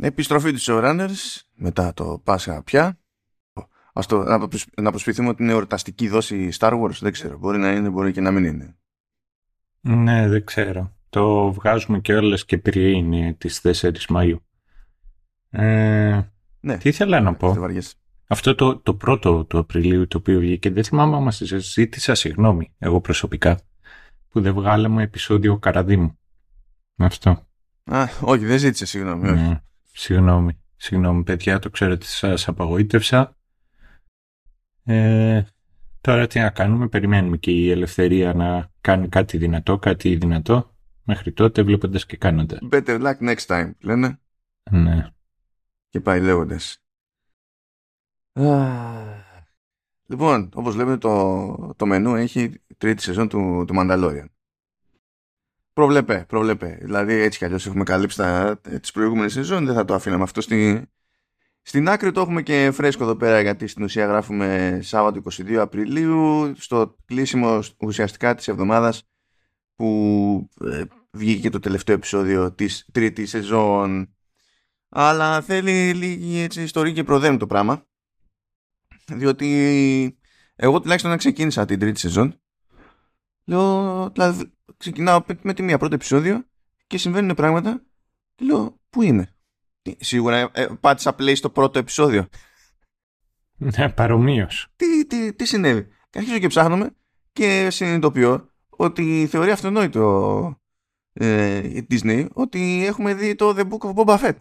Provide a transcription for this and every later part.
Επιστροφή του showrunners μετά το Πάσχα πια. Ας το, να προσποιηθούμε ότι είναι εορταστική δόση Star Wars. Δεν ξέρω. Μπορεί να είναι, μπορεί και να μην είναι. Ναι, δεν ξέρω. Το βγάζουμε και όλες και πριν τις 4 Μαΐου. Ε, ναι. Τι ήθελα να πω; Αυτό το, το πρώτο του Απριλίου το οποίο βγήκε, δεν θυμάμαι αν μας ζήτησα συγγνώμη, εγώ προσωπικά, που δεν βγάλαμε επεισόδιο Καραδίμου. Αυτό. Α, όχι, δεν ζήτησε συγγνώμη, όχι. Ναι, συγγνώμη, συγγνώμη παιδιά, το ξέρω ότι σας απαγοήτευσα. Ε, τώρα τι να κάνουμε, περιμένουμε και η ελευθερία να κάνει κάτι δυνατό, κάτι δυνατό. Μέχρι τότε βλέποντας και κάνοντας. Better luck next time, λένε. Ναι. Και πάει λέγοντας. Λοιπόν, όπως λέμε το, το μενού έχει τρίτη σεζόν του, του Mandalorian. Προβλέπε, προβλέπε. Δηλαδή έτσι κι αλλιώς έχουμε καλύψει τα, τις προηγούμενες σεζόν, δεν θα το αφήναμε αυτό στη, στην άκρη. Το έχουμε και φρέσκο εδώ πέρα γιατί στην ουσία γράφουμε Σάββατο 22 Απριλίου στο κλείσιμο ουσιαστικά της εβδομάδας που ε, βγήκε το τελευταίο επεισόδιο της τρίτης σεζόν. Αλλά θέλει λίγη έτσι, ιστορία και προδέμει το πράγμα. Διότι εγώ τουλάχιστον να ξεκίνησα την τρίτη σεζόν λέω, δηλαδή, ξεκινάω με τη μία πρώτο επεισόδιο και συμβαίνουν πράγματα. Και λέω πού είμαι σίγουρα ε, ε, πάτησα play στο πρώτο επεισόδιο. Ναι παρομοίως. τι, τι, τι συνέβη; Και αρχίζω και ψάχνουμε και συνειδητοποιώ ότι θεωρεί αυτονόητο ε, η Disney ότι έχουμε δει το The Book of Boba Fett.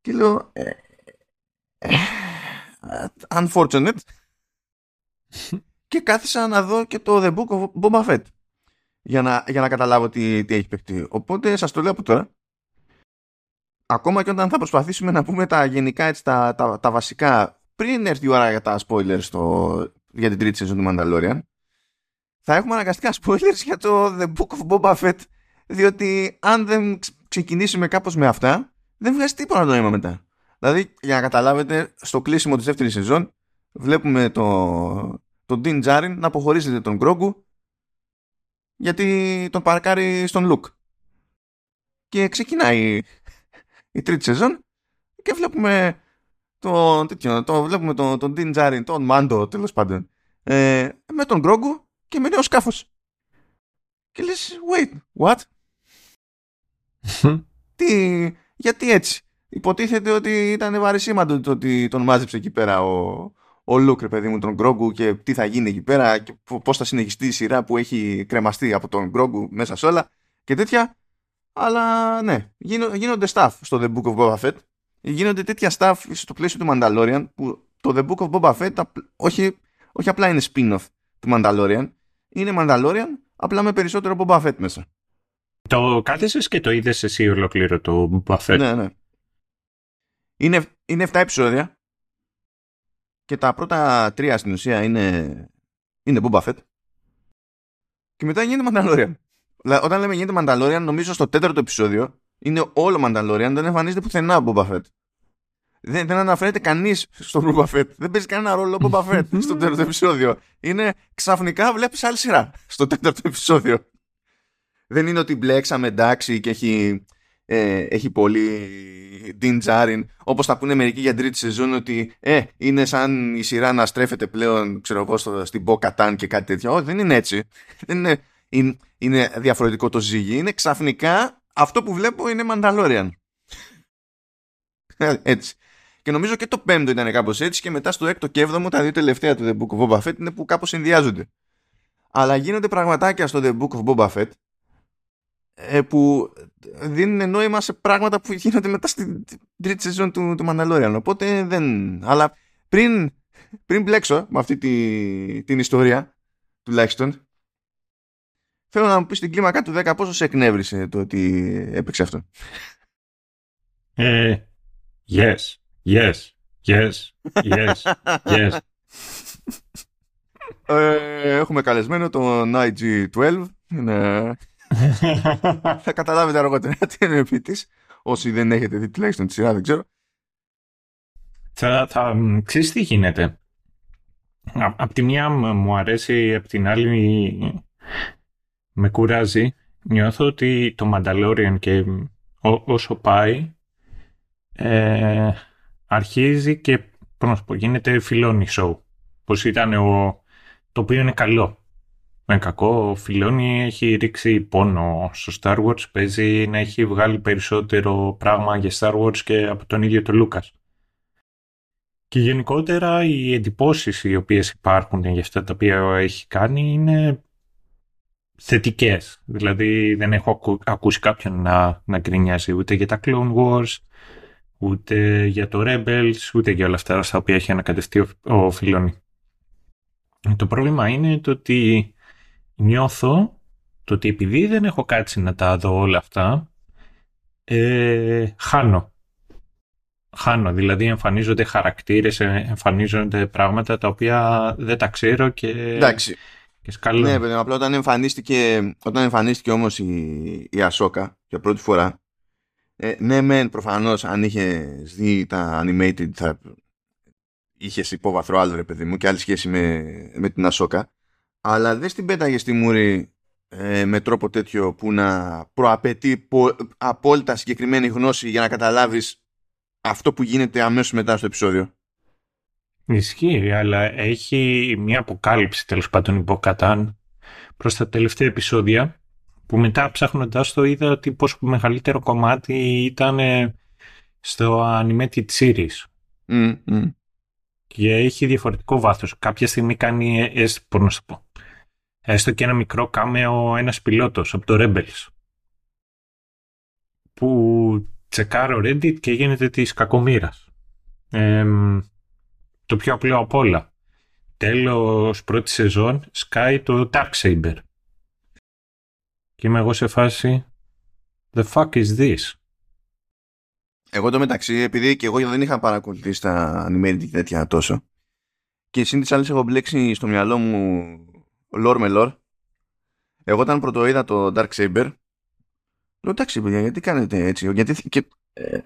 Και λέω ε, ε, unfortunate και κάθισα να δω και το The Book of Boba Fett για να, για να καταλάβω τι, τι έχει παιχτεί. Οπότε σας το λέω από τώρα. Ακόμα και όταν θα προσπαθήσουμε να πούμε τα γενικά έτσι, τα, τα, τα βασικά πριν έρθει η ώρα για τα spoilers στο, για την τρίτη σεζόν του Mandalorian θα έχουμε αναγκαστικά spoilers για το The Book of Boba Fett διότι αν δεν ξεκινήσουμε κάπως με αυτά δεν βγάζει τίποτα νόημα μετά. Δηλαδή, για να καταλάβετε, στο κλείσιμο της δεύτερης σεζόν βλέπουμε το, τον Dean Jarin να αποχωρίζεται τον Γκρόγκου γιατί τον παρκάρει στον Λουκ. Και ξεκινάει η τρίτη σεζόν και βλέπουμε τον, τέτοιο, το, βλέπουμε τον, τον Dean Jarin, τον Μάντο τέλος πάντων, ε, με τον Γκρόγκου και με νέο σκάφος. Και λες, wait, what? Τι, γιατί έτσι; Υποτίθεται ότι ήταν βαρισίμαντο το ότι τον μάζεψε εκεί πέρα ο, ο Λουκ, παιδί μου, τον Γκρόγκου και τι θα γίνει εκεί πέρα και πώς θα συνεχιστεί η σειρά που έχει κρεμαστεί από τον Γκρόγκου μέσα σε όλα και τέτοια. Αλλά ναι, γίνονται staff στο The Book of Boba Fett. Γίνονται τέτοια staff στο πλαίσιο του Mandalorian που το The Book of Boba Fett όχι, όχι απλά είναι spin-off του Mandalorian, είναι Mandalorian απλά με περισσότερο Boba Fett μέσα. Το κάθεσες και το είδες εσύ ολόκληρο το Boba Fett; Ναι, ναι. Είναι, είναι 7 επεισόδια και τα πρώτα τρία στην ουσία είναι, είναι Boba Fett και μετά γίνεται Mandalorian. Όταν λέμε γίνεται Mandalorian, νομίζω στο τέταρτο επεισόδιο είναι όλο Mandalorian, δεν εμφανίζεται πουθενά ο Boba Fett. Δεν, δεν αναφέρεται κανείς στο Boba Fett. Δεν παίζει κανένα ρόλο ο Boba Fett στο τέταρτο επεισόδιο. Είναι ξαφνικά βλέπεις άλλη σειρά στο τέταρτο επεισόδιο. Δεν είναι ότι μπλέξαμε εντάξει και έχει ε, έχει πολύ Dean Jarin όπως θα πούνε μερικοί για τρίτη σεζόν ότι ε, είναι σαν η σειρά να στρέφεται πλέον ξέρω εγώ στο, στην Bo και κάτι τέτοιο. Όχι δεν είναι έτσι. Δεν είναι, είναι, είναι διαφορετικό το ζύγι. Είναι ξαφνικά αυτό που βλέπω είναι Mandalorian. Έτσι. Και νομίζω και το πέμπτο ήταν κάπως έτσι και μετά στο έκτο και έβδομο τα δύο τελευταία του The Book of Boba Fett είναι που κάπως συνδυάζονται. Αλλά γίνονται πραγματάκια στο The Book of Boba Fett. ε, που δίνουν νόημα σε πράγματα που γίνονται μετά στην τρίτη σεζόν του, του Mandalorian. Οπότε δεν... Αλλά πριν, πριν μπλέξω με αυτή τη, την ιστορία, τουλάχιστον, θέλω να μου πεις την κλίμακα του 10 πόσο σε εκνεύρισε το ότι έπαιξε αυτό. Ε, yes, yes, yes, yes, yes. Ε, έχουμε καλεσμένο τον IG-12. Είναι θα καταλάβετε αργότερα τι είναι επί της. Όσοι δεν έχετε δει τουλάχιστον τη σειρά, δεν ξέρω. Θα, θα ξέρεις τι γίνεται. Απ' τη μία μου αρέσει, απ' την άλλη με κουράζει. Νιώθω ότι το Mandalorian και όσο πάει ε, αρχίζει και πώς να πω, γίνεται φιλόνι show. Πώς ήταν ο, το οποίο είναι καλό. Με κακό, ο Φιλόνι έχει ρίξει πόνο στο Star Wars, παίζει να έχει βγάλει περισσότερο πράγμα για Star Wars και από τον ίδιο τον Λούκας. Και γενικότερα οι εντυπώσεις οι οποίες υπάρχουν για αυτά τα οποία έχει κάνει είναι θετικές. Δηλαδή δεν έχω ακούσει κάποιον να, να γκρινιάζει ούτε για τα Clone Wars, ούτε για το Rebels, ούτε για όλα αυτά στα οποία έχει ανακατευτεί ο, ο Φιλόνι. Το πρόβλημα είναι το ότι νιώθω το ότι επειδή δεν έχω κάτσει να τα δω όλα αυτά, ε, χάνω. Χάνω, δηλαδή εμφανίζονται χαρακτήρες, ε, εμφανίζονται πράγματα τα οποία δεν τα ξέρω και... Εντάξει. Και Ναι, παιδί, απλά όταν εμφανίστηκε, όταν εμφανίστηκε όμως η, η Ασόκα για πρώτη φορά, ε, ναι μεν προφανώς αν είχες δει τα animated θα είχες υπόβαθρο άλλο ρε παιδί μου και άλλη σχέση με, με την Ασόκα αλλά δεν στην πέταγε στη μούρη ε, με τρόπο τέτοιο που να προαπαιτεί πο, απόλυτα συγκεκριμένη γνώση για να καταλάβεις αυτό που γίνεται αμέσως μετά στο επεισόδιο. Ισχύει, αλλά έχει μια αποκάλυψη τέλος πάντων υποκατάν προς τα τελευταία επεισόδια που μετά ψάχνοντας το είδα ότι πόσο μεγαλύτερο κομμάτι ήταν στο animated series. Mm, mm. Και έχει διαφορετικό βάθος. Κάποια στιγμή κάνει, ε, πώς να σου πω, έστω και ένα μικρό κάμεο ένας πιλότος από το Rebels που τσεκάρω Reddit και γίνεται της κακομήρας. το πιο απλό από όλα. Τέλος πρώτη σεζόν σκάει το Darksaber. Και είμαι εγώ σε φάση The fuck is this? Εγώ το μεταξύ, επειδή και εγώ δεν είχα παρακολουθήσει τα animated και τέτοια τόσο και σύν τις άλλες έχω μπλέξει στο μυαλό μου lore με lore. Εγώ όταν πρώτο είδα το Dark Saber, λέω εντάξει παιδιά, γιατί κάνετε έτσι. Γιατί, και, ε,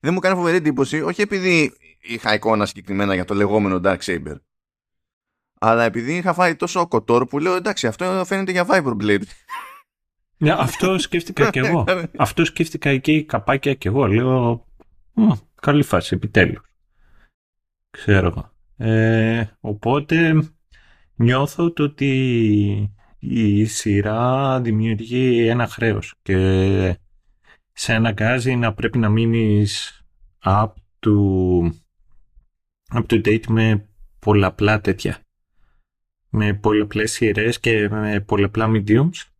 δεν μου κάνει φοβερή εντύπωση, όχι επειδή είχα εικόνα συγκεκριμένα για το λεγόμενο Dark Saber, αλλά επειδή είχα φάει τόσο κοτόρ που λέω εντάξει, αυτό φαίνεται για Viper Blade. Ναι, αυτό σκέφτηκα κι εγώ. αυτό σκέφτηκα εκεί καπάκια κι εγώ. Λέω, καλή φάση, επιτέλους. Ξέρω εγώ. Ε, οπότε νιώθω το ότι η σειρά δημιουργεί ένα χρέος και σε αναγκάζει να πρέπει να μείνεις up to, up to date με πολλαπλά τέτοια. Με πολλαπλές σειρές και με πολλαπλά mediums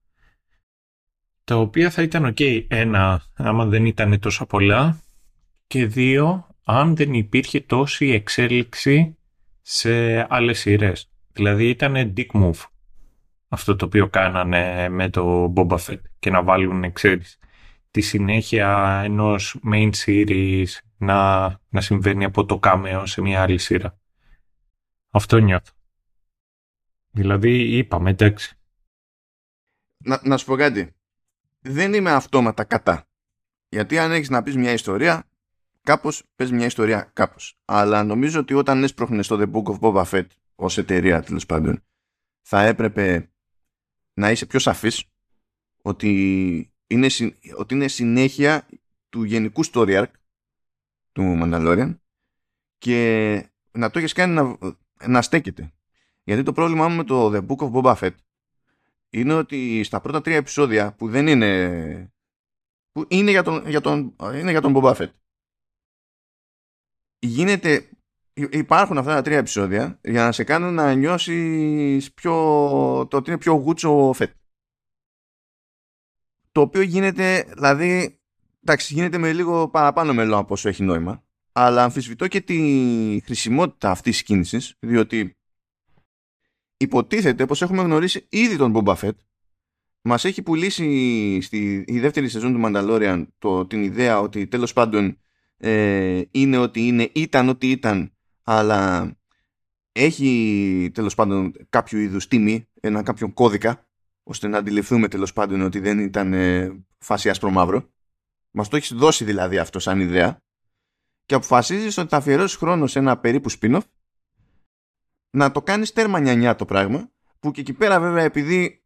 τα οποία θα ήταν ok ένα άμα δεν ήταν τόσο πολλά και δύο αν δεν υπήρχε τόση εξέλιξη σε άλλες σειρές. Δηλαδή ήταν dick move αυτό το οποίο κάνανε με το Boba Fett και να βάλουν, ξέρεις, τη συνέχεια ενός main series να, να συμβαίνει από το κάμεο σε μια άλλη σειρά. Αυτό νιώθω. Δηλαδή είπαμε, εντάξει. Να, να σου πω κάτι. Δεν είμαι αυτόματα κατά. Γιατί αν έχεις να πεις μια ιστορία, κάπως πες μια ιστορία κάπως. Αλλά νομίζω ότι όταν έσπροχνες το The Book of Boba Fett ως εταιρεία τέλος πάντων θα έπρεπε να είσαι πιο σαφής ότι είναι, ότι είναι συνέχεια του γενικού story arc του Mandalorian και να το έχεις κάνει να, να στέκεται. Γιατί το πρόβλημά μου με το The Book of Boba Fett είναι ότι στα πρώτα τρία επεισόδια που δεν είναι που είναι για τον, για τον, είναι για τον Boba Fett γίνεται υπάρχουν αυτά τα τρία επεισόδια για να σε κάνουν να νιώσεις πιο, το ότι είναι πιο γούτσο φετ. Το οποίο γίνεται, δηλαδή, εντάξει, γίνεται με λίγο παραπάνω μελό από όσο έχει νόημα, αλλά αμφισβητώ και τη χρησιμότητα αυτής της κίνησης, διότι υποτίθεται πως έχουμε γνωρίσει ήδη τον Boba Fett, μας έχει πουλήσει στη η δεύτερη σεζόν του Mandalorian το, την ιδέα ότι τέλος πάντων ε, είναι ότι είναι, ήταν ότι ήταν αλλά έχει τέλος πάντων κάποιο είδους τιμή, ένα κάποιο κώδικα, ώστε να αντιληφθούμε τέλος πάντων ότι δεν ήταν ε, φάση άσπρο μαύρο. Μας το έχεις δώσει δηλαδή αυτό σαν ιδέα και αποφασίζεις ότι θα αφιερώσεις χρόνο σε ένα περίπου spin-off να το κάνεις τέρμα νιανιά το πράγμα που και εκεί πέρα βέβαια επειδή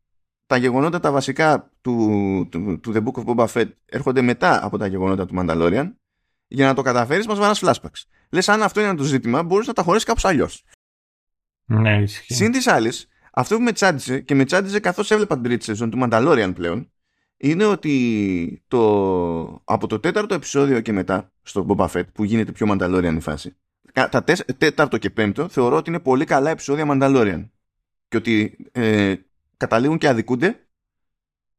τα γεγονότα τα βασικά του, του, του The Book of Boba Fett έρχονται μετά από τα γεγονότα του Mandalorian Για να το καταφέρεις, μας βαράς flashbacks. Λες, αν αυτό είναι το ζήτημα, μπορείς να τα χωρίσει κάπως αλλιώς. Ναι, ισχύει. Συν της άλλης, αυτό που με τσάντιζε και με τσάντιζε καθώς έβλεπα την τρίτη σεζόν του Mandalorian πλέον, είναι ότι το, από το τέταρτο επεισόδιο και μετά, στο Boba Fett, που γίνεται πιο Mandalorian η φάση, τα τέταρτο και πέμπτο θεωρώ ότι είναι πολύ καλά επεισόδια Mandalorian. Και ότι ε, καταλήγουν και αδικούνται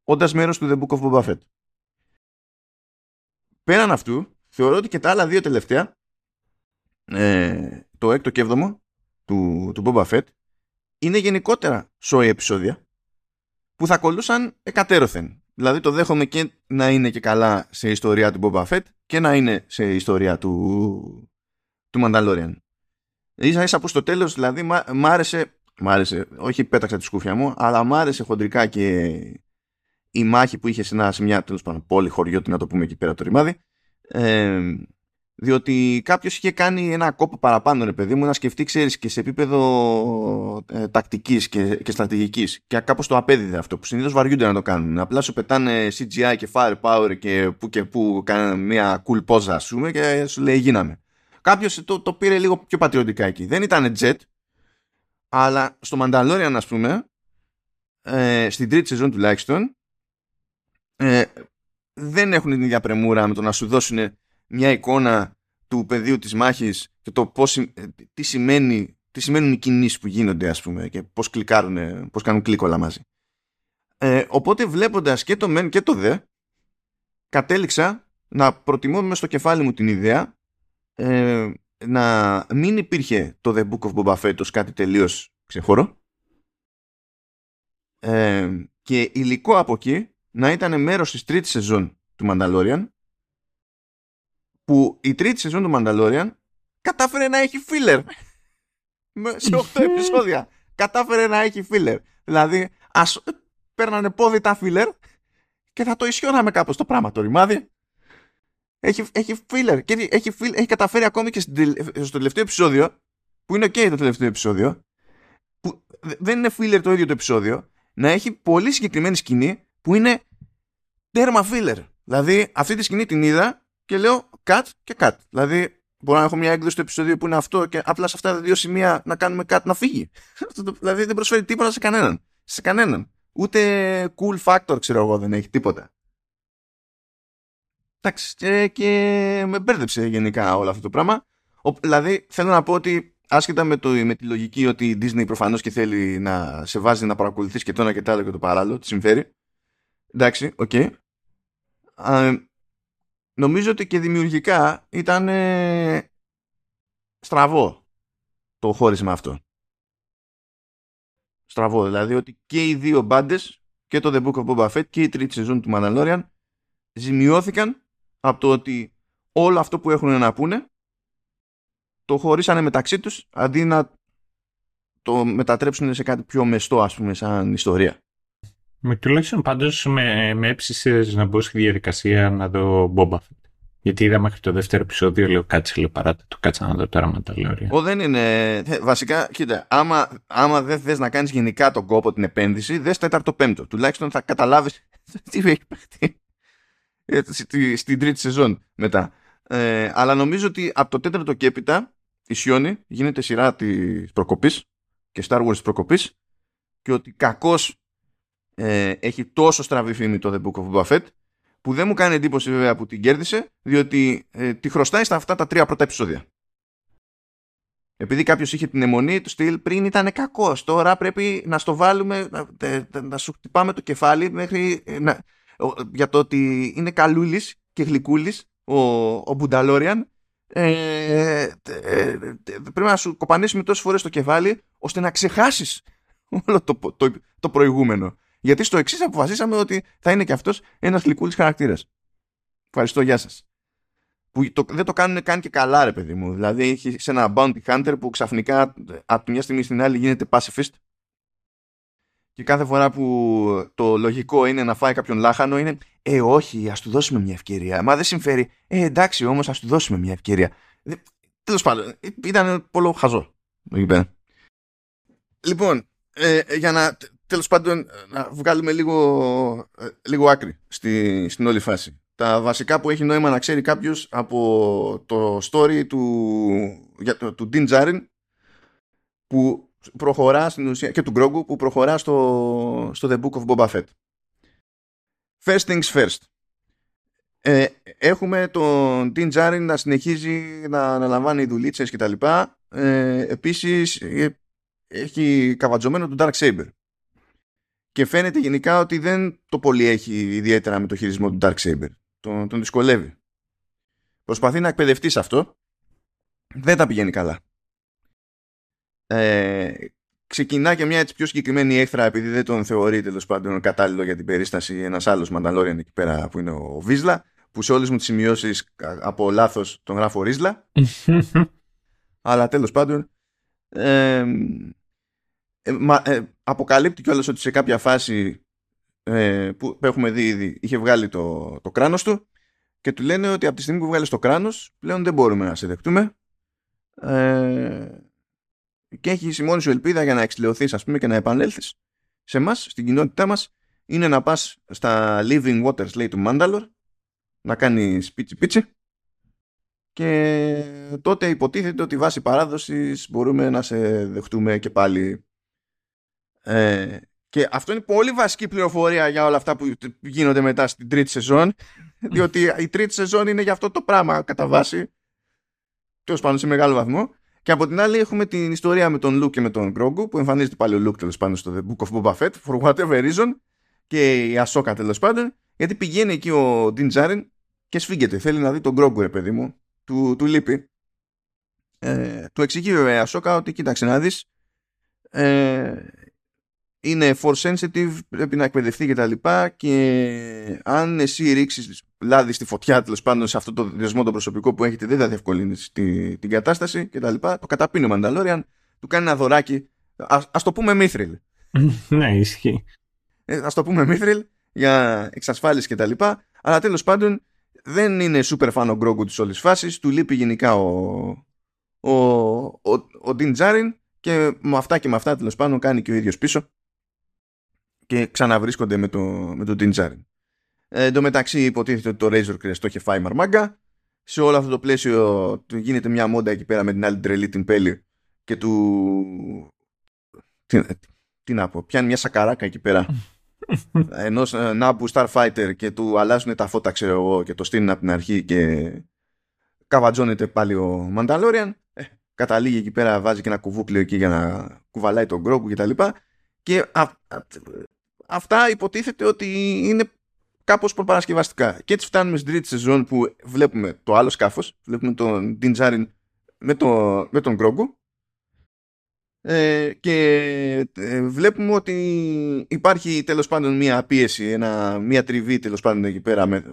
όντας μέρος του The Book of Boba Fett. Πέραν αυτού, θεωρώ ότι και τα άλλα δύο τελευταία, ε, το έκτο και έβδομο του, του Boba Fett, είναι γενικότερα σόι επεισόδια που θα κολούσαν εκατέρωθεν. Δηλαδή το δέχομαι και να είναι και καλά σε ιστορία του Boba Fett και να είναι σε ιστορία του, του Mandalorian. Ίσα ίσα που στο τέλος δηλαδή μ' άρεσε, μ άρεσε, όχι πέταξα τη σκούφια μου, αλλά μ' άρεσε χοντρικά και η μάχη που είχε σε, ένα, σε μια τέλος πάνω πόλη, χωριό, να το πούμε εκεί πέρα το ρημάδι, ε, διότι κάποιος είχε κάνει ένα κόπο παραπάνω, ρε παιδί μου, να σκεφτεί, ξέρεις, και σε επίπεδο ε, τακτικής και, και στρατηγικής. Και κάπως το απέδιδε αυτό, που συνήθως βαριούνται να το κάνουν. Απλά σου πετάνε CGI και firepower και που και που κάνουν μια cool pose, ας πούμε, και σου λέει γίναμε. Κάποιος το, το πήρε λίγο πιο πατριωτικά εκεί. Δεν ήταν jet, αλλά στο Mandalorian, ας πούμε, ε, στην τρίτη σεζόν τουλάχιστον, ε, δεν έχουν την ίδια πρεμούρα με το να σου δώσουν μια εικόνα του πεδίου της μάχης και το πώς, ε, τι, σημαίνει, τι σημαίνουν οι κινήσεις που γίνονται ας πούμε και πώς, κλικάρουν, πώς κάνουν κλικ όλα μαζί. Ε, οπότε βλέποντας και το μεν και το δε κατέληξα να προτιμώ μέσα στο κεφάλι μου την ιδέα ε, να μην υπήρχε το The Book of Boba Fett ως κάτι τελείως ξεχώρο ε, και υλικό από εκεί να ήταν μέρος της τρίτης σεζόν του Mandalorian που η τρίτη σεζόν του Mandalorian κατάφερε να έχει filler. Σε 8 επεισόδια. Κατάφερε να έχει filler. Δηλαδή ας παίρνανε πόδι τα filler και θα το ισιώναμε κάπως το πράγμα το ρημάδι. Έχει, έχει filler. Και έχει, έχει καταφέρει ακόμη και στο τελευταίο επεισόδιο που είναι ok το τελευταίο επεισόδιο που δεν είναι filler το ίδιο το επεισόδιο να έχει πολύ συγκεκριμένη σκηνή που είναι τέρμα filler. Δηλαδή, αυτή τη σκηνή την είδα και λέω cut και cut. Δηλαδή, μπορώ να έχω μια έκδοση του επεισόδιο που είναι αυτό και απλά σε αυτά τα δύο σημεία να κάνουμε cut να φύγει. δηλαδή, δεν προσφέρει τίποτα σε κανέναν. Σε κανέναν. Ούτε cool factor, ξέρω εγώ, δεν έχει τίποτα. Εντάξει, και, και με μπέρδεψε γενικά όλο αυτό το πράγμα. Ο, δηλαδή, θέλω να πω ότι άσχετα με, το, με τη λογική ότι η Disney προφανώς και θέλει να σε βάζει να παρακολουθείς και το ένα και το άλλο και το παράλληλο, τη συμφέρει. Εντάξει, OK. Okay νομίζω ότι και δημιουργικά ήταν στραβό το χώρισμα αυτό. Στραβό, δηλαδή ότι και οι δύο μπάντες και το The Book of Boba Fett και η τρίτη σεζόν του Mandalorian ζημιώθηκαν από το ότι όλο αυτό που έχουν να πούνε το χωρίσανε μεταξύ τους αντί να το μετατρέψουν σε κάτι πιο μεστό ας πούμε σαν ιστορία. Με τουλάχιστον πάντως με, με έψησες να μπω στη διαδικασία να δω Boba Fett. Γιατί είδα μέχρι το δεύτερο επεισόδιο, λέω κάτσε λίγο παράτα το κάτσα να δω τώρα με τα λέω. Ο δεν είναι. Βασικά, κοίτα, άμα, άμα δεν θες να κάνεις γενικά τον κόπο την επένδυση, δες τέταρτο πέμπτο. Τουλάχιστον θα καταλάβεις τι έχει παιχτεί στην τρίτη σεζόν μετά. Ε, αλλά νομίζω ότι από το τέταρτο και έπειτα η Σιόνι γίνεται σειρά της προκοπής και Star Wars προκοπής και ότι κακώς ε, έχει τόσο στραβή φήμη το The Book of Boba Fett που δεν μου κάνει εντύπωση βέβαια που την κέρδισε διότι ε, τη χρωστάει στα αυτά τα τρία πρώτα επεισόδια. Επειδή κάποιος είχε την αιμονή του στυλ πριν ήταν κακός. Τώρα πρέπει να στο βάλουμε, να, να σου χτυπάμε το κεφάλι μέχρι. Ε, να, για το ότι είναι καλούλης και γλυκούλης ο, ο Μπουνταλόριαν. Ε, ε, ε, πρέπει να σου κοπανίσουμε τόσες φορές το κεφάλι ώστε να ξεχάσεις όλο το, το, το προηγούμενο. Γιατί στο εξής αποφασίσαμε ότι θα είναι και αυτός ένας γλυκούλη χαρακτήρας. Ευχαριστώ, γεια σας. Που το, δεν το κάνουν καν και καλά, ρε παιδί μου. Δηλαδή, έχει σε ένα bounty hunter που ξαφνικά από τη μια στιγμή στην άλλη γίνεται pacifist. Και κάθε φορά που το λογικό είναι να φάει κάποιον λάχανο είναι Ε, όχι, ας του δώσουμε μια ευκαιρία. Μα δεν συμφέρει. Ε, εντάξει, όμως ας του δώσουμε μια ευκαιρία. Τέλος πάντων, ήταν πολύ χαζό. Λοιπόν, ε, για να Τέλος πάντων, να βγάλουμε λίγο, ε, λίγο άκρη στη, στην όλη φάση. τα βασικά που έχει νόημα να ξέρει κάποιος από το story του, για, το, του Dean Djarin που προχωρά στην ουσία, και του Grogu που προχωρά στο, στο The Book of Boba Fett. First things first. Ε, έχουμε τον Dean Djarin να συνεχίζει να αναλαμβάνει δουλίτσες και τα λοιπά. Ε, επίσης ε, έχει καβατζωμένο τον Dark Saber. Και φαίνεται γενικά ότι δεν το πολύ έχει ιδιαίτερα με το χειρισμό του Dark Saber. Τον, τον δυσκολεύει. Προσπαθεί να εκπαιδευτεί σε αυτό. Δεν τα πηγαίνει καλά. Ε, ξεκινά και μια έτσι πιο συγκεκριμένη έχθρα επειδή δεν τον θεωρεί τέλος πάντων κατάλληλο για την περίσταση ένας άλλος Μανταλόριαν εκεί πέρα που είναι ο Βίζλα που σε όλες μου τις σημειώσεις από λάθος τον γράφω Ρίζλα αλλά τέλος πάντων ε, ε, αποκαλύπτει κιόλας ότι σε κάποια φάση ε, που έχουμε δει ήδη είχε βγάλει το, το κράνος του και του λένε ότι από τη στιγμή που βγάλεις το κράνος πλέον δεν μπορούμε να σε δεχτούμε. Ε, και έχει η μόνη σου ελπίδα για να εξηλαιωθείς ας πούμε και να επανέλθεις σε εμάς, στην κοινότητά μας. Είναι να πας στα Living Waters λέει του Mandalore να κάνεις πίτσι πίτσι. Και τότε υποτίθεται ότι βάσει παράδοσης μπορούμε να σε δεχτούμε και πάλι ε, και αυτό είναι πολύ βασική πληροφορία για όλα αυτά που γίνονται μετά στην τρίτη σεζόν διότι η τρίτη σεζόν είναι για αυτό το πράγμα κατά βάση τέλος πάντων σε μεγάλο βαθμό και από την άλλη έχουμε την ιστορία με τον Luke και με τον Grogu που εμφανίζεται πάλι ο Luke τέλος πάντων στο The Book of Boba Fett for whatever reason και η Ahsoka τέλος πάντων γιατί πηγαίνει εκεί ο Din Djarin και σφίγγεται. Θέλει να δει τον Grogu ρε παιδί μου. Του, του λείπει. Ε, του εξηγεί βέβαια η Ahsoka ότι κοίταξε να δεις ε, είναι force sensitive, πρέπει να εκπαιδευτεί και τα λοιπά και αν εσύ ρίξεις λάδι στη φωτιά τέλος πάντων σε αυτό το διασμό το προσωπικό που έχετε δεν θα διευκολύνεις την κατάσταση και τα λοιπά. Το καταπίνει ο Μανταλόριαν, του κάνει ένα δωράκι. Α ας το πούμε Μήθριλ. ναι, ισχύει. Ε, ας το πούμε Μήθριλ για εξασφάλιση και τα λοιπά. Αλλά τέλος πάντων δεν είναι super fan ο Γκρόγκου της όλης φάσης. Του λείπει γενικά ο, ο, ο, ο Τζάριν και με αυτά και με αυτά τέλος πάντων κάνει και ο ίδιος πίσω και ξαναβρίσκονται με, το, με τον Τιντζάριν. Ε, εν τω μεταξύ υποτίθεται ότι το Razor Crest το είχε φάει μαρμάγκα. Σε όλο αυτό το πλαίσιο γίνεται μια μόντα εκεί πέρα με την άλλη τρελή την Πέλη και του... Τι, τι να πω, πιάνει μια σακαράκα εκεί πέρα ενός ε, Νάμπου Starfighter και του αλλάζουν τα φώτα ξέρω εγώ και το στείλουν από την αρχή και καβατζώνεται πάλι ο Μανταλόριαν ε, καταλήγει εκεί πέρα βάζει και ένα κουβούκλιο εκεί για να κουβαλάει τον Γκρόκου και τα λοιπά και αυτά υποτίθεται ότι είναι κάπως προπαρασκευαστικά. Και έτσι φτάνουμε στην τρίτη σεζόν που βλέπουμε το άλλο σκάφος, βλέπουμε τον Ντιντζάριν με, το, με τον Γκρόγκο ε, και ε, βλέπουμε ότι υπάρχει τέλος πάντων μία πίεση, ένα, μία τριβή τέλος πάντων εκεί πέρα με,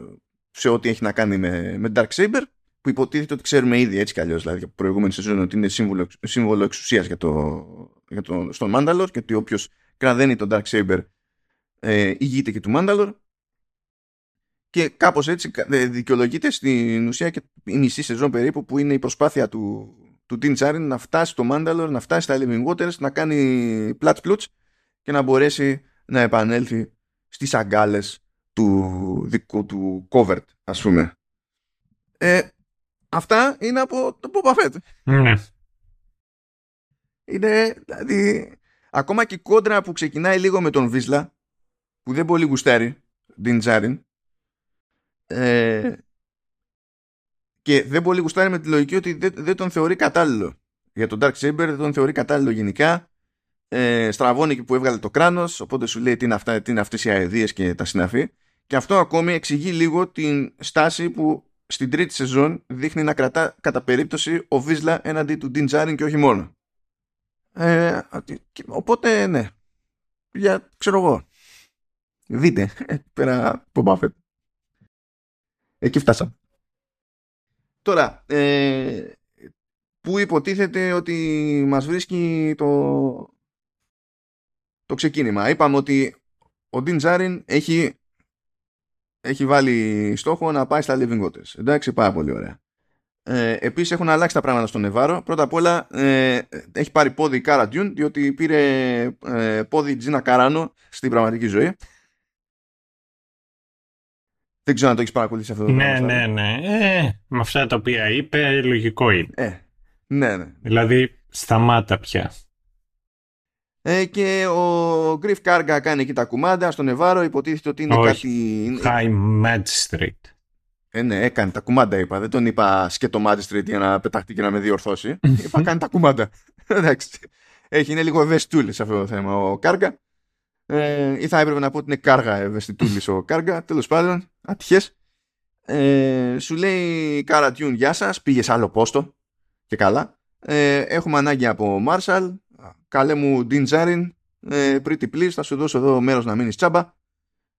σε ό,τι έχει να κάνει με, με Dark Saber που υποτίθεται ότι ξέρουμε ήδη έτσι κι αλλιώς δηλαδή από προηγούμενη σεζόν ότι είναι σύμβολο, σύμβολο εξουσίας για το, για το, στον Μάνταλορ και ότι όποιος κραδένει τον Dark Saber ε, ηγείται και του Μάνταλορ και κάπως έτσι ε, δικαιολογείται στην ουσία και η μισή σεζόν περίπου που είναι η προσπάθεια του, του Dean Charin να φτάσει στο Μάνταλορ, να φτάσει στα Living Waters, να κάνει πλάτς πλούτς και να μπορέσει να επανέλθει στις αγκάλες του δικού του Covert ας πούμε. Ε, αυτά είναι από το Boba Fett. Ναι. Είναι δηλαδή ακόμα και η κόντρα που ξεκινάει λίγο με τον Βίσλα που δεν πολύ γουστάρει την Τζάριν. Ε, και δεν πολύ γουστάρει με τη λογική ότι δεν, δεν τον θεωρεί κατάλληλο. Για τον Dark Saber δεν τον θεωρεί κατάλληλο γενικά. Ε, στραβώνει εκεί που έβγαλε το κράνος οπότε σου λέει τι είναι, αυτά, τι είναι αυτές οι αεδίες και τα συναφή. Και αυτό ακόμη εξηγεί λίγο την στάση που στην τρίτη σεζόν δείχνει να κρατά κατά περίπτωση ο Βίσλα έναντι του Dean Τζάριν και όχι μόνο. Ε, οπότε ναι. Για ξέρω εγώ Δείτε, πέρα από Μπάφετ. Εκεί φτάσαμε. Τώρα, ε, που υποτίθεται ότι μας βρίσκει το, το ξεκίνημα. Είπαμε ότι ο Ντίν Τζάριν έχει, έχει βάλει στόχο να πάει στα Living Waters. Εντάξει, πάρα πολύ ωραία. Ε, Επίσης έχουν αλλάξει τα πράγματα στον Νεβάρο. Πρώτα απ' όλα ε, έχει πάρει πόδι η Κάρα Ντιούν, διότι πήρε ε, πόδι Τζίνα Καράνο στην πραγματική ζωή. Δεν ξέρω αν το έχεις παρακολουθήσει αυτό το ναι, πράγμα. Ναι, ναι, ναι. Ε, με αυτά τα οποία είπε, λογικό είναι. Ε, ναι, ναι. Δηλαδή, σταμάτα πια. Ε, και ο Γκριφ Κάργα κάνει εκεί τα κουμάντα στον Νεβάρο. Υποτίθεται ότι είναι Όχι. κάτι. High Magistrate. Ε, ναι, έκανε τα κουμάντα, είπα. Δεν τον είπα σκέτο Magistrate για να πεταχτεί και να με διορθώσει. είπα κάνει τα κουμάντα. Εντάξει. Έχει, είναι λίγο ευαισθητούλης σε αυτό το θέμα ο Κάργα. Ε, ή θα έπρεπε να πω ότι είναι κάργα ευαισθητούλης ο Κάργα. Τέλος πάντων, ατυχές. Ε, σου λέει Κάρα Ντιούν, γεια σας. Πήγες σε άλλο πόστο. Και καλά. Ε, έχουμε ανάγκη από Marshal. Καλέ μου Ντίν Τζάριν. Ε, pretty please, θα σου δώσω εδώ μέρος να μείνεις τσάμπα.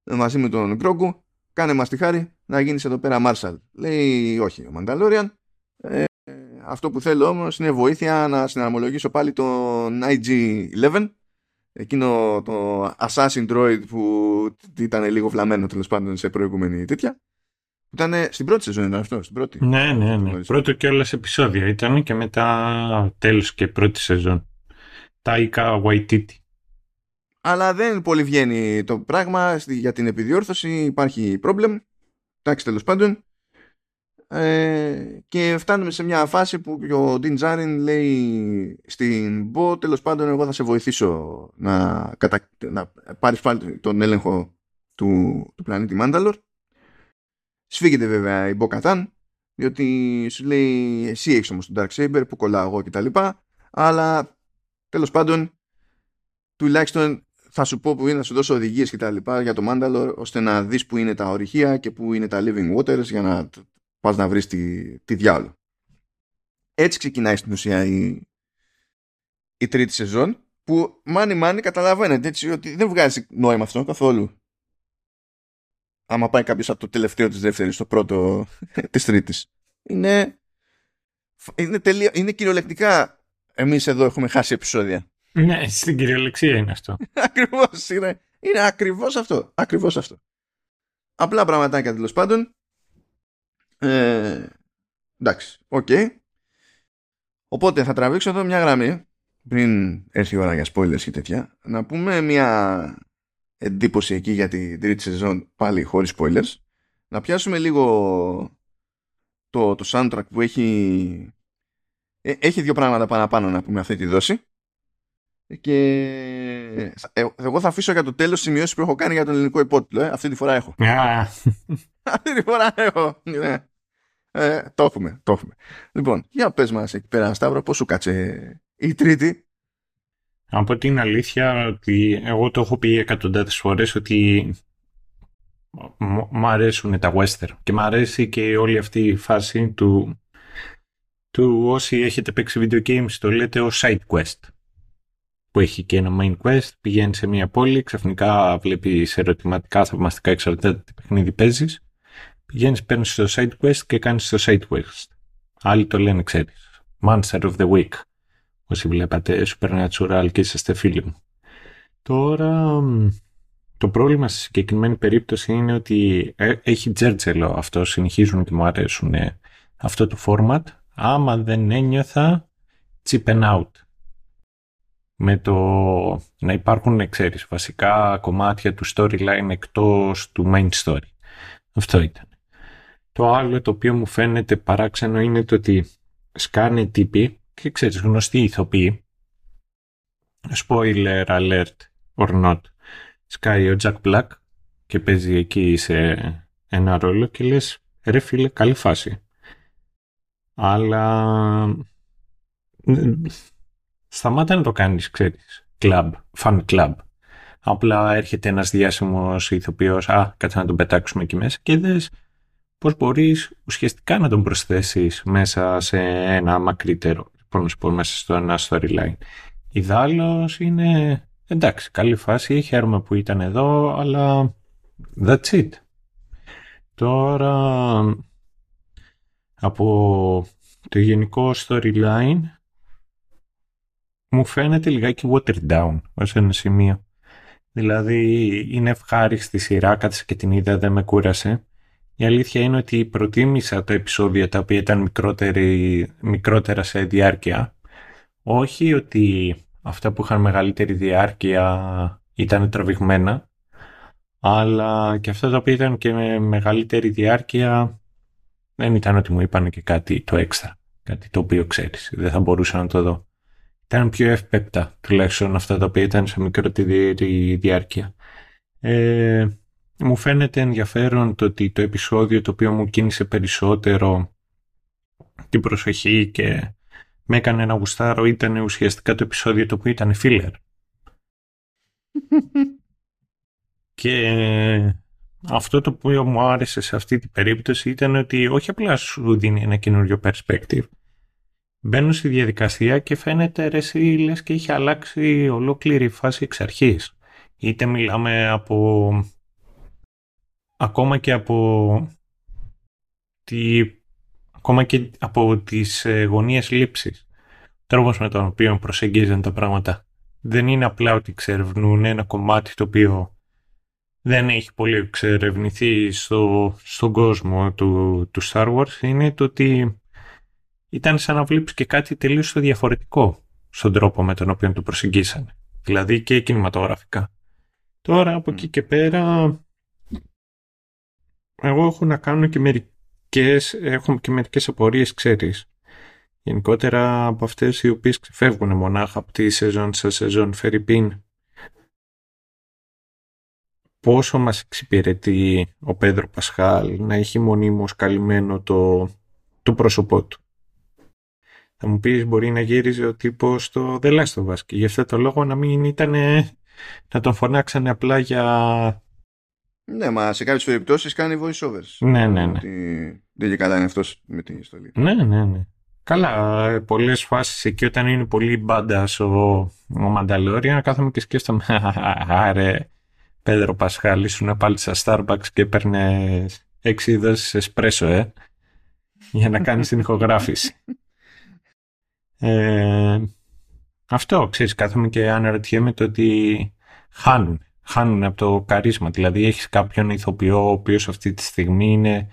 Ε, μαζί με τον Γκρόγκου. Κάνε μας τη χάρη να γίνεις εδώ πέρα Marshal. Λέει όχι ο Μανταλόριαν. Ε, αυτό που θέλω όμως είναι βοήθεια να συναρμολογήσω πάλι τον IG-11 εκείνο το Assassin Droid που ήταν λίγο φλαμμένο τέλος πάντων σε προηγούμενη τέτοια. Ήταν στην πρώτη σεζόν ήταν αυτό, στην πρώτη. Ναι, ναι, ναι. Πρώτο και όλες επεισόδια ήταν και μετά τέλος και πρώτη σεζόν. Τάικα Waititi. Αλλά δεν πολύ βγαίνει το πράγμα για την επιδιόρθωση, υπάρχει πρόβλημα. Εντάξει, τέλος πάντων. Ε, και φτάνουμε σε μια φάση που ο Ντίν Τζάριν λέει στην Μπο τέλος πάντων εγώ θα σε βοηθήσω να, κατα... να πάρεις πάλι τον έλεγχο του, του πλανήτη Μάνταλορ σφίγγεται βέβαια η Μπο Κατάν διότι σου λέει εσύ έχεις όμως τον Dark Saber που κολλάω εγώ κτλ. Αλλά τέλος πάντων τουλάχιστον θα σου πω που είναι να σου δώσω οδηγίες και τα λοιπά για το Μάνταλορ ώστε να δεις που είναι τα ορυχεία και που είναι τα living waters για να πας να βρεις τη, τη διάολο. Έτσι ξεκινάει στην ουσία η, η τρίτη σεζόν που μάνι μάνι καταλαβαίνετε έτσι ότι δεν βγάζει νόημα αυτό καθόλου. Άμα πάει κάποιος από το τελευταίο της δεύτερης στο πρώτο της τρίτης. Είναι, είναι, τελεία, είναι κυριολεκτικά εμείς εδώ έχουμε χάσει επεισόδια. Ναι, στην κυριολεξία είναι αυτό. ακριβώς, είναι, είναι ακριβώς αυτό. Ακριβώς αυτό. Απλά πραγματάκια τέλος πάντων ε, εντάξει, OK. Okay. Οπότε θα τραβήξω εδώ μια γραμμή πριν έρθει η ώρα για spoilers και τέτοια να πούμε μια εντύπωση εκεί για την τρίτη σεζόν πάλι χωρίς spoilers να πιάσουμε λίγο το, το soundtrack που έχει ε, έχει δύο πράγματα παραπάνω να πούμε αυτή τη δόση και ε, εγώ θα αφήσω για το τέλος σημειώσεις που έχω κάνει για τον ελληνικό υπότιτλο ε. αυτή τη φορά έχω αυτή τη φορά έχω ναι. Ε, το έχουμε, το έχουμε. Λοιπόν, για πες μας εκεί πέρα, Σταύρο, πώς σου κάτσε η τρίτη; Από την αλήθεια ότι εγώ το έχω πει εκατοντάδες φορές ότι μου αρέσουν τα western και μου αρέσει και όλη αυτή η φάση του, του όσοι έχετε παίξει video games το λέτε ως side quest που έχει και ένα main quest, πηγαίνει σε μια πόλη, ξαφνικά βλέπεις ερωτηματικά θαυμαστικά εξαρτάται τι παιχνίδι παίζεις Πηγαίνεις, παίρνεις το side quest και κάνεις το side quest. Άλλοι το λένε, ξέρεις. Monster of the Week. Όσοι βλέπατε Supernatural και είσαστε φίλοι μου. Τώρα, το πρόβλημα στη συγκεκριμένη περίπτωση είναι ότι ε, έχει τζέρτζελο αυτό. Συνεχίζουν και μου αρέσουν αυτό το format. Άμα δεν ένιωθα chipen out. Με το να υπάρχουν, ξέρεις, βασικά κομμάτια του storyline εκτός του main story. Αυτό ήταν. Το άλλο το οποίο μου φαίνεται παράξενο είναι το ότι σκάνε τύποι και ξέρεις γνωστοί ηθοποιοί spoiler alert or not σκάει ο Jack Black και παίζει εκεί σε ένα ρόλο και λες ρε φίλε καλή φάση αλλά σταμάτα να το κάνεις ξέρεις club, fan club απλά έρχεται ένας διάσημος ηθοποιός α κάτσε να τον πετάξουμε εκεί μέσα και δες πώς μπορείς ουσιαστικά να τον προσθέσεις μέσα σε ένα μακρύτερο, πώς να πω, μέσα στο ένα storyline. Ιδάλλως είναι, εντάξει, καλή φάση, χαίρομαι που ήταν εδώ, αλλά that's it. Τώρα, από το γενικό storyline, μου φαίνεται λιγάκι watered down ως ένα σημείο. Δηλαδή, είναι ευχάριστη σειρά, κάτσε και την είδα, δεν με κούρασε. Η αλήθεια είναι ότι προτίμησα τα επεισόδια τα οποία ήταν μικρότερα σε διάρκεια. Όχι ότι αυτά που είχαν μεγαλύτερη διάρκεια ήταν τραβηγμένα, αλλά και αυτά τα οποία ήταν και με μεγαλύτερη διάρκεια δεν ήταν ότι μου είπαν και κάτι το έξτρα, κάτι το οποίο ξέρεις, δεν θα μπορούσα να το δω. Ήταν πιο εύπεπτα τουλάχιστον αυτά τα οποία ήταν σε μικρότερη διάρκεια. Ε, μου φαίνεται ενδιαφέρον το ότι το επεισόδιο το οποίο μου κίνησε περισσότερο την προσοχή και με έκανε να γουστάρω ήταν ουσιαστικά το επεισόδιο το οποίο ήταν filler. και αυτό το οποίο μου άρεσε σε αυτή την περίπτωση ήταν ότι όχι απλά σου δίνει ένα καινούριο perspective. Μπαίνω στη διαδικασία και φαίνεται ρε εσύ λες και έχει αλλάξει ολόκληρη φάση εξ αρχής. Είτε μιλάμε από ακόμα και από τη, ακόμα και από τις ε, γωνίες λήψης. Τρόπος με τον οποίο προσεγγίζουν τα πράγματα. Δεν είναι απλά ότι εξερευνούν ένα κομμάτι το οποίο δεν έχει πολύ εξερευνηθεί στο, στον κόσμο του, του Star Wars. Είναι το ότι ήταν σαν να βλέπεις και κάτι τελείως διαφορετικό στον τρόπο με τον οποίο το προσεγγίσανε. Δηλαδή και κινηματογραφικά. Τώρα από εκεί και πέρα εγώ έχω να κάνω και μερικές, έχω και μερικές απορίες, ξέρεις. Γενικότερα από αυτές οι οποίες ξεφεύγουν μονάχα από τη σεζόν σε σεζόν Φερρυπίν. Πόσο μας εξυπηρετεί ο Πέδρο Πασχάλ να έχει μονίμως καλυμμένο το, το πρόσωπό του. Θα μου πεις μπορεί να γύριζε ο τύπος στο The Last of Us και γι' αυτό το λόγο να μην ήταν να τον φωνάξανε απλά για ναι, μα σε κάποιες περιπτώσεις κάνει voiceovers. Ναι, ναι, ναι. Δεν και καλά είναι αυτός με την ιστορία. Ναι, ναι, ναι. Καλά, πολλές φάσεις εκεί όταν είναι πολύ μπάντα ο, ο Μανταλόρια, κάθομαι και σκέφτομαι. Άρε, Πέδρο Πασχάλη, σου πάλι στα Starbucks και έπαιρνες έξι δόσει εσπρέσο, ε, για να κάνεις την ηχογράφηση. Ε, αυτό, ξέρεις, κάθομαι και αναρωτιέμαι το ότι χάνουν χάνουν από το καρίσμα. Δηλαδή έχεις κάποιον ηθοποιό ο οποίος αυτή τη στιγμή είναι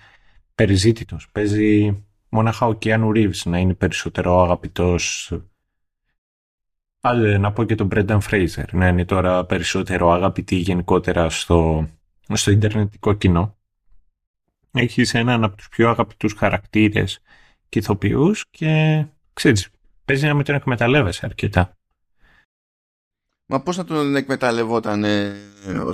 περιζήτητος. Παίζει μόναχα ο Κιάνου Ρίβς να είναι περισσότερο αγαπητός. Άλλε να πω και τον Μπρένταν Φρέιζερ να είναι τώρα περισσότερο αγαπητή γενικότερα στο, στο ιντερνετικό κοινό. Έχεις έναν από τους πιο αγαπητούς χαρακτήρες και ηθοποιούς και ξέρεις, παίζει να με τον εκμεταλλεύεσαι αρκετά. Μα πώς θα τον εκμεταλλευόταν, ε,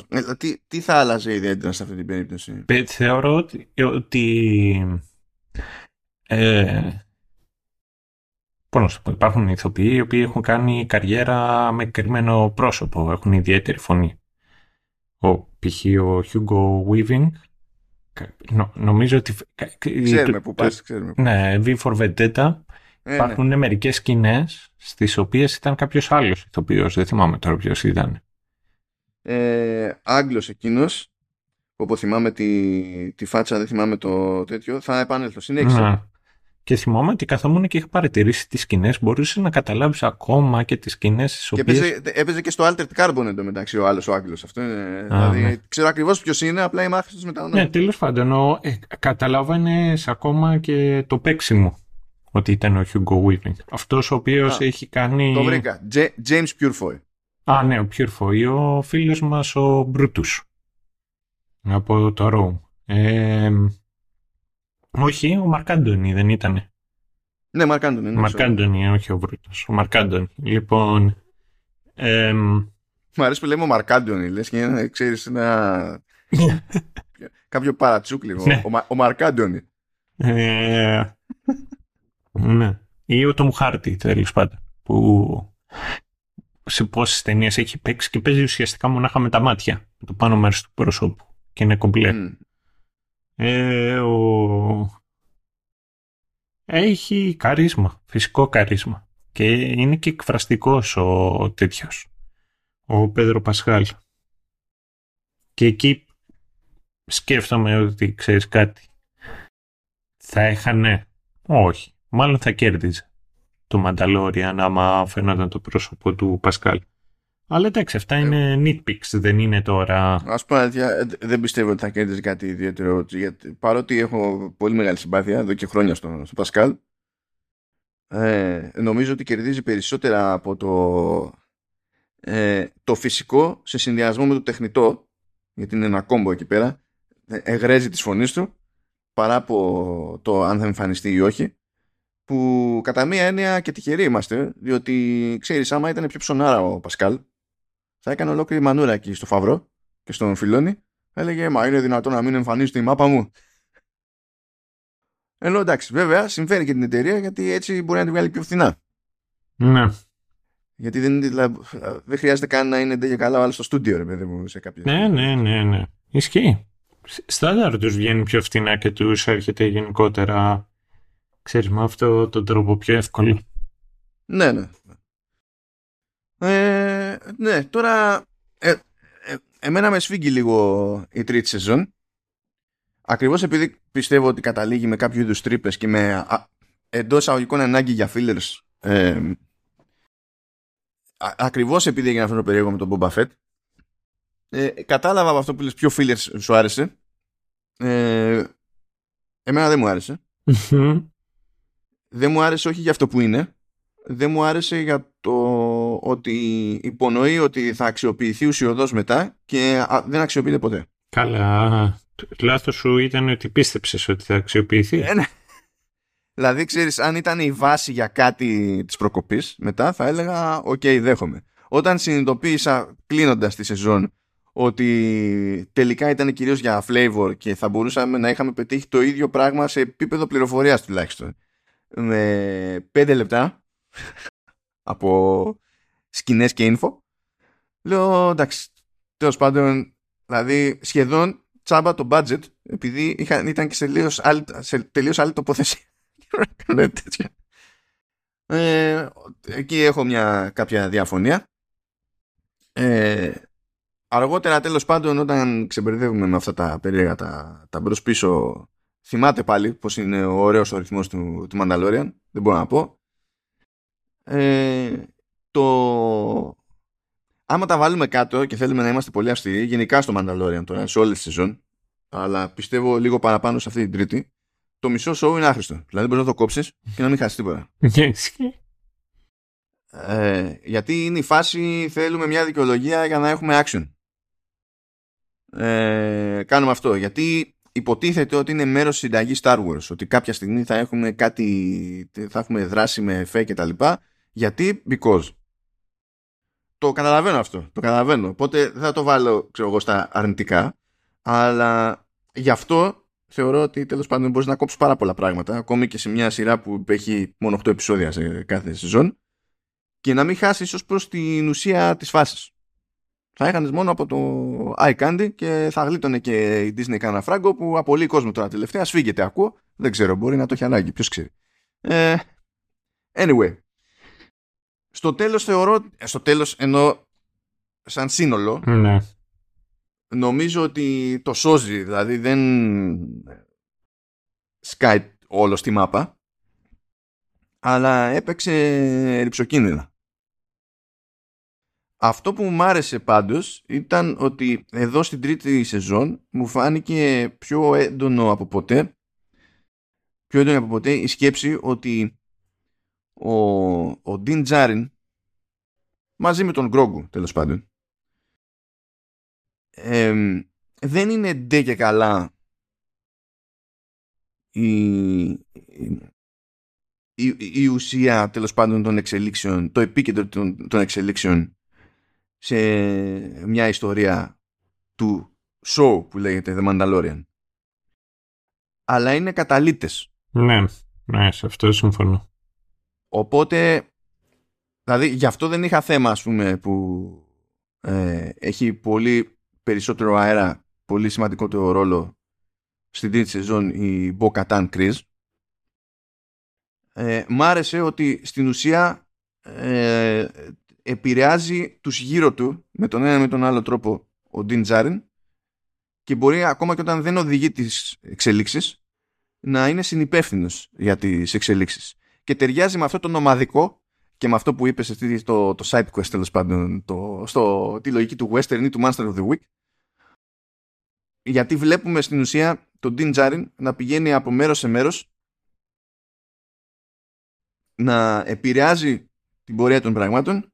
ε, τι, τι θα άλλαζε ιδιαίτερα σε αυτή την περίπτωση; Θεωρώ ότι, ότι ε, πώς υπάρχουν ηθοποιοί οι οποίοι έχουν κάνει καριέρα με κρυμμένο πρόσωπο, έχουν ιδιαίτερη φωνή. Ο π.χ. ο Hugo Weaving, νο, νομίζω ότι... Ξέρουμε που πας, ξέρουμε. Ναι, V for Vendetta, ε, Υπάρχουν ναι. μερικές σκηνές στις οποίες ήταν κάποιος άλλος ηθοποιός. Δεν θυμάμαι τώρα ποιος ήταν. Ε, Άγγλος εκείνος, που θυμάμαι τη, τη φάτσα, δεν θυμάμαι το τέτοιο, θα επανέλθω. Συνέχισε. Ναι. Και θυμάμαι ότι καθόμουν και είχα παρατηρήσει τις σκηνές, μπορούσες να καταλάβεις ακόμα και τις σκηνές τις οποίες... Και έπαιζε, έπαιζε και στο Altered Carbon εντωμεταξύ ο άλλος ο Άγγλος. Αυτό είναι, δηλαδή, ναι. ξέρω ακριβώς ποιος είναι, απλά είμαι άχρηστος μετά. Ναι, τέλος πάντων, ε, καταλάβαινες ακόμα και το παίξιμο ότι ήταν ο Hugo Weaving. Αυτός ο οποίος έχει κάνει... Το βρήκα. James Purefoy. Α, ναι, ο Purefoy. Ο φίλος μας ο Brutus. Από το Rome. Ε, όχι, ο Μαρκάντονι δεν ήταν. Ναι, Μαρκάντονι. Ναι, Μαρκάντονι, όχι ο Brutus. Ο Μαρκάντονι. Λοιπόν... Ε, Μου αρέσει που λέμε ο Μαρκάντονι. Λες και ξέρεις ένα... κάποιο παρατσούκ λίγο. Ναι. Ο, ο Μαρκάντονι. Ε, ναι. Ή ο Τόμ Χάρτη, τέλος πάντων. Που σε πόσες ταινίες έχει παίξει και παίζει ουσιαστικά μονάχα με τα μάτια. Με το πάνω μέρος του προσώπου. Και είναι κομπλέ. Ε, ο... Έχει καρίσμα. Φυσικό καρίσμα. Και είναι και εκφραστικός ο τέτοιος. Ο Πέδρο Πασχάλ. Και εκεί σκέφτομαι ότι ξέρεις κάτι. Θα έχανε. Όχι μάλλον θα κέρδιζε το Μανταλόριαν άμα φαίνονταν το πρόσωπο του Πασκάλ. Αλλά εντάξει, αυτά είναι nitpicks, δεν είναι τώρα. Α πούμε, δεν πιστεύω ότι θα κέρδιζε κάτι ιδιαίτερο. Γιατί, παρότι έχω πολύ μεγάλη συμπάθεια εδώ και χρόνια στο, στο Πασκάλ, ε, νομίζω ότι κερδίζει περισσότερα από το, ε, το φυσικό σε συνδυασμό με το τεχνητό γιατί είναι ένα κόμπο εκεί πέρα, εγρέζει τη φωνής του παρά από το αν θα εμφανιστεί ή όχι που κατά μία έννοια και τυχεροί είμαστε διότι ξέρεις άμα ήταν πιο ψωνάρα ο Πασκάλ θα έκανε ολόκληρη μανούρα εκεί στο Φαυρό και στον Φιλόνι έλεγε μα είναι δυνατόν να μην εμφανίζεται η μάπα μου ενώ εντάξει βέβαια συμφέρει και την εταιρεία γιατί έτσι μπορεί να την βγάλει πιο φθηνά ναι γιατί δεν, δηλαδή, δεν χρειάζεται καν να είναι και καλά άλλος στο στούντιο, ρε παιδί μου, σε κάποια Ναι, ναι, ναι, ναι. Ισχύει. Στάνταρ τους βγαίνει πιο φθηνά και τους έρχεται γενικότερα, ξέρεις, με αυτό τον τρόπο πιο εύκολο. Ναι, ναι. Ε, ναι, τώρα ε, ε, εμένα με σφίγγει λίγο η τρίτη σεζόν. Ακριβώς επειδή πιστεύω ότι καταλήγει με κάποιο είδους τρύπες και με εντός αγωγικών ανάγκη για fillers ε, ακριβώς επειδή έγινε αυτό το περίεργο με τον Boba Fett ε, κατάλαβα από αυτό που λες ποιο φίλερ σου άρεσε ε, εμένα δεν μου άρεσε δεν μου άρεσε όχι για αυτό που είναι δεν μου άρεσε για το ότι υπονοεί ότι θα αξιοποιηθεί ουσιωδώς μετά και δεν αξιοποιείται ποτέ Καλά λάθος σου ήταν ότι πίστεψες ότι θα αξιοποιηθεί ε, ναι. Δηλαδή, ξέρεις, αν ήταν η βάση για κάτι της προκοπής, μετά θα έλεγα: OK, okay, δέχομαι. Όταν συνειδητοποίησα κλείνοντας τη σεζόν ότι τελικά ήταν κυρίως για flavor και θα μπορούσαμε να είχαμε πετύχει το ίδιο πράγμα σε επίπεδο πληροφορίας τουλάχιστον. Με πέντε λεπτά από σκηνές και info. Λέω εντάξει, τέλος πάντων, δηλαδή σχεδόν τσάμπα το budget επειδή είχα, ήταν και σε τελείως άλλη, σε τελείως άλλη τοποθεσία. Ε, εκεί έχω μια κάποια διαφωνία. Ε, αργότερα τέλος πάντων όταν ξεμπερδεύουμε με αυτά τα περίεργα τα, τα μπρος πίσω θυμάται πάλι πως είναι ο ωραίος ο ρυθμός του, του Mandalorian δεν μπορώ να πω ε, το άμα τα βάλουμε κάτω και θέλουμε να είμαστε πολύ αυστηροί γενικά στο Mandalorian τώρα σε όλες τις σεζόν αλλά πιστεύω λίγο παραπάνω σε αυτή την τρίτη το μισό show είναι άχρηστο. Δηλαδή μπορείς να το κόψεις και να μην χάσεις τίποτα. ε, γιατί είναι η φάση θέλουμε μια δικαιολογία για να έχουμε action. Ε, κάνουμε αυτό. Γιατί υποτίθεται ότι είναι μέρος της συνταγής Star Wars. Ότι κάποια στιγμή θα έχουμε κάτι, θα έχουμε δράση με εφέ και τα λοιπά. Γιατί, because. Το καταλαβαίνω αυτό. Το καταλαβαίνω. Οπότε δεν θα το βάλω, ξέρω εγώ, στα αρνητικά. Αλλά γι' αυτό θεωρώ ότι τέλος πάντων μπορείς να κόψεις πάρα πολλά πράγματα, ακόμη και σε μια σειρά που έχει μόνο 8 επεισόδια σε κάθε σεζόν, και να μην χάσεις ω προς την ουσία της φάσης. Θα έχανες μόνο από το iCandy και θα γλίτωνε και η Disney κανένα φράγκο που απολύει κόσμο τώρα τελευταία. Σφίγγεται, ακούω. Δεν ξέρω, μπορεί να το έχει ανάγκη. Ποιος ξέρει. Ε, anyway. Στο τέλος θεωρώ, ε, στο τέλος εννοώ σαν σύνολο, ναι νομίζω ότι το σώζει, δηλαδή δεν σκάει όλο στη μάπα, αλλά έπαιξε ρηψοκίνδυνα. Αυτό που μου άρεσε πάντως ήταν ότι εδώ στην τρίτη σεζόν μου φάνηκε πιο έντονο από ποτέ πιο έντονο από ποτέ η σκέψη ότι ο, ο Dean Jarin μαζί με τον Γκρόγκου τέλος πάντων δεν είναι ντε και καλά η, η, η, ουσία τέλος πάντων των εξελίξεων, το επίκεντρο των, των εξελίξεων σε μια ιστορία του show που λέγεται The Mandalorian. Αλλά είναι καταλήτες. Ναι, ναι, σε αυτό συμφωνώ. Οπότε, δηλαδή γι' αυτό δεν είχα θέμα ας πούμε που ε, έχει πολύ περισσότερο αέρα, πολύ σημαντικότερο ρόλο στην τρίτη σεζόν η Bo-Katan Chris. Ε, μ' άρεσε ότι στην ουσία ε, επηρεάζει τους γύρω του με τον ένα με τον άλλο τρόπο ο Dean Jarin και μπορεί ακόμα και όταν δεν οδηγεί τις εξελίξεις να είναι συνυπεύθυνος για τις εξελίξεις. Και ταιριάζει με αυτό το νομαδικό και με αυτό που είπες το, το side quest τέλος πάντων, το, στο, τη λογική του western ή του monster of the week, γιατί βλέπουμε στην ουσία τον Dean Jarin να πηγαίνει από μέρος σε μέρος να επηρεάζει την πορεία των πραγμάτων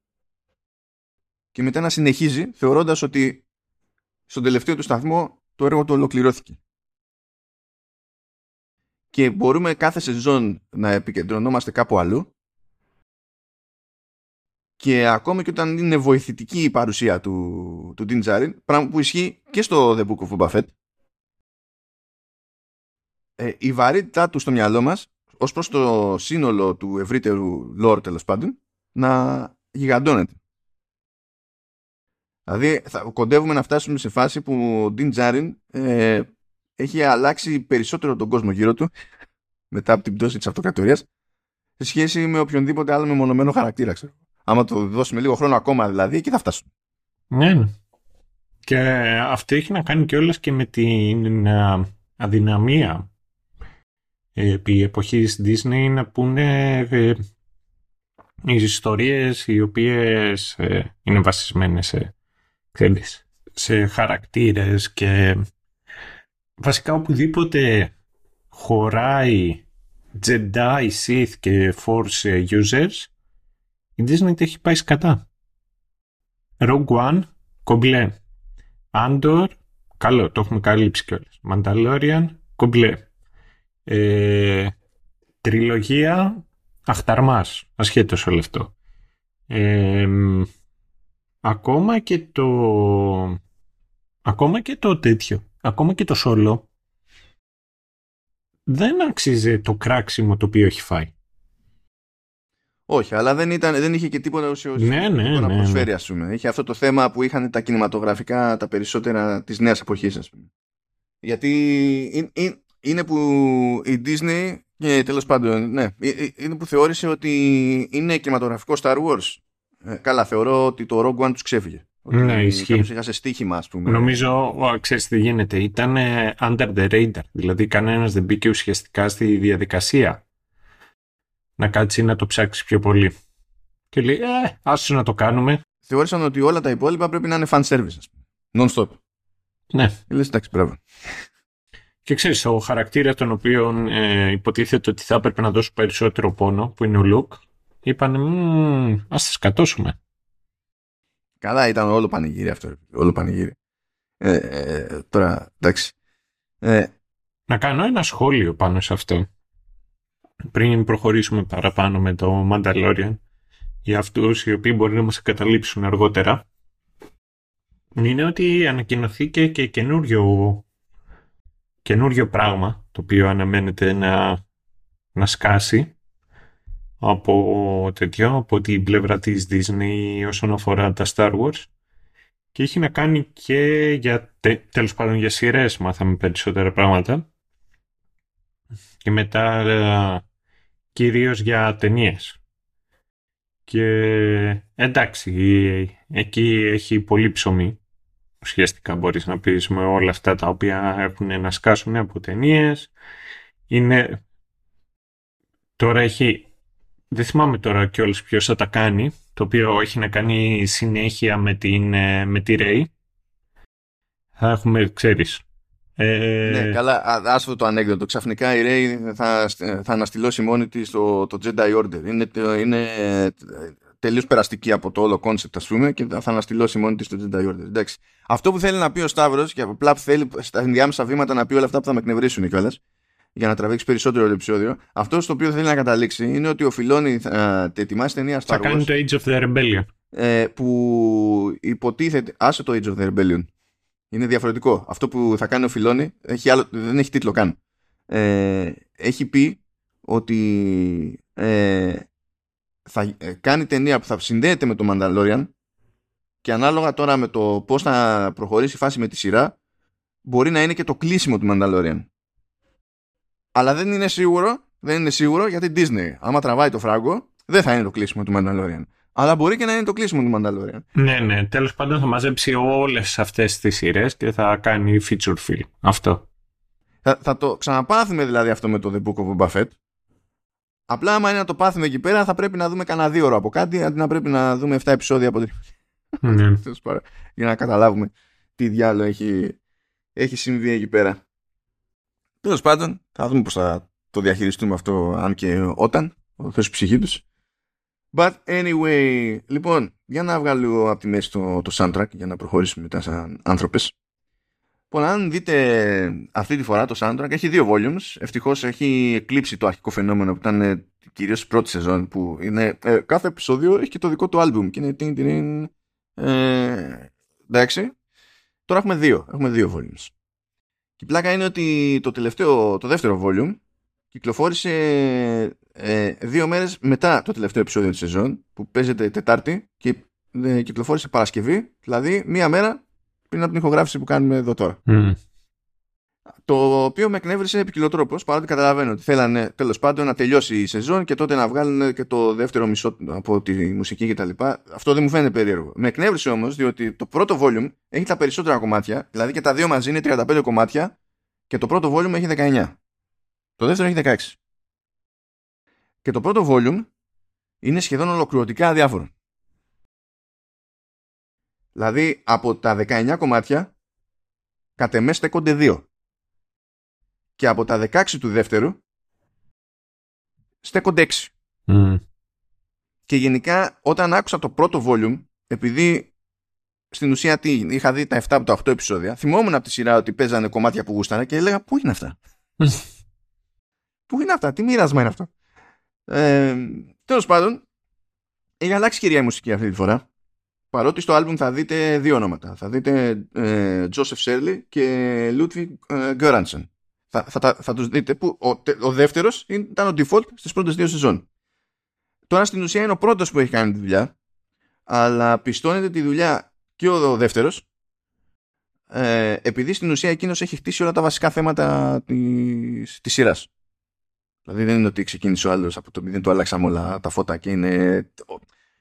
και μετά να συνεχίζει θεωρώντας ότι στον τελευταίο του σταθμό το έργο του ολοκληρώθηκε. Και μπορούμε κάθε σεζόν να επικεντρωνόμαστε κάπου αλλού και ακόμα και όταν είναι βοηθητική η παρουσία του, του Din πράγμα που ισχύει και στο The Book of Boba Fett, ε, η βαρύτητά του στο μυαλό μας ως προς το σύνολο του ευρύτερου lore τέλος πάντων να γιγαντώνεται. Δηλαδή θα κοντεύουμε να φτάσουμε σε φάση που ο Dean Jarin ε, έχει αλλάξει περισσότερο τον κόσμο γύρω του μετά από την πτώση της αυτοκρατορίας σε σχέση με οποιονδήποτε άλλο μεμονωμένο χαρακτήρα ξέρω. Άμα το δώσουμε λίγο χρόνο ακόμα δηλαδή εκεί θα φτάσουμε. Ναι, ναι. Και αυτό έχει να κάνει και όλες και με την ε, αδυναμία επί εποχής Disney να πούνε ε, οι ιστορίες οι οποίες ε, είναι βασισμένες σε, ξέρεις, σε χαρακτήρες και βασικά οπουδήποτε χωράει Jedi, Sith και Force users η Disney έχει πάει σκατά. Rogue One, κομπλέ. Andor, καλό, το έχουμε καλύψει κιόλας. Mandalorian, κομπλέ. Ε, τριλογία Αχταρμάς, ασχέτως όλο αυτό. Ε, ακόμα και το... Ακόμα και το τέτοιο. Ακόμα και το σόλο δεν αξίζει το κράξιμο το οποίο έχει φάει. Όχι, αλλά δεν, ήταν, δεν είχε και τίποτα ουσιαστικό ναι, ναι, να ναι, προσφέρει, ναι. πούμε. Είχε αυτό το θέμα που είχαν τα κινηματογραφικά τα περισσότερα της νέας εποχής, ας πούμε. Γιατί είναι που η Disney και τέλος πάντων, ναι, ε, ε, είναι που θεώρησε ότι είναι κινηματογραφικό Star Wars. Ε, καλά, θεωρώ ότι το Rogue One τους ξέφυγε. Ναι, ισχύει. Είχα σε στοίχημα, ας πούμε. Νομίζω, ξέρεις τι γίνεται, ήταν under the radar. Δηλαδή, κανένας δεν μπήκε ουσιαστικά στη διαδικασία να κάτσει να το ψάξει πιο πολύ. Και λέει, ε, άσου να το κάνουμε. Θεώρησαν ότι όλα τα υπόλοιπα πρέπει να είναι fan service, ας πούμε. Non-stop. Ναι. Λες, εντάξει, μπράβο. Και ξέρεις, ο χαρακτήρας τον οποίο ε, υποτίθεται ότι θα έπρεπε να δώσει περισσότερο πόνο, που είναι ο Λουκ, είπαν ας τα σκατώσουμε. Καλά, ήταν όλο πανηγύρι αυτό. Όλο πανηγύρι. Ε, ε, τώρα, εντάξει. Ε, να κάνω ένα σχόλιο πάνω σε αυτό. Πριν προχωρήσουμε παραπάνω με το Mandalorian, για αυτούς οι οποίοι μπορεί να μας καταλήψουν αργότερα, είναι ότι ανακοινωθήκε και καινούριο καινούριο πράγμα το οποίο αναμένεται να, να σκάσει από τέτοιο, από την πλευρά της Disney όσον αφορά τα Star Wars και έχει να κάνει και για, τέλος πάντων για σειρές μάθαμε περισσότερα πράγματα και μετά ε, κυρίως για ταινίες. Και εντάξει, εκεί έχει πολύ ψωμί ουσιαστικά μπορείς να πεις με όλα αυτά τα οποία έχουν να σκάσουν από ταινίες. Είναι... Τώρα έχει... Δεν θυμάμαι τώρα κιόλας ποιος θα τα κάνει, το οποίο έχει να κάνει συνέχεια με, την, ε, με τη Ray. Θα έχουμε, ξέρεις, ε... Ναι, καλά, άσχετο το ανέκδοτο. Ξαφνικά η Ray θα, θα αναστηλώσει μόνη της το, το Jedi Order. Είναι, είναι τελείως περαστική από το όλο concept, ας πούμε, και θα αναστηλώσει μόνη της το Jedi Order. Εντάξει. Αυτό που θέλει να πει ο Σταύρος, και απλά θέλει στα ενδιάμεσα βήματα να πει όλα αυτά που θα με εκνευρίσουν κιόλας, για να τραβήξει περισσότερο το επεισόδιο, αυτό στο οποίο θέλει να καταλήξει είναι ότι ο Φιλόνι θα ετοιμάσει ταινία Star Wars. Θα κάνει το Age of the Rebellion. Ε, που υποτίθεται. Άσε το Age of the Rebellion. Είναι διαφορετικό. Αυτό που θα κάνει ο Φιλόνι έχει άλλο, δεν έχει τίτλο καν. Ε, έχει πει ότι ε, θα ε, κάνει ταινία που θα συνδέεται με το Mandalorian και ανάλογα τώρα με το πώς θα προχωρήσει η φάση με τη σειρά μπορεί να είναι και το κλείσιμο του Mandalorian. Αλλά δεν είναι σίγουρο, δεν είναι σίγουρο γιατί Disney άμα τραβάει το φράγκο δεν θα είναι το κλείσιμο του Mandalorian. Αλλά μπορεί και να είναι το κλείσιμο του Mandalorian. Ναι, ναι. Τέλος πάντων θα μαζέψει όλες αυτές τις σειρές και θα κάνει feature film. Αυτό. Θα, θα το ξαναπάθουμε δηλαδή αυτό με το The Book of Boba Fett Απλά άμα είναι να το πάθουμε εκεί πέρα θα πρέπει να δούμε κανένα δύο ώρα από κάτι αντί να πρέπει να δούμε 7 επεισόδια από την ναι. για να καταλάβουμε τι διάλογο έχει, έχει συμβεί εκεί πέρα. Τέλος πάντων, θα δούμε πώς θα το διαχειριστούμε αυτό, αν και όταν, ο Θεός ψυχή τους. But anyway, λοιπόν, για να βγάλω λίγο από τη μέση το, το soundtrack για να προχωρήσουμε μετά σαν άνθρωπες. Λοιπόν, αν δείτε αυτή τη φορά το soundtrack, έχει δύο volumes. Ευτυχώς έχει εκλείψει το αρχικό φαινόμενο που ήταν ε, κυρίως η πρώτη σεζόν. Που είναι, ε, κάθε επεισόδιο έχει και το δικό του album. Και είναι τιν, τιν, ε, εντάξει. Τώρα έχουμε δύο. Έχουμε δύο volumes. Και η πλάκα είναι ότι το, τελευταίο, το δεύτερο volume κυκλοφόρησε ε, δύο μέρες μετά το τελευταίο επεισόδιο της σεζόν που παίζεται Τετάρτη και ε, κυκλοφόρησε Παρασκευή, δηλαδή μία μέρα πριν από την ηχογράφηση που κάνουμε εδώ τώρα. Το οποίο με εκνεύρισε επικοινωτρόπως παρότι καταλαβαίνω ότι θέλανε τέλος πάντων να τελειώσει η σεζόν και τότε να βγάλουν και το δεύτερο μισό από τη μουσική κτλ. Αυτό δεν μου φαίνεται περίεργο. Με εκνεύρισε όμως διότι το πρώτο volume έχει τα περισσότερα κομμάτια, δηλαδή και τα δύο μαζί είναι 35 κομμάτια και το πρώτο volume έχει 19. Το δεύτερο έχει 16. Και το πρώτο volume είναι σχεδόν ολοκληρωτικά αδιάφορο. Δηλαδή από τα 19 κομμάτια κατ' εμέ στέκονται δύο. Και από τα 16 του δεύτερου στέκονται 6. Και γενικά όταν άκουσα το πρώτο volume, επειδή στην ουσία τι, είχα δει τα 7 από τα 8 επεισόδια, θυμόμουν από τη σειρά ότι παίζανε κομμάτια που γούστανα και έλεγα πού είναι αυτά; πού είναι αυτά, τι μοίρασμα είναι αυτό; Ε, Τέλος πάντων, έχει αλλάξει κυρία η μουσική αυτή τη φορά. Παρότι στο άλμπουμ θα δείτε δύο ονόματα. Θα δείτε ε, Joseph Shirley και Ludwig ε, Göransson. Θα, θα, θα, τους δείτε που ο, ο δεύτερος ήταν ο default στις πρώτες δύο σεζόν. Τώρα στην ουσία είναι ο πρώτος που έχει κάνει τη δουλειά αλλά πιστώνεται τη δουλειά και ο δεύτερος ε, επειδή στην ουσία εκείνος έχει χτίσει όλα τα βασικά θέματα της, της σειράς. Δηλαδή δεν είναι ότι ξεκίνησε ο άλλος από το μηδέν του άλλαξαμε όλα τα φώτα και είναι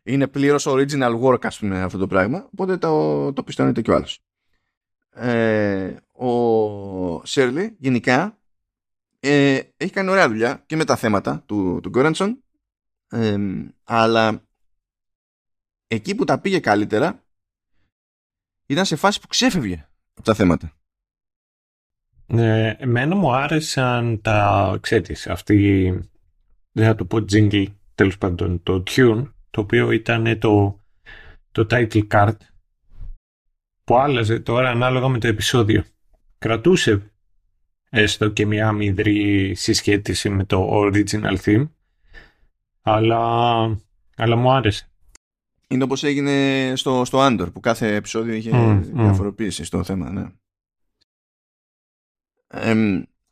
είναι πλήρως original work, ας πούμε, αυτό το πράγμα. Οπότε το, το πιστώνεται και ο άλλος. Ε, ο Σέρλι γενικά ε, έχει κάνει ωραία δουλειά και με τα θέματα του, του Γκόρανσον ε, αλλά εκεί που τα πήγε καλύτερα ήταν σε φάση που ξέφευγε από τα θέματα. Ε, εμένα μου άρεσαν τα, ξέρεις, αυτή, δεν θα το πω jingle, τέλος πάντων, το tune το οποίο ήταν το, το title card που άλλαζε τώρα ανάλογα με το επεισόδιο. Κρατούσε έστω και μια αμυδρή συσχέτιση με το original theme αλλά, αλλά μου άρεσε. Είναι όπως έγινε στο, στο Andor που κάθε επεισόδιο είχε mm, διαφοροποίηση στο θέμα. Ναι.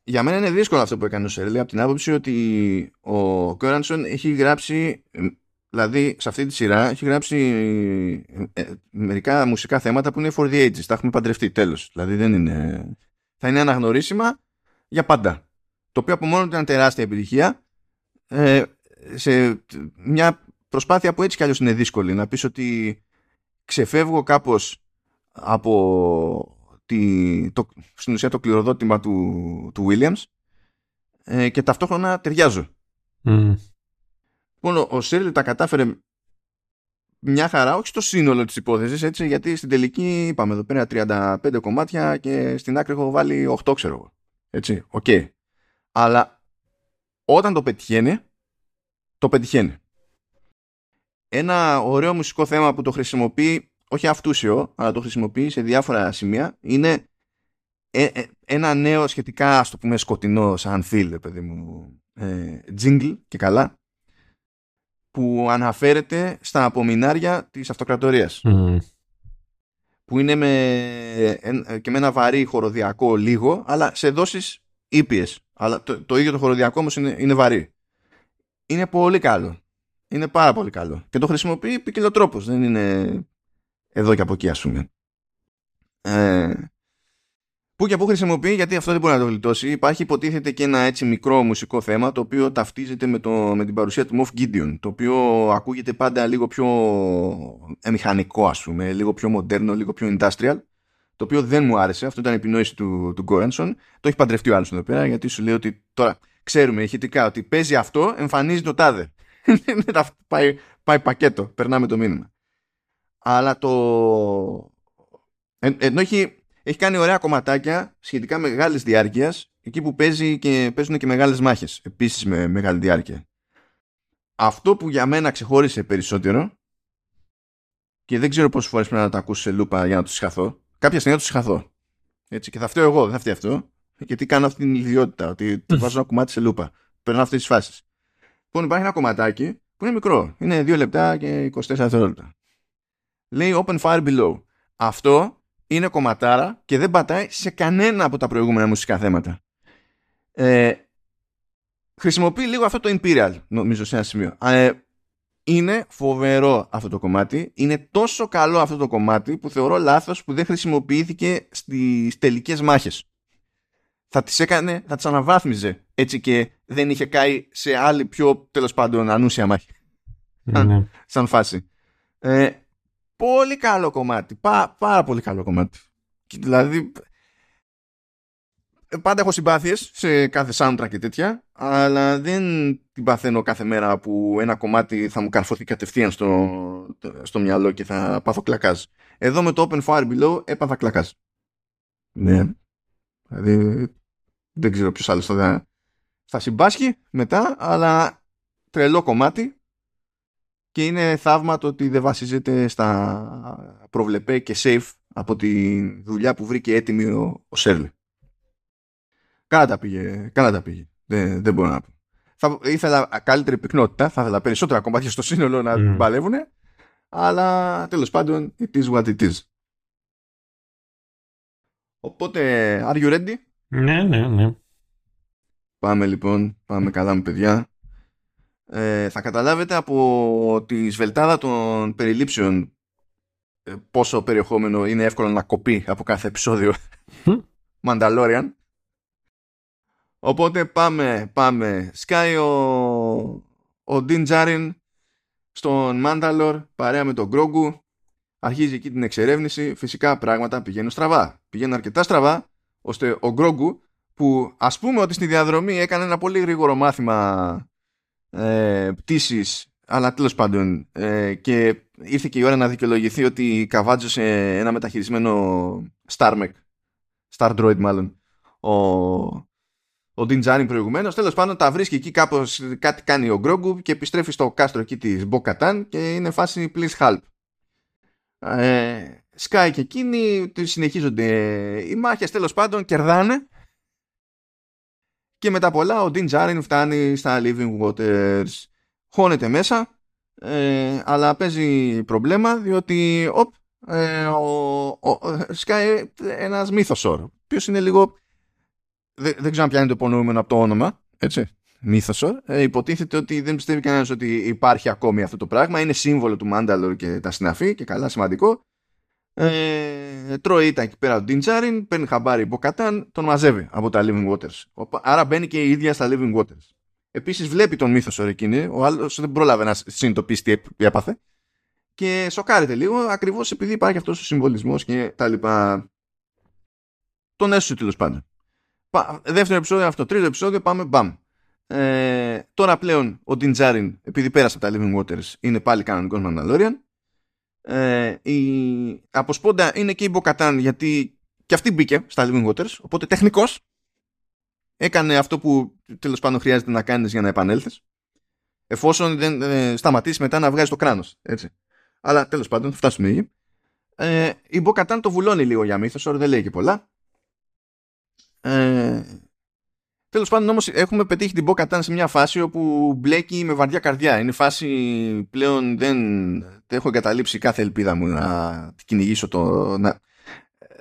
για μένα είναι δύσκολο αυτό που έκανε ο Σέρλι από την άποψη ότι ο Κόρανσον έχει γράψει Δηλαδή, σε αυτή τη σειρά έχει γράψει ε, ε, μερικά μουσικά θέματα που είναι for the ages. Τα έχουμε παντρευτεί, τέλος. Δηλαδή, δεν είναι... θα είναι αναγνωρίσιμα για πάντα. Το οποίο από μόνο του ήταν τεράστια επιτυχία ε, σε μια προσπάθεια που έτσι κι αλλιώς είναι δύσκολη. Να πεις ότι ξεφεύγω κάπως από τη, το, στην ουσία το κληροδότημα του, του Williams ε, και ταυτόχρονα ταιριάζω. Λοιπόν, ο Σέρλι τα κατάφερε μια χαρά, όχι στο σύνολο της υπόθεσης, έτσι, γιατί στην τελική είπαμε εδώ πέρα 35 κομμάτια και στην άκρη έχω βάλει 8, ξέρω εγώ. Έτσι, OK. Okay. Αλλά όταν το πετυχαίνει, το πετυχαίνει. Ένα ωραίο μουσικό θέμα που το χρησιμοποιεί, όχι αυτούσιο, αλλά το χρησιμοποιεί σε διάφορα σημεία, είναι ε, ε, ένα νέο σχετικά, ας το πούμε, σκοτεινό σαν feel, παιδί μου, ε, jingle και καλά, που αναφέρεται στα απομεινάρια της αυτοκρατορίας. Που είναι με, και με ένα βαρύ χοροδιακό λίγο, αλλά σε δόσεις ήπιες. Αλλά το, το ίδιο το χοροδιακό όμως είναι, είναι βαρύ. Είναι πολύ καλό. Είναι πάρα πολύ καλό. Και το χρησιμοποιεί ποικιλοτρόπως. Δεν είναι εδώ και από εκεί ας πούμε. Ε, Πού και πού χρησιμοποιεί, γιατί αυτό δεν μπορεί να το γλιτώσει. Υπάρχει υποτίθεται και ένα έτσι μικρό μουσικό θέμα το οποίο ταυτίζεται με, το, με την παρουσία του Moff Gideon. Το οποίο ακούγεται πάντα λίγο πιο μηχανικό, ας πούμε, λίγο πιο μοντέρνο, λίγο πιο industrial. Το οποίο δεν μου άρεσε. Αυτό ήταν η επινόηση του, του Γκόρανσον. Το έχει παντρευτεί ο άλλος εδώ πέρα, γιατί σου λέει ότι τώρα ξέρουμε ηχητικά ότι παίζει αυτό, εμφανίζει το τάδε. πάει, πάει πακέτο, περνάμε το μήνυμα. Αλλά το. ενώ έχει έχει κάνει ωραία κομματάκια σχετικά μεγάλης διάρκειας, εκεί που παίζει και παίζουν και μεγάλες μάχες. Επίσης με μεγάλη διάρκεια. Αυτό που για μένα ξεχώρισε περισσότερο και δεν ξέρω πόσες φορές πρέπει να το ακούσεις σε λούπα για να τους συγχαθώ. Κάποια στιγμή να τους συγχαθώ. Έτσι, και θα φταίω εγώ, δεν θα φταίει αυτό. Γιατί κάνω αυτή την ιδιότητα, ότι βάζω ένα κομμάτι σε λούπα. Παίρνω αυτές τις φάσεις. Λοιπόν, υπάρχει ένα κομματάκι που είναι μικρό. Είναι 2 λεπτά και 24 δευτερόλεπτα. Λέει Open Fire Below. Αυτό είναι κομματάρα και δεν πατάει σε κανένα από τα προηγούμενα μουσικά θέματα. Ε, χρησιμοποιεί λίγο αυτό το Imperial, νομίζω, σε ένα σημείο. Ε, είναι φοβερό αυτό το κομμάτι. Είναι τόσο καλό αυτό το κομμάτι που θεωρώ λάθος που δεν χρησιμοποιήθηκε στις τελικές μάχες. Θα τις έκανε, θα τις αναβάθμιζε έτσι και δεν είχε κάει σε άλλη πιο τέλος πάντων ανούσια μάχη. Ναι. Σαν φάση. Ε, πολύ καλό κομμάτι. Πά, πάρα πολύ καλό κομμάτι. δηλαδή πάντα έχω συμπάθειες σε κάθε soundtrack και τέτοια, αλλά δεν την παθαίνω κάθε μέρα που ένα κομμάτι θα μου καρφωθεί κατευθείαν στο, στο μυαλό και θα πάθω κλακάζ. Εδώ με το Open Fire Below έπαθα κλακάζ. Ναι. Δηλαδή δεν ξέρω ποιος άλλος θα, θα συμπάσχει μετά, αλλά τρελό κομμάτι και είναι θαύμα το ότι δεν βασίζεται στα προβλεπέ και safe από τη δουλειά που βρήκε έτοιμη ο, ο Σέρλι. Καλά τα πήγε. Καλά τα πήγε. Δεν, δεν μπορώ να πω. Θα ήθελα καλύτερη πυκνότητα, θα ήθελα περισσότερα κομμάτια στο σύνολο να mm. παλεύουν, αλλά τέλος πάντων, it is what it is. Οπότε, are you ready? Ναι, ναι, ναι. Πάμε λοιπόν, πάμε καλά με παιδιά. Ε, θα καταλάβετε από τη σβελτάδα των περιλήψεων ε, πόσο περιεχόμενο είναι εύκολο να κοπεί από κάθε επεισόδιο Mandalorian. Οπότε πάμε, πάμε. Σκάει ο, ο Ντίν Τζάριν στον Μάνταλορ παρέα με τον Γκρόγκου. Αρχίζει εκεί την εξερεύνηση. Φυσικά πράγματα πηγαίνουν στραβά. Πηγαίνουν αρκετά στραβά ώστε ο Γκρόγκου που ας πούμε ότι στη διαδρομή έκανε ένα πολύ γρήγορο μάθημα ε, πτήσης αλλά τέλος πάντων ε, και ήρθε και η ώρα να δικαιολογηθεί ότι καβάτζωσε ένα μεταχειρισμένο Star Star Droid μάλλον ο, ο Ντίν Τζάριν προηγουμένως. Τέλος πάντων, τα βρίσκει εκεί κάπως, κάτι κάνει ο Γκρόγκου και επιστρέφει στο κάστρο εκεί της Μποκατάν και είναι φάση please help. Ε, σκάει και εκείνη, συνεχίζονται οι μάχες τέλος πάντων, κερδάνε. Και μετά πολλά ο Ντίν Τζάριν φτάνει στα Living Waters. Χώνεται μέσα, ε, αλλά παίζει προβλέμα διότι οπ, ε, ο, ο, σκάει ένας μύθος ποιος είναι λίγο δεν, δεν ξέρω αν πιάνει το υπονοούμενο από το όνομα, έτσι. Μύθοσορ. Ε, υποτίθεται ότι δεν πιστεύει κανένας ότι υπάρχει ακόμη αυτό το πράγμα. Είναι σύμβολο του Μάνταλορ και τα συναφή και καλά σημαντικό. Ε, τρώει ήταν εκεί πέρα ο Ντίντζάριν, παίρνει χαμπάρι Μποκατάν, τον μαζεύει από τα Living Waters. Άρα μπαίνει και η ίδια στα Living Waters. Επίσης βλέπει τον μύθος εκείνη, ο άλλος δεν πρόλαβε να συνειδητοποιήσει τι έπαθε. Και σοκάρεται λίγο ακριβώς επειδή υπάρχει αυτός ο συμβολισμός και τα λοιπά. Τον έσωσε τέλος πάντων. Δεύτερο επεισόδιο αυτό. Τρίτο επεισόδιο πάμε μπαμ. Ε, τώρα πλέον ο Ντιντζάριν, επειδή πέρασε από τα Living Waters, είναι πάλι κανονικός Mandalorian. Ε, η αποσπόντα είναι και η Μποκατάν γιατί και αυτή μπήκε στα Living Waters. Οπότε τεχνικώ έκανε αυτό που τέλος πάντων χρειάζεται να κάνεις για να επανέλθεις. Εφόσον δεν ε, σταματήσεις μετά να βγάζει το κράνος. Έτσι. Αλλά τέλος πάντων θα φτάσουμε εκεί. Ε, η Μποκατάν το βουλώνει λίγο για μύθος, δεν λέει και πολλά. Ε, Τέλος πάντων όμως έχουμε πετύχει την Μπόκαταν σε μια φάση όπου μπλέκει με βαριά καρδιά. Είναι φάση πλέον δεν, έχω εγκαταλείψει κάθε ελπίδα μου να κυνηγήσω το... Να,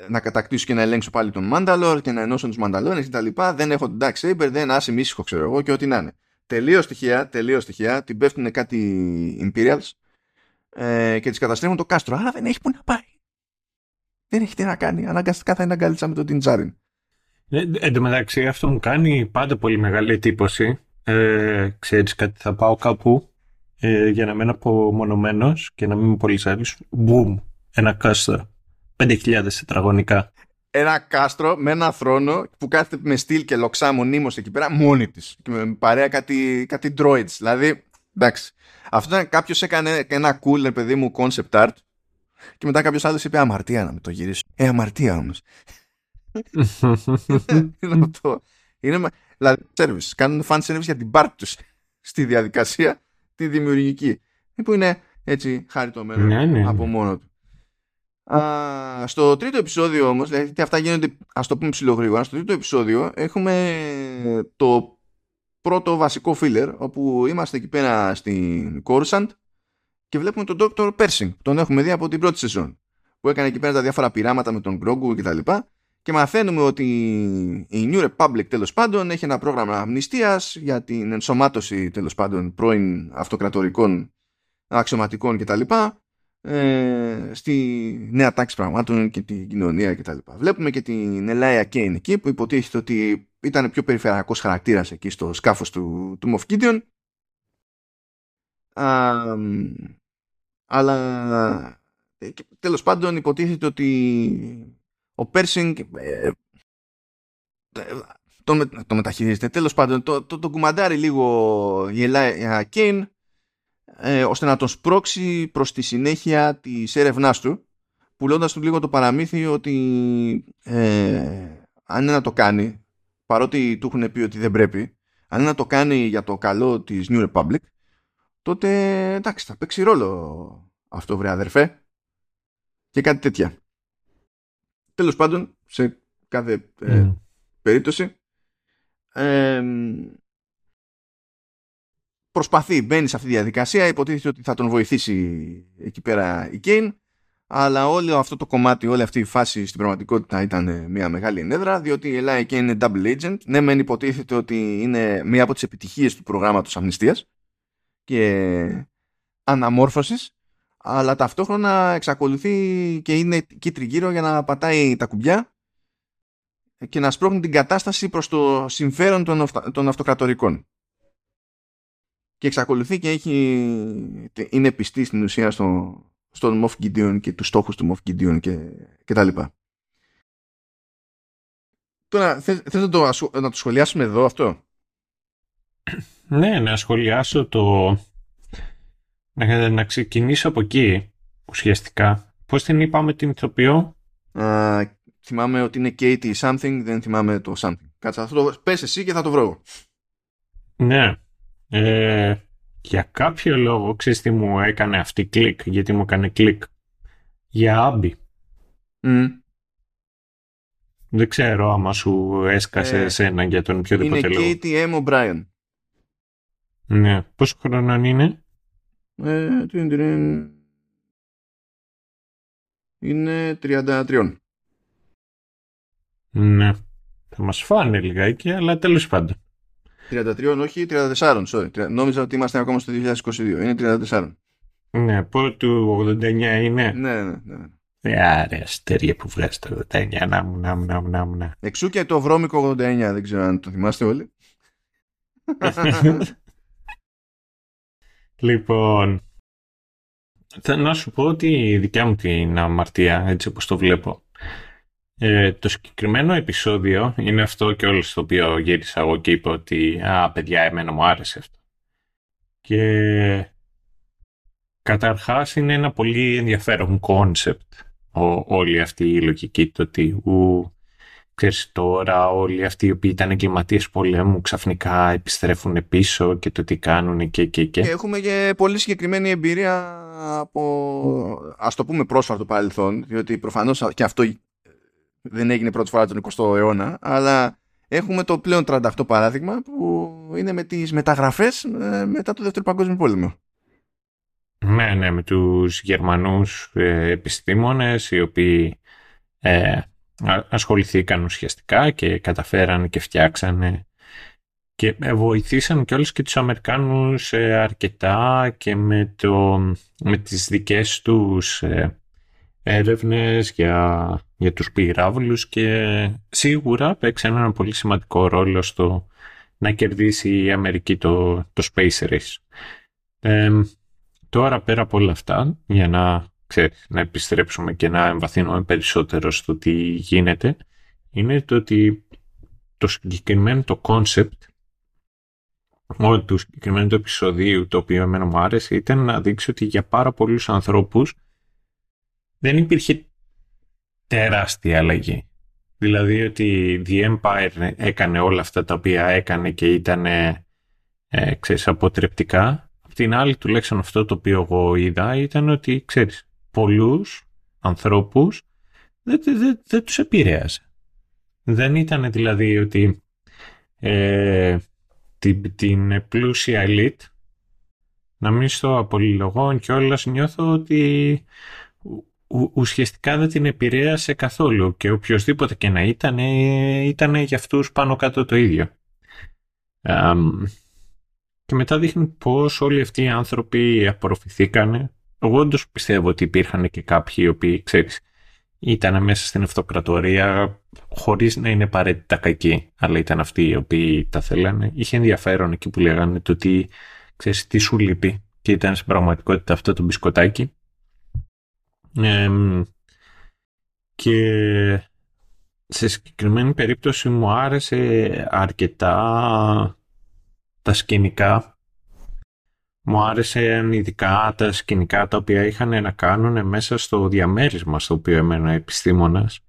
να κατακτήσω και να ελέγξω πάλι τον Μάνταλορ και να ενώσω τους Μανταλόρε κτλ. Δεν έχω τον Dark Saber, δεν άσε ήσυχο ξέρω εγώ και ό,τι να είναι. Τελείως στοιχεία, τελείως στοιχεία, την πέφτουν κάτι Imperials ε, και τις καταστρέφουν το κάστρο. Άρα δεν έχει που να πάει. Δεν έχει τι να κάνει. Αναγκαστικά θα είναι αγκαλίτσα με τον Τιντζάριν. Ε, εν τω μεταξύ αυτό μου κάνει πάντα πολύ μεγάλη εντύπωση. Ε, ξέρεις κάτι, θα πάω κάπου ε, για να μένω απομονωμένος και να μην είμαι πολύ άλλους. Μπουμ, ένα κάστρο. 5.000 τετραγωνικά. Ένα κάστρο με ένα θρόνο που κάθεται με στυλ και λοξά μονίμως εκεί πέρα μόνη της. Και με παρέα κάτι, κάτι droids. Δηλαδή, εντάξει. Αυτό ήταν κάποιος έκανε ένα cool, παιδί μου, concept art και μετά κάποιος άλλος είπε αμαρτία να με το γυρίσω. Ε, αμαρτία όμως είναι αυτό. Είναι, δηλαδή, service. Κάνουν fan service για την πάρτι τους στη διαδικασία τη δημιουργική. Που είναι έτσι χαριτωμένο ναι, ναι, ναι. από μόνο του. Α, στο τρίτο επεισόδιο όμως, δηλαδή αυτά γίνονται ας το πούμε ψηλογρήγορα, στο τρίτο επεισόδιο έχουμε το πρώτο βασικό filler όπου είμαστε εκεί πέρα στην Coruscant και βλέπουμε τον Dr. Pershing, τον έχουμε δει από την πρώτη σεζόν που έκανε εκεί πέρα τα διάφορα πειράματα με τον Grogu και τα λοιπά και μαθαίνουμε ότι η New Republic τέλος πάντων έχει ένα πρόγραμμα αμνηστίας για την ενσωμάτωση τέλος πάντων πρώην αυτοκρατορικών αξιωματικών κτλ. Ε, στη νέα τάξη πραγμάτων και την κοινωνία κτλ. Βλέπουμε και την Ελάια Κέιν εκεί που υποτίθεται ότι ήταν πιο περιφερειακός χαρακτήρας εκεί στο σκάφος του, του Moff Gideon. αλλά τέλος πάντων υποτίθεται ότι ο Πέρσινγκ ε, το, το μεταχειρίζεται. Τέλος πάντων, το, το, το κουμαντάρει λίγο η Ελάια Κέιν ε, ώστε να τον σπρώξει προς τη συνέχεια της έρευνάς του πουλώντας του λίγο το παραμύθι ότι ε, αν είναι να το κάνει παρότι του έχουν πει ότι δεν πρέπει αν είναι να το κάνει για το καλό της New Republic τότε εντάξει θα παίξει ρόλο αυτό βρε αδερφέ και κάτι τέτοια τέλος πάντων σε κάθε ε, περίπτωση ε, προσπαθεί, μπαίνει σε αυτή τη διαδικασία, υποτίθεται ότι θα τον βοηθήσει εκεί πέρα η Κέιν, αλλά όλο αυτό το κομμάτι, όλη αυτή η φάση στην πραγματικότητα ήταν μια μεγάλη ενέδρα, διότι η Ελλάδα Κέιν είναι double agent. Ναι, μεν υποτίθεται ότι είναι μία από τις επιτυχίες του προγράμματος αμνηστίας και αναμόρφωσης, αλλά ταυτόχρονα εξακολουθεί και είναι εκεί τριγύρω για να πατάει τα κουμπιά και να σπρώχνει την κατάσταση προς το συμφέρον των αυτοκρατορικών και εξακολουθεί και έχει, είναι πιστή στην ουσία στο, στον Moff Gideon και τους στόχους του Moff Gideon και, και τα λοιπά. Τώρα, θες, θες να, το, να το σχολιάσουμε εδώ αυτό; Ναι, να σχολιάσω το... Να, να ξεκινήσω από εκεί, ουσιαστικά. Πώς την είπαμε την ηθοποιό; Α, θυμάμαι ότι είναι Katie something, δεν θυμάμαι το something. Κάτσε, θα το πες εσύ και θα το βρω. Ναι. Ε, για κάποιο λόγο, ξέρεις τι μου έκανε αυτή κλικ, γιατί μου έκανε κλικ; Για Άμπι. Δεν ξέρω άμα σου έσκασε ε, εσένα για τον οποιοδήποτε λόγο. Είναι KTM O'Brien. Ναι. Πόσο χρόνο είναι; Ε, είναι 33. Ναι. Θα μας φάνε λιγάκι, αλλά τέλος πάντων. 33 όχι, 34, sorry. Νόμιζα ότι είμαστε ακόμα στο 2022. Είναι 34. Ναι, πού του 89 είναι. Ναι, ναι, ναι. Άρα, ε, αστέρια που βγάζει το 89, να μου, να μου, να μου, να μου. Εξού και το βρώμικο 89, δεν ξέρω αν το θυμάστε όλοι. λοιπόν, θα να σου πω ότι η δικιά μου την αμαρτία, έτσι όπως το βλέπω, ε, το συγκεκριμένο επεισόδιο είναι αυτό κιόλας στο οποίο γύρισα εγώ και είπα ότι «Α, παιδιά, εμένα μου άρεσε αυτό». Και καταρχάς είναι ένα πολύ ενδιαφέρον κόνσεπτ όλη αυτή η λογική το ότι ου, ξέρεις τώρα όλοι αυτοί οι οποίοι ήταν εγκληματίες πολέμου ξαφνικά επιστρέφουν πίσω και το τι κάνουν και και και. Έχουμε και πολύ συγκεκριμένη εμπειρία από ας το πούμε πρόσφατο παρελθόν διότι προφανώς και αυτό δεν έγινε πρώτη φορά τον 20ο αιώνα, αλλά έχουμε το πλέον 38 παράδειγμα που είναι με τις μεταγραφές ε, μετά το Δεύτερο Παγκόσμιο Πόλεμο. Ναι, ναι, με τους Γερμανούς ε, επιστήμονες οι οποίοι ε, ασχοληθήκαν ουσιαστικά και καταφέραν και φτιάξανε και βοηθήσαν και όλους και τους Αμερικάνους αρκετά και με, το, με τις δικές τους έρευνες για, για τους πυράβλους και σίγουρα παίξαν ένα πολύ σημαντικό ρόλο στο να κερδίσει η Αμερική το, το Space Race. τώρα πέρα από όλα αυτά, για να, ξέρεις, να επιστρέψουμε και να εμβαθύνουμε περισσότερο στο τι γίνεται, είναι το ότι το συγκεκριμένο το concept του συγκεκριμένου του επεισοδίου το οποίο εμένα μου άρεσε ήταν να δείξει ότι για πάρα πολλούς ανθρώπους δεν υπήρχε τεράστια αλλαγή. Δηλαδή ότι The Empire έκανε όλα αυτά τα οποία έκανε και ήταν ε, ξέρεις, αποτρεπτικά. Απ' την άλλη τουλάχιστον αυτό το οποίο εγώ είδα ήταν ότι ξέρεις, πολλούς ανθρώπους δεν, δεν, δεν τους επηρέασε. Δεν ήταν δηλαδή ότι ε, την, την πλούσια elite να μην στο απολυλογών και όλα νιώθω ότι ουσιαστικά δεν την επηρέασε καθόλου και οποιοδήποτε και να ήταν, ήταν για αυτούς πάνω κάτω το ίδιο. και μετά δείχνει πώς όλοι αυτοί οι άνθρωποι απορροφηθήκανε. Εγώ όντως πιστεύω ότι υπήρχαν και κάποιοι οι οποίοι, ξέρεις, ήταν μέσα στην αυτοκρατορία χωρίς να είναι απαραίτητα κακοί, αλλά ήταν αυτοί οι οποίοι τα θέλανε. Είχε ενδιαφέρον εκεί που λέγανε το τι, ξέρεις, τι σου λείπει και ήταν στην πραγματικότητα αυτό το μπισκοτάκι και σε συγκεκριμένη περίπτωση μου άρεσε αρκετά τα σκηνικά. Μου άρεσε ειδικά τα σκηνικά τα οποία είχαν να κάνουν μέσα στο διαμέρισμα στο οποίο έμενα επιστήμονας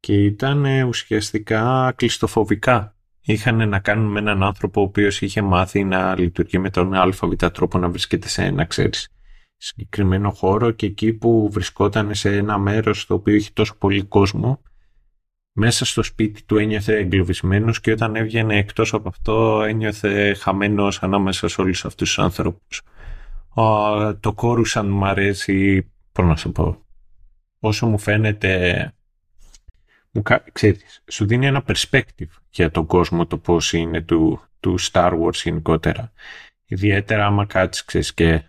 και ήταν ουσιαστικά κλειστοφοβικά. Είχαν να κάνουν με έναν άνθρωπο ο οποίος είχε μάθει να λειτουργεί με τον ΑΒ τρόπο να βρίσκεται σε ένα, ξέρεις, συγκεκριμένο χώρο και εκεί που βρισκόταν σε ένα μέρος στο οποίο είχε τόσο πολύ κόσμο μέσα στο σπίτι του ένιωθε εγκλωβισμένος και όταν έβγαινε εκτός από αυτό ένιωθε χαμένος ανάμεσα σε όλους αυτούς τους άνθρωπους. το κόρουσαν μου αρέσει, πώς να σου πω, όσο μου φαίνεται, μου, ξέρεις, σου δίνει ένα perspective για τον κόσμο το πώς είναι του, του Star Wars γενικότερα. Ιδιαίτερα άμα κάτσεις και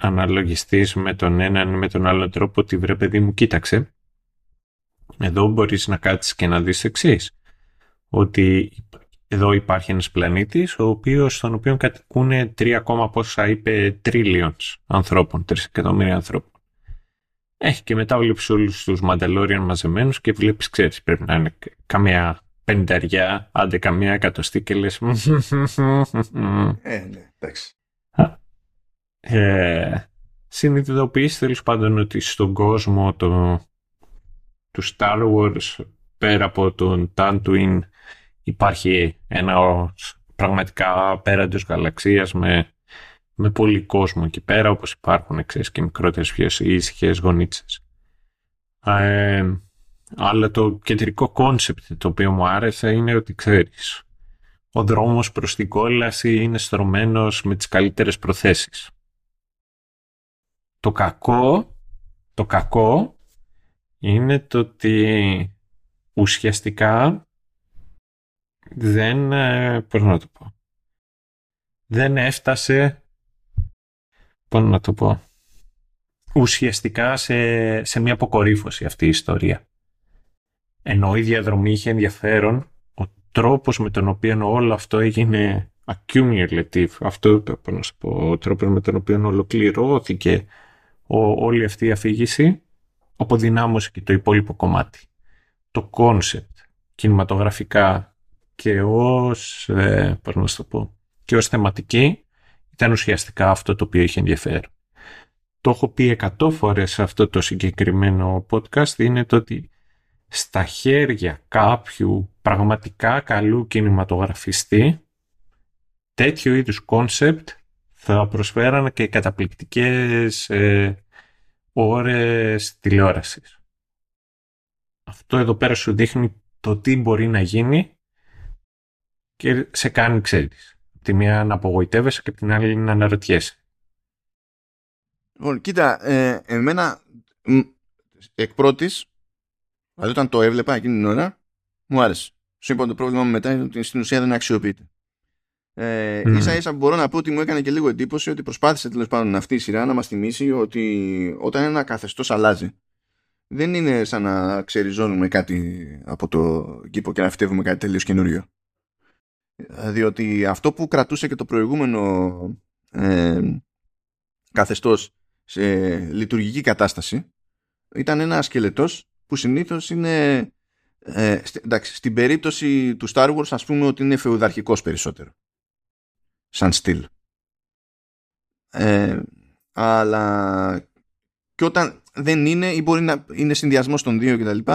αναλογιστείς με τον έναν ή με τον άλλο τρόπο ότι βρε παιδί μου κοίταξε εδώ μπορείς να κάτσεις και να δεις εξής. ότι εδώ υπάρχει ένας πλανήτης ο οποίος, στον οποίο κατοικούν 3, πόσα είπε trillions ανθρώπων, 3 εκατομμύρια ανθρώπων. Έχει και μετά βλέπεις όλους τους Μανταλόριαν μαζεμένους και βλέπεις, ξέρεις, πρέπει να είναι καμία πενταριά, άντε καμία εκατοστή και λες... Ε, ναι, εντάξει ε, συνειδητοποιήσει τέλος πάντων ότι στον κόσμο το, του Star Wars πέρα από τον Tatooine υπάρχει ένα πραγματικά απέραντος γαλαξίας με, με πολύ κόσμο εκεί πέρα όπως υπάρχουν ξέρεις, και μικρότερες πιο ήσυχες γωνίτσες. Ε, αλλά το κεντρικό κόνσεπτ το οποίο μου άρεσε είναι ότι ξέρεις ο δρόμος προς την κόλαση είναι στρωμένος με τις καλύτερες προθέσεις. Το κακό, το κακό είναι το ότι ουσιαστικά δεν, ε, πώς να το πω, δεν έφτασε, πώς να το πω, ουσιαστικά σε, σε μια αποκορύφωση αυτή η ιστορία. Ενώ η διαδρομή είχε ενδιαφέρον, ο τρόπος με τον οποίο όλο αυτό έγινε accumulative, αυτό πώς να σου πω, ο τρόπος με τον οποίο ολοκληρώθηκε ο, όλη αυτή η αφήγηση αποδυνάμωσε και το υπόλοιπο κομμάτι. Το κόνσεπτ κινηματογραφικά και ως, ε, να το πω, και ως θεματική ήταν ουσιαστικά αυτό το οποίο είχε ενδιαφέρον. Το έχω πει εκατό φορές σε αυτό το συγκεκριμένο podcast είναι το ότι στα χέρια κάποιου πραγματικά καλού κινηματογραφιστή τέτοιου είδους κόνσεπτ θα προσφέραν και καταπληκτικές ε, ώρες τηλεόρασης. Αυτό εδώ πέρα σου δείχνει το τι μπορεί να γίνει και σε κάνει ξέρεις. Τη μία να απογοητεύεσαι και την άλλη να αναρωτιέσαι. Λοιπόν, κοίτα, ε, εμένα εκ πρώτης, δηλαδή όταν το έβλεπα εκείνη την ώρα, μου άρεσε. Σου είπα το πρόβλημα μου μετά είναι ότι στην ουσία δεν αξιοποιείται. Ε, mm. ίσα ίσα μπορώ να πω ότι μου έκανε και λίγο εντύπωση ότι προσπάθησε τέλος πάντων αυτή η σειρά να μας θυμίσει ότι όταν ένα καθεστώς αλλάζει δεν είναι σαν να ξεριζώνουμε κάτι από το κήπο και να φυτεύουμε κάτι τελείως καινούριο. Διότι αυτό που κρατούσε και το προηγούμενο ε, καθεστώς σε λειτουργική κατάσταση ήταν ένα σκελετός που συνήθως είναι ε, εντάξει, στην περίπτωση του Star Wars ας πούμε ότι είναι φεουδαρχικός περισσότερο σαν στυλ. Ε, αλλά και όταν δεν είναι ή μπορεί να είναι συνδυασμός των δύο κτλ.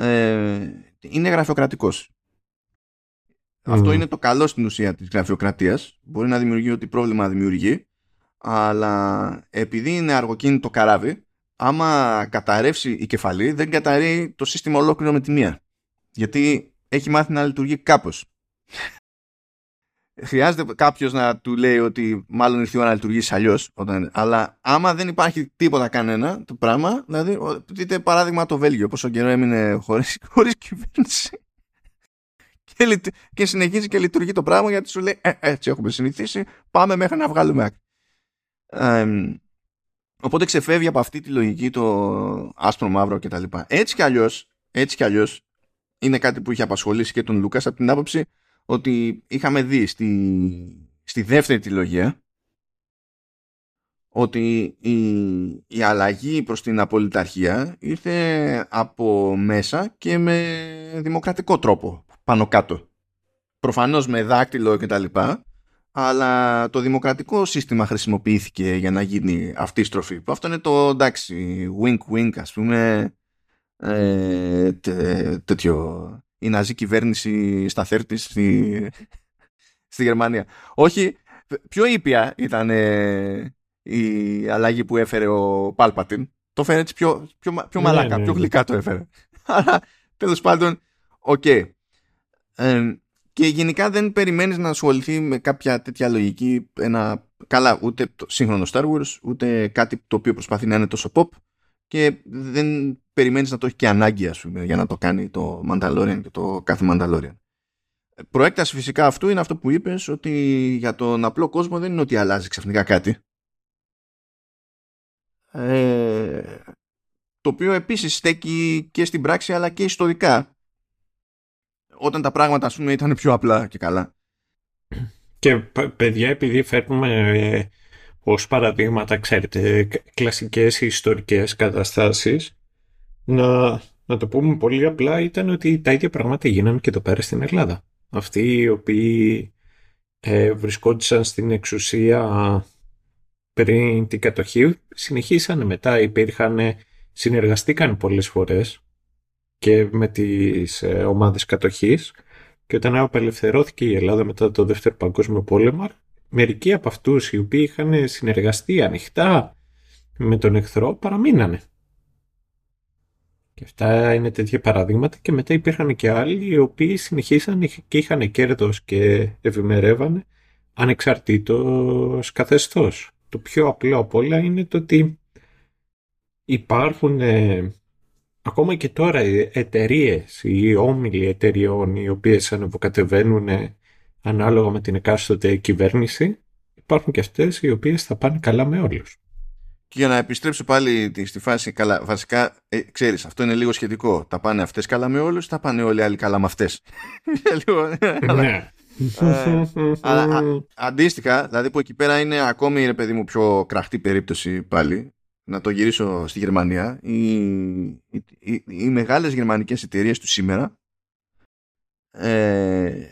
Ε, είναι γραφειοκρατικός. Αυτό είναι το καλό στην ουσία της γραφειοκρατίας. Μπορεί να δημιουργεί ό,τι πρόβλημα δημιουργεί, αλλά επειδή είναι αργοκίνητο καράβι, άμα καταρρεύσει η κεφαλή δεν καταρρεί το σύστημα ολόκληρο με τη μία. Γιατί έχει μάθει να λειτουργεί κάπως. Χρειάζεται κάποιος να του λέει ότι μάλλον ήρθε η ώρα να λειτουργήσει αλλιώς. Αλλά άμα δεν υπάρχει τίποτα κανένα το πράγμα, δηλαδή, δείτε παράδειγμα το Βέλγιο, πόσο καιρό έμεινε χωρί χωρίς κυβέρνηση. Και, και συνεχίζει και λειτουργεί το πράγμα γιατί σου λέει ε, έτσι έχουμε συνηθίσει, πάμε μέχρι να βγάλουμε άκρη. οπότε ξεφεύγει από αυτή τη λογική το άσπρο μαύρο κτλ. Έτσι κι αλλιώ, έτσι κι αλλιώς, είναι κάτι που είχε απασχολήσει και τον Λούκας από την άποψη ότι είχαμε δει στη, στη δεύτερη τριλογία ότι η, η αλλαγή προς την απολυταρχία ήρθε από μέσα και με δημοκρατικό τρόπο πάνω κάτω. Προφανώς με δάκτυλο και τα λοιπά, αλλά το δημοκρατικό σύστημα χρησιμοποιήθηκε για να γίνει αυτή η στροφή. Που αυτό είναι το εντάξει, wink wink ας πούμε, ε, τέτοιο, η ναζί κυβέρνηση στα θέρτη στη, στη Γερμανία. Όχι, πιο ήπια ήταν ε, η αλλαγή που έφερε ο Πάλπατιν. Το έφερε έτσι πιο, πιο, πιο ναι, μαλάκα, ναι, πιο ναι. γλυκά το έφερε. Αλλά τέλος πάντων, οκ. Okay. Ε, και γενικά δεν περιμένεις να ασχοληθεί με κάποια τέτοια λογική ένα, καλά ούτε το σύγχρονο Star Wars ούτε κάτι το οποίο προσπαθεί να είναι τόσο pop και δεν περιμένεις να το έχει και ανάγκη ας πούμε, για να το κάνει το Mandalorian και το κάθε Mandalorian. Προέκταση φυσικά αυτού είναι αυτό που είπες ότι για τον απλό κόσμο δεν είναι ότι αλλάζει ξαφνικά κάτι. Ε, το οποίο επίσης στέκει και στην πράξη αλλά και ιστορικά όταν τα πράγματα ας πούμε ήταν πιο απλά και καλά. Και παιδιά επειδή φέρνουμε ε, ως παραδείγματα ξέρετε κλασικές ιστορικές καταστάσεις. Να, να το πούμε πολύ απλά ήταν ότι τα ίδια πράγματα γίνανε και εδώ πέρα στην Ελλάδα. Αυτοί οι οποίοι ε, βρισκόντουσαν στην εξουσία πριν την κατοχή συνεχίσανε μετά, υπήρχαν, συνεργαστήκαν πολλές φορές και με τις ε, ομάδες κατοχής. Και όταν απελευθερώθηκε η Ελλάδα μετά το Δεύτερο Παγκόσμιο Πόλεμο μερικοί από αυτούς οι οποίοι είχαν συνεργαστεί ανοιχτά με τον εχθρό παραμείνανε. Και αυτά είναι τέτοια παραδείγματα και μετά υπήρχαν και άλλοι οι οποίοι συνεχίσαν και είχαν κέρδος και ευημερεύανε ανεξαρτήτως καθεστώς. Το πιο απλό από όλα είναι το ότι υπάρχουν ε, ακόμα και τώρα εταιρείες ή όμιλοι εταιριών οι οποίες ανεβοκατεβαίνουν ανάλογα με την εκάστοτε κυβέρνηση υπάρχουν και αυτές οι οποίες θα πάνε καλά με όλους. Και για να επιστρέψω πάλι στη φάση, καλά, βασικά, ε, ξέρεις, αυτό είναι λίγο σχετικό. Τα πάνε αυτές καλά με όλους, τα πάνε όλοι οι άλλοι καλά με αυτές. ναι. Ε, αλλά αντίστοιχα, δηλαδή που εκεί πέρα είναι ακόμη, ρε παιδί μου, πιο κραχτή περίπτωση πάλι, να το γυρίσω στη Γερμανία, οι, οι, οι, οι μεγάλες γερμανικές εταιρείες του σήμερα ε,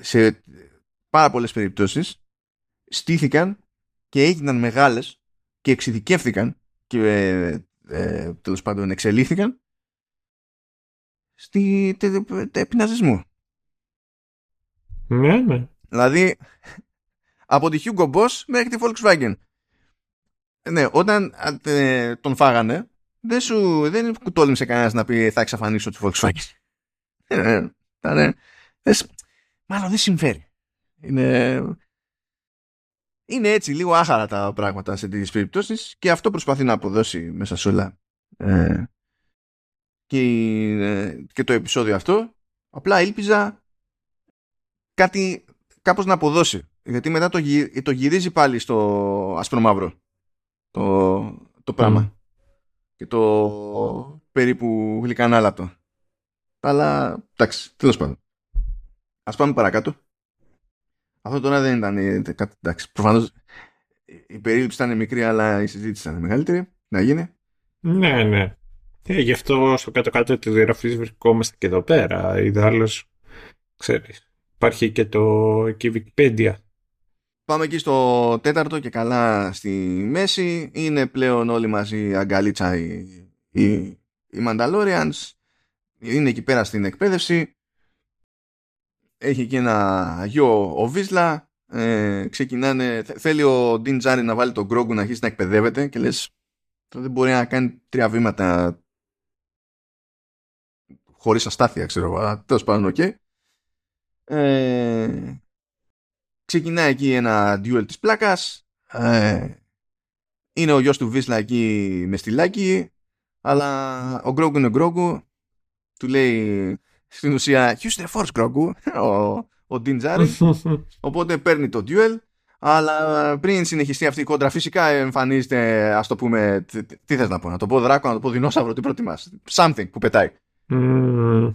σε πάρα πολλές περιπτώσεις στήθηκαν και έγιναν μεγάλες και εξειδικεύθηκαν και ε, ε, τέλος πάντων εξελίχθηκαν στη τε, τε, Ναι, ναι. Δηλαδή από τη Hugo Boss μέχρι τη Volkswagen. Ναι, όταν ε, τον φάγανε δεν σου δεν κουτόλυμψε κανένας να πει θα εξαφανίσω τη Volkswagen. Ε, ναι, μάλλον δεν συμφέρει. Είναι, είναι έτσι λίγο άχαρα τα πράγματα σε τέτοιες περιπτώσεις και αυτό προσπαθεί να αποδώσει μέσα σε όλα ε, και, ε, και το επεισόδιο αυτό. Απλά ήλπιζα κάτι κάπως να αποδώσει. Γιατί μετά το, το γυρίζει πάλι στο ασπρομαύρο το, το πράγμα. Και το περίπου γλυκανάλατο. Αλλά εντάξει, τέλος πάντων. Α πάμε παρακάτω. Αυτό τώρα δεν ήταν ε, κάτι. Εντάξει, προφανώς η περίληψη ήταν μικρή, αλλά η συζήτηση ήταν μεγαλύτερη. Να γίνει. Ναι, ναι. Ε, γι' αυτό στο κάτω-κάτω της διαγραφή βρισκόμαστε και εδώ πέρα. Ιδάλω, ξέρεις. Υπάρχει και το και η Wikipedia. Πάμε εκεί στο τέταρτο και καλά στη μέση. Είναι πλέον όλοι μαζί αγκαλίτσα οι, οι, οι Mandalorians. Είναι εκεί πέρα στην εκπαίδευση έχει και ένα γιο ο Βίσλα ε, ξεκινάνε, θέλει ο Ντίν Τζάρι να βάλει τον Γκρόγκου να αρχίσει να εκπαιδεύεται και λες δεν μπορεί να κάνει τρία βήματα χωρίς αστάθεια, ξέρω εγώ. Τέλος πάντων, οκ. Ε, ξεκινάει εκεί ένα duel της πλάκας. Ε, είναι ο γιος του Vizsla εκεί με στυλάκι. Αλλά ο Grogu είναι Grogu. Του λέει στην ουσία Use the force Grogu. Ο, ο Οπότε παίρνει το duel αλλά πριν συνεχιστεί αυτή η κόντρα, φυσικά εμφανίζεται, ας το πούμε, τι θες να πω, να το πω δράκο, να το πω δεινόσαυρο, τι προτιμάς. Something που πετάει. Mm,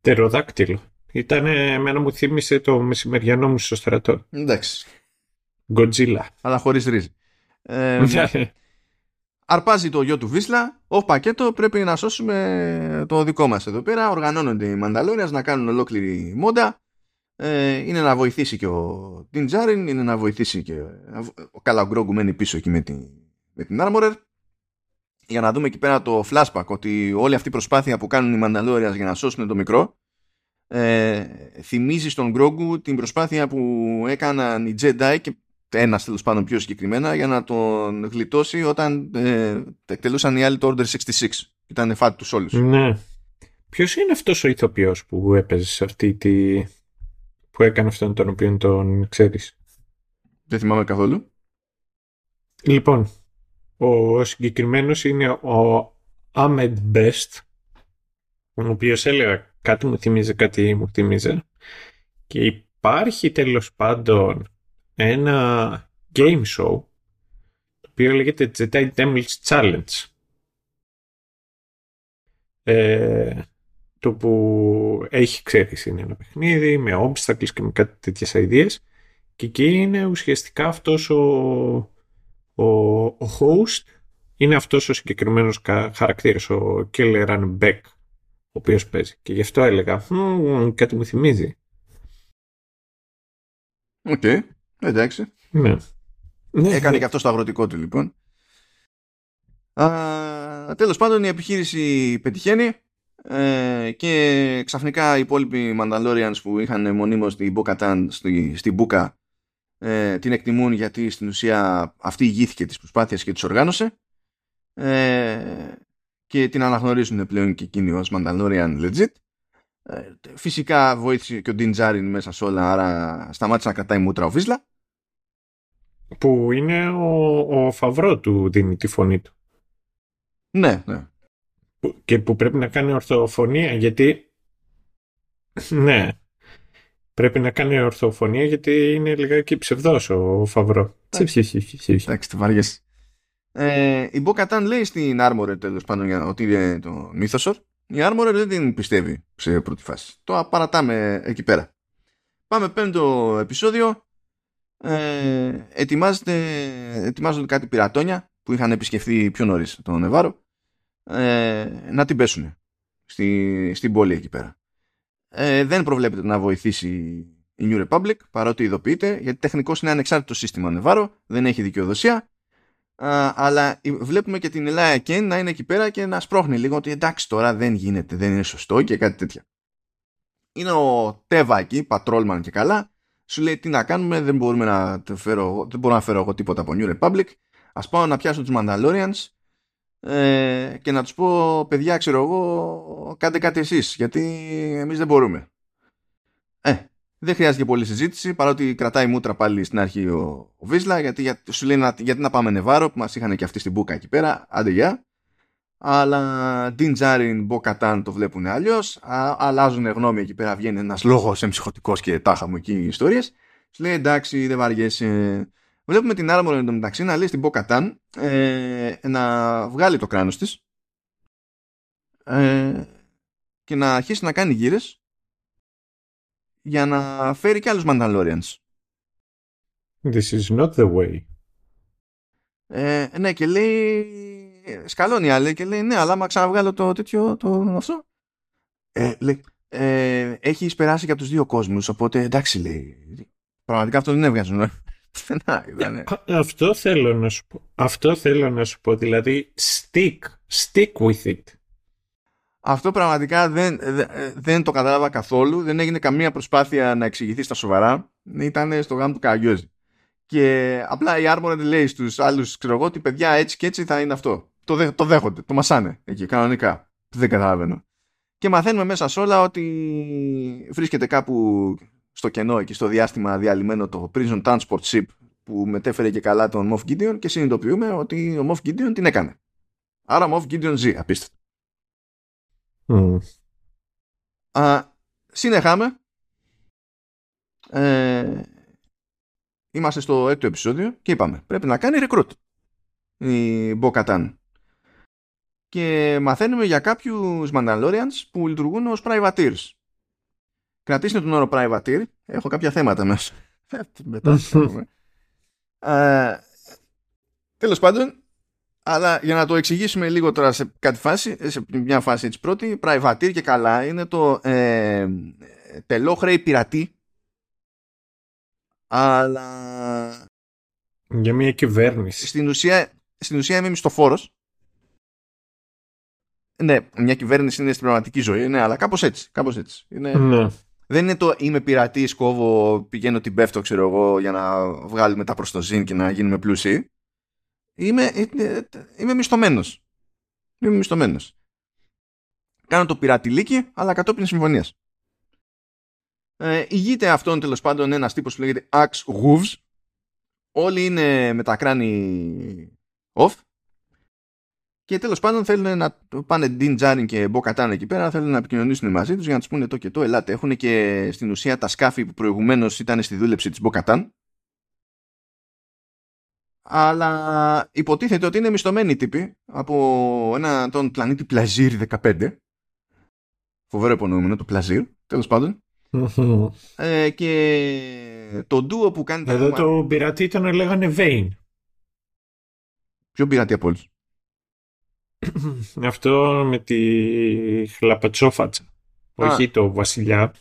τεροδάκτυλο. Ήταν, εμένα μου θύμισε το μεσημεριανό μου στο στρατό. Εντάξει. Γκοτζίλα. Αλλά χωρίς ρίζι. Ε, αρπάζει το γιο του Βίσλα. Ο πακέτο πρέπει να σώσουμε το δικό μας εδώ πέρα. Οργανώνονται οι Μανταλόρια να κάνουν ολόκληρη μόντα ε, είναι να βοηθήσει και ο Τιν Τζάριν, είναι να βοηθήσει και ο καλά Γκρόγκου μένει πίσω εκεί με την, με την Armorer για να δούμε εκεί πέρα το flashback ότι όλη αυτή η προσπάθεια που κάνουν οι Mandalorians για να σώσουν το μικρό ε, θυμίζει στον Γκρόγκου την προσπάθεια που έκαναν οι Jedi και ένας τέλος πάντων πιο συγκεκριμένα για να τον γλιτώσει όταν ε, εκτελούσαν οι άλλοι το Order 66. Ήταν φάτη τους όλους. Ναι. Ποιος είναι αυτός ο ηθοποιός που έπαιζε σε αυτή τη, που έκανε αυτόν τον οποίο τον ξέρεις; Δεν θυμάμαι καθόλου. Λοιπόν, ο συγκεκριμένος είναι ο Ahmed Best, ο οποίος έλεγα κάτι μου θυμίζει, κάτι μου θυμίζει. Και υπάρχει τέλος πάντων ένα game show το οποίο λέγεται Jedi Temples Challenge. Ε, το που έχει ξέρεις είναι ένα παιχνίδι με obstacles και με κάτι τέτοιες ideas και εκεί είναι ουσιαστικά αυτός ο, ο, ο host είναι αυτός ο συγκεκριμένος χαρακτήρας ο Kelleran Beck ο οποίος παίζει και γι' αυτό έλεγα κάτι μου θυμίζει Οκ, okay. Εντάξει. Ναι. Έκανε και αυτό στο αγροτικό του λοιπόν. Α, τέλος πάντων η επιχείρηση πετυχαίνει ε, και ξαφνικά οι υπόλοιποι Mandalorians που είχαν μονίμως την Bo-Katan στη, στην μπούκα ε, την εκτιμούν γιατί στην ουσία αυτή ηγήθηκε τις προσπάθειες και τις οργάνωσε ε, και την αναγνωρίζουν πλέον και εκείνοι ως Mandalorian legit. ε, φυσικά βοήθησε και ο Din Djarin μέσα σε όλα άρα σταμάτησε να κρατάει μούτρα ο Βίσλα. Που είναι ο, ο Φαβρό του δίνει τη φωνή του. Ναι, ναι. Και που πρέπει να κάνει ορθοφωνία γιατί ναι. Πρέπει να κάνει ορθοφωνία γιατί είναι λιγάκι ψευδός ο Φαβρό εντάξει. το βαριές ε, η Μποκατάν λέει στην Armored τέλος πάντων ότι είναι το Μύθοσορ η Armored δεν την πιστεύει σε πρώτη φάση. Το παρατάμε εκεί πέρα. Πάμε πέμπτο επεισόδιο. Ε, ετοιμάζονται κάτι πειρατόνια που είχαν επισκεφθεί πιο νωρίς τον Νεβάρο. Ε, να την πέσουν στη, στην πόλη εκεί πέρα. Ε, δεν προβλέπεται να βοηθήσει η New Republic παρότι ειδοποιείται γιατί τεχνικώς είναι ανεξάρτητο σύστημα Νεβάρο, δεν έχει δικαιοδοσία αλλά βλέπουμε και την Ελλάδα Κέν να είναι εκεί πέρα και να σπρώχνει λίγο ότι εντάξει τώρα δεν γίνεται, δεν είναι σωστό και κάτι τέτοια. Είναι ο Τέβα εκεί, πατρόλμαν και καλά, σου λέει τι να κάνουμε, δεν, μπορούμε να φέρω, δεν μπορώ να φέρω εγώ τίποτα από New Republic, ας πάω να πιάσω τους Mandalorians ε, και να τους πω παιδιά ξέρω εγώ κάντε κάτι εσείς γιατί εμείς δεν μπορούμε. Ε, δεν χρειάζεται πολύ συζήτηση παρότι κρατάει μούτρα πάλι στην αρχή ο, ο Βίσλα γιατί, για, σου λέει να, γιατί να πάμε Νεβάρο που μας είχαν και αυτοί στην μπουκα εκεί πέρα άντε γεια αλλά Ντίν Τζάριν, Μπο Κατάν το βλέπουν αλλιώς. Αλλάζουν γνώμη εκεί πέρα. Βγαίνει ένας λόγος εμψυχωτικός και τάχα μου εκεί ιστορίες. Σου λέει εντάξει, δεν βαριέσαι. Βλέπουμε την Armor εντωμεταξύ να λέει στην Μποκατάν ε, να βγάλει το κράνος της ε, και να αρχίσει να κάνει γύρες για να φέρει και άλλους Mandalorians. This is not the way. Ε, ναι και λέει σκαλώνει άλλη και λέει ναι αλλά άμα ξαναβγάλω το τέτοιο το, αυτό ε, λέει, ε, έχει περάσει και από τους δύο κόσμους οπότε εντάξει λέει πραγματικά αυτό δεν έβγαζε αυτό θέλω να σου πω. Αυτό θέλω να σου πω. Δηλαδή, stick. Stick with it. Αυτό πραγματικά δεν, δεν το κατάλαβα καθόλου. Δεν έγινε καμία προσπάθεια να εξηγηθεί στα σοβαρά. Ήταν στο γάμο του Καραγκιόζη. Και απλά η Armored λέει στους άλλους, ξέρω εγώ, ότι παιδιά έτσι και έτσι θα είναι αυτό. Το, δέ, το δέχονται, το μασάνε εκεί, κανονικά. Δεν καταλαβαίνω. Και μαθαίνουμε μέσα σε όλα ότι βρίσκεται κάπου στο κενό εκεί στο διάστημα διαλυμένο το Prison Transport Ship που μετέφερε και καλά τον Moff Gideon και συνειδητοποιούμε ότι ο Moff Gideon την έκανε. Άρα Moff Gideon ζει, απίστευτο. Mm. Α, συνεχάμε. Ε, είμαστε στο έκτο επεισόδιο και είπαμε πρέπει να κάνει recruit η Bo-Katan. Και μαθαίνουμε για κάποιους Mandalorians που λειτουργούν ως privateers. Κρατήστε τον όρο privateer. Έχω κάποια θέματα μέσα. Μετά. Τέλος πάντων, αλλά για να το εξηγήσουμε λίγο τώρα σε κάτι φάση, σε μια φάση έτσι πρώτη, privateer και καλά είναι το ε, τελόχρεη πειρατή αλλά για μια κυβέρνηση. Στην ουσία, στην ουσία είμαι μισθοφόρος ναι, μια κυβέρνηση είναι στην πραγματική ζωή, ναι, αλλά κάπως έτσι. Κάπως έτσι. Είναι... Ναι. Δεν είναι το είμαι πειρατής, κόβω, πηγαίνω την πέφτω, ξέρω εγώ, για να βγάλουμε τα προς το ζήν και να γίνουμε πλούσιοι. Είμαι, ε, ε, είμαι μισθωμένος. Είμαι μισθωμένος. Κάνω το πειρατηλίκι, αλλά κατόπιν συμφωνίας. Ε, ηγείται αυτόν τέλος πάντων ένας τύπος που λέγεται Axe Wolves. Όλοι είναι με τα κράνη off και τέλος πάντων θέλουν να πάνε Dean Jarin και Bo Katan εκεί πέρα, θέλουν να επικοινωνήσουν μαζί τους για να τους πούνε το και το. Ελάτε, έχουν και στην ουσία τα σκάφη που προηγουμένως ήταν στη δούλεψη της Bo Katan. Αλλά υποτίθεται ότι είναι μισθωμένοι τύποι από ένα, τον πλανήτη Πλαζίρ 15. Φοβερό υπονοούμενο το Πλαζίρ, τέλος πάντων. ε, και το ντουο που κάνει. Εδώ το πειρατή τον λέγανε Βέιν. Ποιο πειρατή από όλους; Αυτό με τη χλαπατσόφατσα. Όχι το βασιλιά.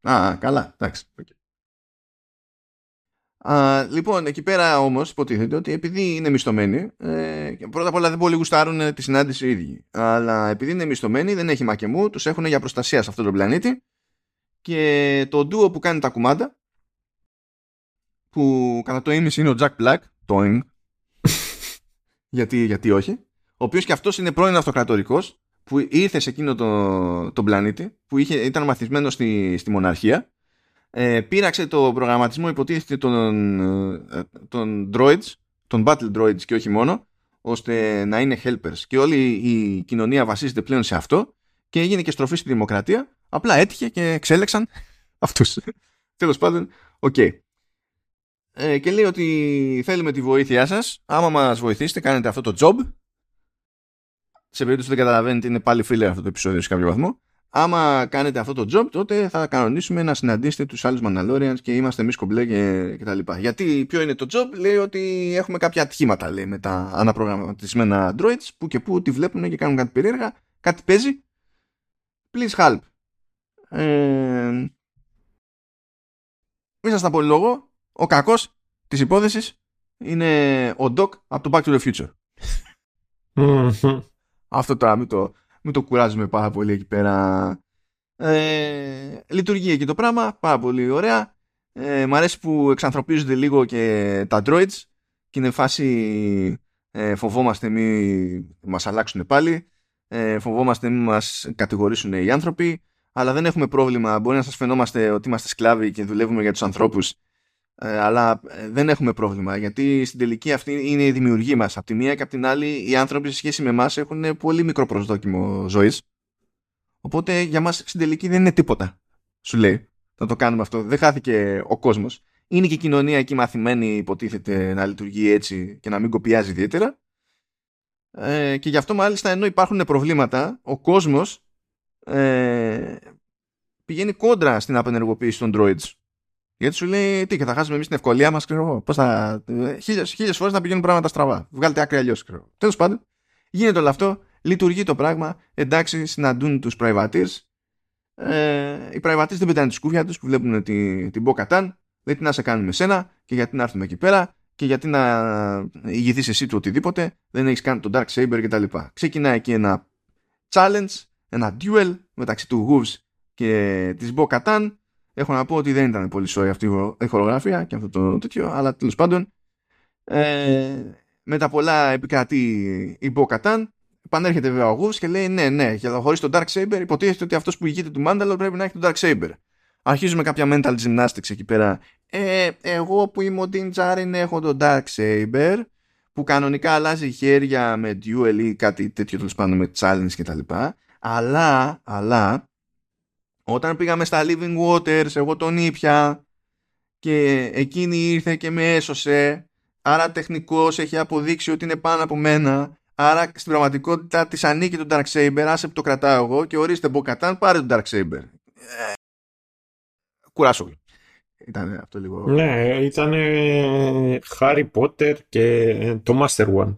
Α, καλά, εντάξει. Α, λοιπόν, εκεί πέρα όμως υποτίθεται ότι επειδή είναι μισθωμένοι, ε, πρώτα απ' όλα δεν πολύ γουστάρουν τη συνάντηση οι ίδιοι. Αλλά επειδή είναι μισθωμένοι, δεν έχει μακεμού, τους έχουν για προστασία σε αυτόν τον πλανήτη. Και το ντουο που κάνει τα κουμάντα, που κατά το ίμιση είναι ο Jack Black, το γιατί, γιατί όχι ο οποίος και αυτός είναι πρώην αυτοκρατορικός που ήρθε σε εκείνο τον το πλανήτη που είχε, ήταν μαθισμένος στη, στη μοναρχία ε, πήραξε το προγραμματισμό υποτίθεται των, ε, των droids των battle droids και όχι μόνο ώστε να είναι helpers. Και όλη η κοινωνία βασίζεται πλέον σε αυτό και έγινε και στροφή στη δημοκρατία. Απλά έτυχε και εξέλεξαν αυτούς. Τέλος πάντων οκ. Okay. ε, και λέει ότι θέλουμε τη βοήθειά σας. Άμα μας βοηθήσετε κάνετε αυτό το job. Σε περίπτωση που δεν καταλαβαίνετε είναι πάλι φίλε αυτό το επεισόδιο σε κάποιο βαθμό άμα κάνετε αυτό το job τότε θα κανονίσουμε να συναντήσετε τους άλλους Mandalorians και είμαστε εμείς κομπλέ και, και τα λοιπά. Γιατί ποιο είναι το job; Λέει ότι έχουμε κάποια ατυχήματα λέει, με τα αναπρογραμματισμένα droids που και που τη βλέπουν και κάνουν κάτι περίεργα κάτι παίζει. Please help. Ε, μην σας τα πω λόγο ο κακός της υπόθεσης είναι ο Doc από το Back to the Future. Αυτό τώρα μην το, μην το κουράζουμε πάρα πολύ εκεί πέρα. Ε, λειτουργεί εκεί το πράγμα, πάρα πολύ ωραία. Ε, μ' αρέσει που εξανθρωπίζονται λίγο και τα droids και είναι φάση ε, φοβόμαστε μη μας αλλάξουν πάλι, ε, φοβόμαστε μη μας κατηγορήσουν οι άνθρωποι, αλλά δεν έχουμε πρόβλημα. Μπορεί να σας φαινόμαστε ότι είμαστε σκλάβοι και δουλεύουμε για τους ανθρώπους ε, αλλά ε, δεν έχουμε πρόβλημα γιατί στην τελική αυτή είναι η δημιουργία μας. Από τη μία και από την άλλη οι άνθρωποι σε σχέση με εμάς έχουν πολύ μικρό προσδόκιμο ζωής. Οπότε για μας στην τελική δεν είναι τίποτα. Σου λέει να το κάνουμε αυτό. Δεν χάθηκε ο κόσμος. Είναι και η κοινωνία εκεί μαθημένη υποτίθεται να λειτουργεί έτσι και να μην κοπιάζει ιδιαίτερα. Ε, και γι' αυτό μάλιστα ενώ υπάρχουν προβλήματα ο κόσμος ε, πηγαίνει κόντρα στην απενεργοποίηση των droids γιατί σου λέει τι και θα χάσουμε εμείς την ευκολία μας, ξέρω εγώ. Πώς θα. Χίλιες φορές να πηγαίνουν πράγματα στραβά. Βγάλετε άκρη αλλιώς, ξέρω Τέλος πάντων, γίνεται όλο αυτό, λειτουργεί το πράγμα. Εντάξει, συναντούν τους privateers. Ε, οι privateers δεν πετάνε τη σκούφια τους που βλέπουν την, την Bo-Katan. Δεν τι να σε κάνουμε σένα και γιατί να έρθουμε εκεί πέρα και γιατί να ηγηθείς εσύ του οτιδήποτε. Δεν έχεις κάνει τον Dark Saber κτλ. Ξεκινάει εκεί ένα challenge, ένα duel μεταξύ του Wolves και της Bo-Katan Έχω να πω ότι δεν ήταν πολύ σόη αυτή η χορογραφία και αυτό το τέτοιο, αλλά τέλος πάντων ε, με τα πολλά επικρατεί η Μποκατάν. Επανέρχεται βέβαια ο Γουφ και λέει: Ναι, ναι, για να χωρίσει τον Dark Saber, υποτίθεται ότι αυτός που ηγείται του Μάνταλο πρέπει να έχει τον Dark Saber. Αρχίζουμε κάποια mental gymnastics εκεί πέρα. Ε, εγώ που είμαι ο Din Djarin έχω τον Dark Saber που κανονικά αλλάζει χέρια με duel ή κάτι τέτοιο τέλος πάντων με challenge κτλ. Αλλά, αλλά, όταν πήγαμε στα Living Waters, εγώ τον ήπια και εκείνη ήρθε και με έσωσε. Άρα τεχνικός έχει αποδείξει ότι είναι πάνω από μένα. Άρα στην πραγματικότητα της ανήκει τον Dark Saber, άσε που το κρατάω εγώ και ορίστε Μποκατάν, πάρε τον Dark Saber. Ε, κουράσω. Ήταν αυτό λίγο. Ναι, ήταν Harry Potter και το Master Wand.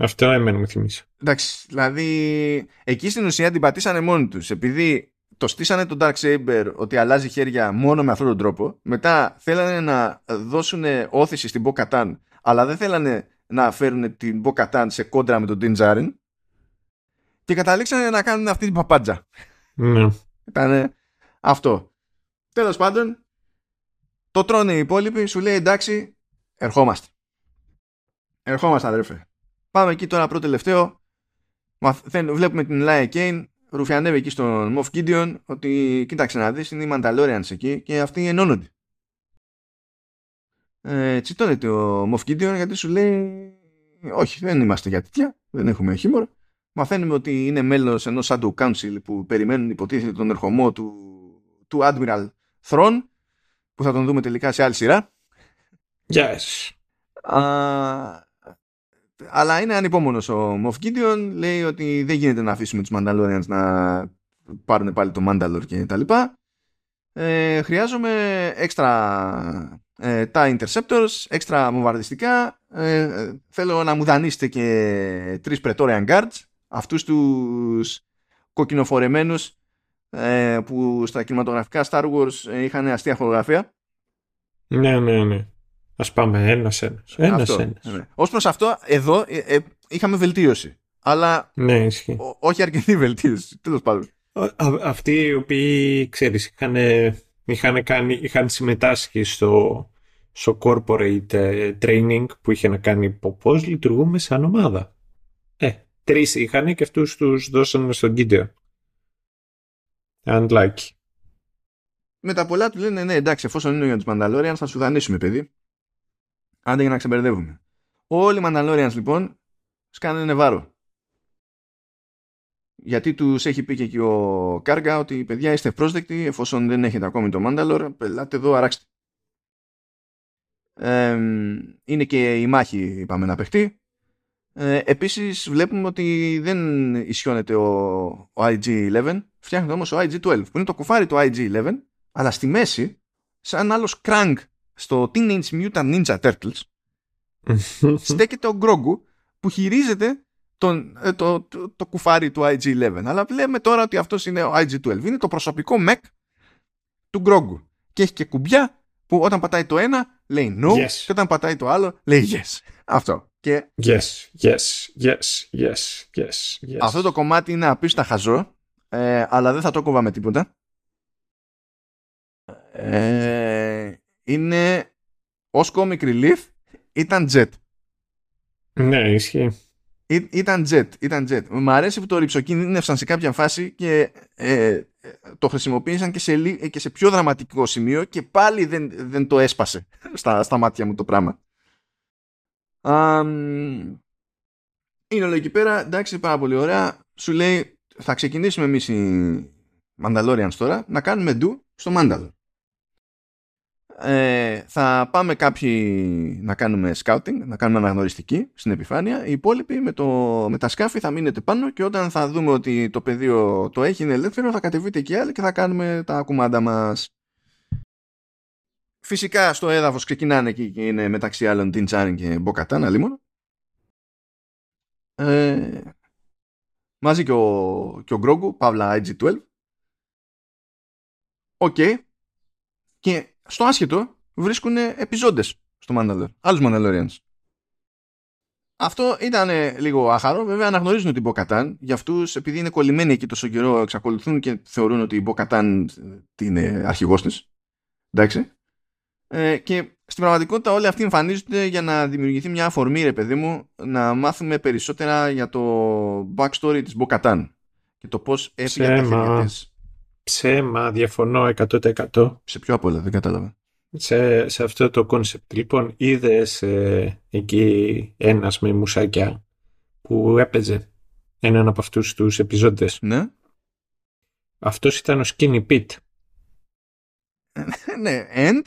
Αυτό εμένα με θυμίσει. Εντάξει, δηλαδή εκεί στην ουσία την πατήσανε μόνοι τους. Επειδή το στήσανε τον Dark Saber ότι αλλάζει χέρια μόνο με αυτόν τον τρόπο. Μετά θέλανε να δώσουν όθηση στην Bo-Katan, αλλά δεν θέλανε να φέρουν την Bo-Katan σε κόντρα με τον Din Djarin. Και καταλήξανε να κάνουν αυτή την παπάντζα. Ναι. Ήταν αυτό. Τέλος πάντων, το τρώνε οι υπόλοιποι, σου λέει εντάξει, ερχόμαστε. Ερχόμαστε αδερφέ. Πάμε εκεί τώρα πρώτο τελευταίο. Βλέπουμε την Λάια Κέιν, ρουφιανεύει εκεί στον Μοφ Gideon ότι κοίταξε να δεις είναι οι Mandalorians εκεί και αυτοί ενώνονται. Ε, τσιτώνεται ο Μοφ Gideon γιατί σου λέει όχι δεν είμαστε για τέτοια, δεν έχουμε χιούμορ. Μαθαίνουμε ότι είναι μέλος ενός Shadow Council που περιμένουν υποτίθεται τον ερχομό του, του Admiral Thrawn που θα τον δούμε τελικά σε άλλη σειρά. Yes. Α, αλλά είναι ανυπόμονος ο Moff Gideon λέει ότι δεν γίνεται να αφήσουμε τους Mandalorians να πάρουν πάλι το Mandalore και τα λοιπά ε, χρειάζομαι έξτρα ε, τα interceptors, έξτρα μοβαρδιστικά ε, θέλω να μου δανείσετε και τρεις Praetorian Guards αυτούς τους κοκκινοφορεμένους ε, που στα κινηματογραφικά Star Wars ε, είχαν αστεία χορογραφία. Ναι, ναι, ναι. Α πάμε ένα-ένα. Ένα-ένα. Ναι. Ω προς αυτό, εδώ ε, ε, είχαμε βελτίωση. Αλλά ναι, ισχύει. όχι αρκετή βελτίωση. Τέλος πάντων. Αυτοί οι οποίοι, ξέρεις, είχαν, είχαν, κάνει, είχαν συμμετάσχει στο, στο corporate training που είχε να κάνει πώς λειτουργούμε σαν ομάδα. Ε, τρεις είχαν και αυτούς τους δώσανε στον Gideon. Unlucky. Με τα πολλά του λένε ναι εντάξει εφόσον είναι για τους Mandalorians θα σου δανείσουμε παιδί. Άντε για να ξεμπερδεύουμε. Όλοι οι Mandalorians λοιπόν σκάνουν βάρο. Γιατί τους έχει πει και εκεί ο Κάργα ότι παιδιά είστε πρόσδεκτοι εφόσον δεν έχετε ακόμη το Mandalore, πελάτε εδώ, αράξτε. Ε, είναι και η μάχη, είπαμε, να παιχτεί. Ε, επίσης βλέπουμε ότι δεν ισιώνεται ο, ο IG-11, φτιάχνεται όμως ο IG-12, που είναι το κουφάρι του IG-11, αλλά στη μέση, σαν άλλος crank στο Teenage Mutant Ninja Turtles στέκεται ο Γκρόγκου που χειρίζεται τον, ε, το, το, το, κουφάρι του IG-11. Αλλά βλέπουμε τώρα ότι αυτός είναι ο IG-12. Είναι το προσωπικό mech του Γκρόγκου. Και έχει και κουμπιά που όταν πατάει το ένα λέει no yes. και όταν πατάει το άλλο λέει yes. Αυτό. Και... Yes, yes, yes, yes, yes, yes. Αυτό το κομμάτι είναι απίστευτα χαζό, ε, αλλά δεν θα το κόβα με τίποτα. Ε, είναι ως comic relief ήταν jet. Ναι, ισχύει. Ή, ήταν jet, ήταν jet. Μ' αρέσει που το ρηψοκίνδυνευσαν σε κάποια φάση και ε, το χρησιμοποίησαν και σε, και σε πιο δραματικό σημείο και πάλι δεν, δεν το έσπασε στα, στα μάτια μου το πράγμα. Um, είναι όλο εκεί πέρα, εντάξει, πάρα πολύ ωραία. Σου λέει, θα ξεκινήσουμε εμείς οι Mandalorians τώρα να κάνουμε ντου στο Mandalore ε, θα πάμε κάποιοι να κάνουμε scouting, να κάνουμε αναγνωριστική στην επιφάνεια. Οι υπόλοιποι με, το, με τα σκάφη θα μείνετε πάνω και όταν θα δούμε ότι το πεδίο το έχει είναι ελεύθερο θα κατεβείτε κι οι άλλοι και θα κάνουμε τα κουμάντα μας. Φυσικά στο έδαφος ξεκινάνε εκεί και είναι μεταξύ άλλων Din Djarin και Bo-Katan αλίμονο. Ε, μαζί και ο, και ο Grogu, παύλα IG-12. Οκ. Okay. Και στο άσχετο βρίσκουν επιζώντες στο Mandalore. Άλλους Mandalorians. αυτό ήταν λίγο άχαρο. Βέβαια αναγνωρίζουν την Μποκατάν. Για αυτούς, επειδή είναι κολλημένοι εκεί τόσο καιρό, εξακολουθούν και θεωρούν ότι η Μποκατάν είναι αρχηγός της. Εντάξει. Ε, και στην πραγματικότητα όλοι αυτοί εμφανίζονται για να δημιουργηθεί μια αφορμή, ρε παιδί μου, να μάθουμε περισσότερα για το backstory της Μποκατάν και το πώς έφυγε από τα χέρια της. Ψέμα, διαφωνώ 100%. Σε ποιο από όλα, δεν κατάλαβα. Σε, σε αυτό το κόνσεπτ. Λοιπόν, είδες ε, εκεί ένας με μουσάκια που έπαιζε έναν από αυτούς τους επιζώντες; Ναι. Αυτός ήταν ο Skinny Pete. ναι, and?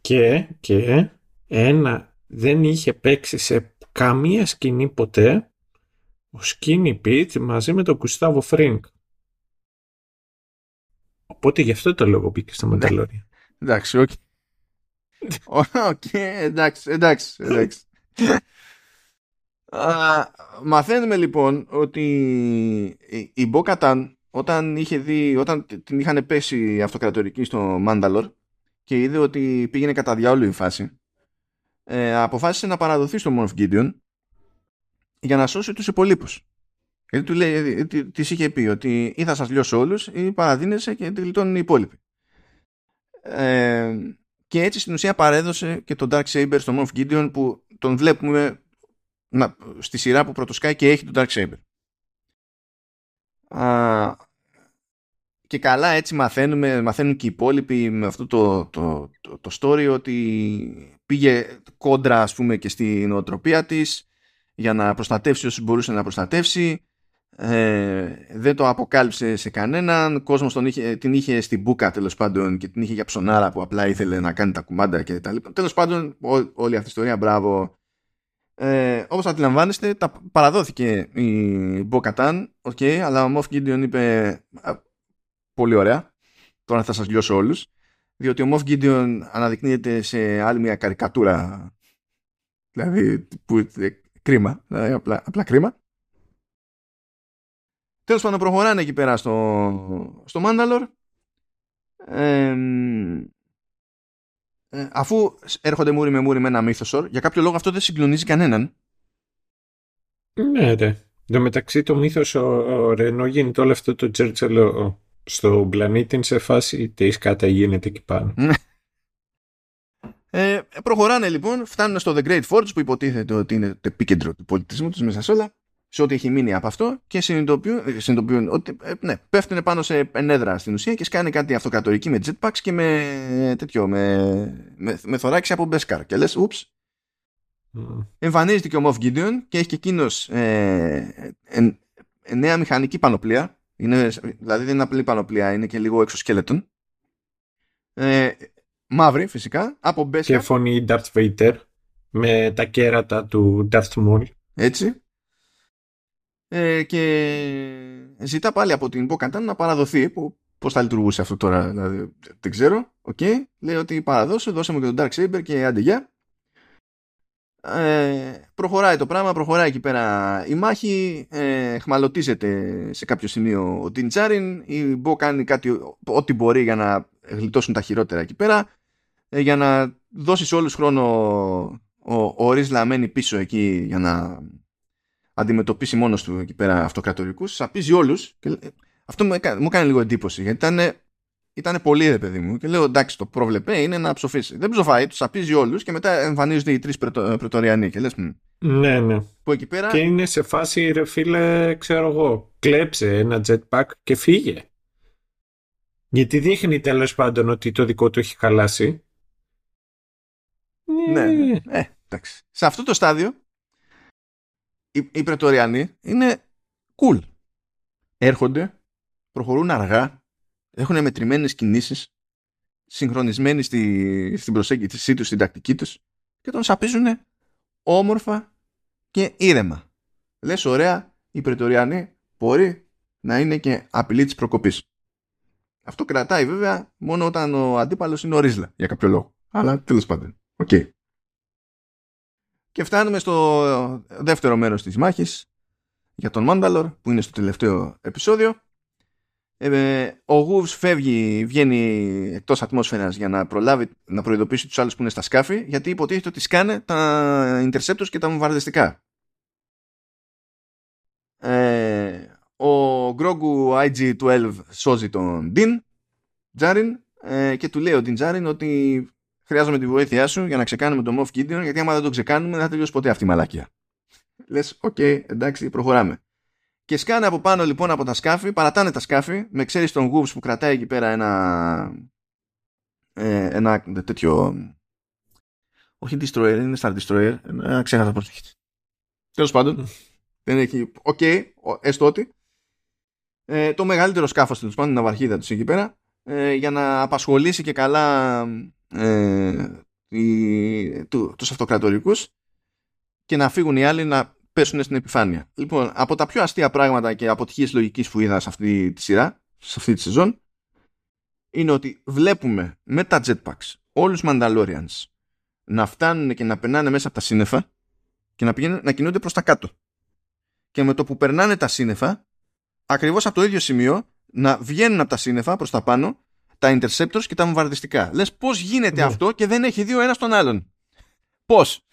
Και, και ένα δεν είχε παίξει σε καμία σκηνή ποτέ ο Skinny Pete μαζί με τον Gustavo Fring. Οπότε γι' αυτό το λόγο μπήκε στο Mandalorian. Εντάξει, οκ. Οκ, εντάξει, εντάξει, εντάξει. μαθαίνουμε λοιπόν ότι η Bo-Katan όταν, είχε δει, όταν την είχαν πέσει αυτοκρατορικοί στο Mandalore και είδε ότι πήγαινε κατά διάολο η φάση ε, αποφάσισε να παραδοθεί στο Moff Gideon για να σώσει τους υπόλοιπους. Γιατί του λέει, ε, της είχε πει ότι ή θα σας λιώσω όλους ή παραδίνεσαι και τη γλιτώνουν οι υπόλοιποι. Ε, και έτσι στην ουσία παρέδωσε και τον Dark Saber στο Moff Gideon που τον βλέπουμε να, στη σειρά που πρωτοσκάει και έχει τον Dark Saber. Α, και καλά έτσι μαθαίνουμε, μαθαίνουν και οι υπόλοιποι με αυτό το, το, το, το story ότι πήγε κόντρα ας πούμε και στην οτροπία της για να προστατεύσει όσους μπορούσε να προστατεύσει ε, δεν το αποκάλυψε σε κανέναν. Κόσμος τον είχε, την είχε στην μπουκα τέλος πάντων και την είχε για ψωνάρα που απλά ήθελε να κάνει τα κουμάντα και τα λοιπά. Τέλος πάντων ό, όλη αυτή η ιστορία μπράβο. Ε, όπως αντιλαμβάνεστε τα παραδόθηκε η Μποκατάν okay, αλλά ο Μοφ Gideon είπε πολύ ωραία. Τώρα θα σας λιώσω όλους διότι ο Μοφ Gideon αναδεικνύεται σε άλλη μια καρικατούρα δηλαδή που, ε, κρίμα δηλαδή απλά, απλά κρίμα Τέλος πάντων προχωράνε εκεί πέρα στο, στο Μάνταλορ. Ε, αφού έρχονται μούρι με μούρι με ένα μύθοσορ, για κάποιο λόγο αυτό δεν συγκλονίζει κανέναν. Ναι, ναι. Εν μεταξύ το μύθος ο, ο Ρενό γίνεται όλο αυτό το Τσέρτσελο στο πλανήτη σε φάση τι κατά γίνεται εκεί πάνω. Ναι. Ε, προχωράνε λοιπόν, φτάνουν στο The Great Forge που υποτίθεται ότι είναι το επίκεντρο του πολιτισμού τους μέσα σε όλα σε ό,τι έχει μείνει από αυτό και συνειδητοποιούν, ε, συνειδητοποιούν ότι ε, ναι, πέφτουν πάνω σε ενέδρα στην ουσία και σκάνε κάτι αυτοκρατορική με jetpacks και με τέτοιο, με, με, με θωράκι από μπέσκαρ. Και λες, ούψ, mm. εμφανίζεται και ο Μοφ Gideon και έχει και εκείνος ε, ε, ε, νέα μηχανική πανοπλία. Είναι, δηλαδή δεν είναι απλή πανοπλία, είναι και λίγο εξωσκέλετον. Ε, μαύρη φυσικά, από μπέσκαρ. Και φωνή Darth Vader με τα κέρατα του Darth Maul. Έτσι ε, και ζητά πάλι από την Μποκαντάν να παραδοθεί που πώς θα λειτουργούσε αυτό τώρα. Δηλαδή, δεν ξέρω okay. λέει ότι παραδώσε δώσε μου και τον Dark Saber και άντε γεια. Ε, προχωράει το πράγμα προχωράει εκεί πέρα η μάχη. Ε, χμαλωτίζεται σε κάποιο σημείο ο Τιντζάριν η Μπο κάνει κάτι ό,τι μπορεί για να γλιτώσουν τα χειρότερα εκεί πέρα. Ε, για να δώσει σε όλους χρόνο ο, ο Ρίζλα μένει πίσω εκεί για να αντιμετωπίσει μόνος του εκεί πέρα αυτοκρατορικούς, σαπίζει όλους. Αυτό μου έκανε, μου έκανε λίγο εντύπωση γιατί ήταν, ήταν πολύ ρε παιδί μου. Και λέω εντάξει, το πρόβλεπε είναι να ψοφήσει. Δεν ψοφάει, τους σαπίζει όλους και μετά εμφανίζονται οι τρεις πρετοριανοί. Και λες. Ναι, ναι. Που εκεί πέρα... Και είναι σε φάση, ρε φίλε, ξέρω εγώ, κλέψε ένα jetpack και φύγε. Γιατί δείχνει τέλος πάντων ότι το δικό του έχει χαλάσει. Ναι, ναι. Ε, εντάξει. Σε αυτό το στάδιο οι, οι Πρετοριανοί είναι cool. Έρχονται, προχωρούν αργά, έχουν μετρημένες κινήσεις, συγχρονισμένοι στη, στην προσέγγιση τους, στην τακτική τους και τον σαπίζουν όμορφα και ήρεμα. Λες ωραία, οι Πρετοριανοί μπορεί να είναι και απειλή της προκοπής. Αυτό κρατάει βέβαια μόνο όταν ο αντίπαλος είναι ο Vizsla για κάποιο λόγο. Αλλά τέλος πάντων. Οκ. Okay. Και φτάνουμε στο δεύτερο μέρος της μάχης για τον Mandalore που είναι στο τελευταίο επεισόδιο Ε, ο Woves φεύγει, βγαίνει εκτός ατμόσφαιρας για να προλάβει να προειδοποιήσει τους άλλους που είναι στα σκάφη γιατί υποτίθεται ότι σκάνε τα interceptors και τα βομβαρδιστικά. Ε, ο Γκρόγκου IG-12 σώζει τον Ντίν Τζάριν ε, και του λέει ο Ντίν Τζάριν ότι χρειάζομαι τη βοήθειά σου για να ξεκάνουμε τον Moff Gideon γιατί άμα δεν το ξεκάνουμε δεν θα τελειώσει ποτέ αυτή η μαλάκια. Λες, OK, okay, εντάξει, προχωράμε. Και σκάνε από πάνω λοιπόν από τα σκάφη, παρατάνε τα σκάφη, με ξέρεις τον Woves που κρατάει εκεί πέρα ένα. Ε, ένα τέτοιο. Όχι destroyer, είναι Star Destroyer. Ένα ξέχασα πώς έχεις. Τέλος πάντων. δεν έχει. OK, okay, έστω ότι. Ε, το μεγαλύτερο σκάφος τέλος πάντων, την ναυαρχίδα τους εκεί πέρα, ε, για να απασχολήσει και καλά ε, του, τους αυτοκρατορικούς και να φύγουν οι άλλοι να πέσουν στην επιφάνεια. Λοιπόν, από τα πιο αστεία πράγματα και αποτυχίες λογικής που είδα σε αυτή τη σειρά, σε αυτή τη σεζόν, είναι ότι βλέπουμε με τα jetpacks όλους τους Mandalorians να φτάνουν και να περνάνε μέσα από τα σύννεφα και να, πηγαίνουν, να κινούνται προς τα κάτω. Και με το που περνάνε τα σύννεφα, ακριβώς από το ίδιο σημείο, να βγαίνουν από τα σύννεφα προς τα πάνω τα interceptors και τα βομβαρδιστικά. Λες πώς γίνεται ναι. αυτό και δεν έχει δει ο ένας τον άλλον; Πώς;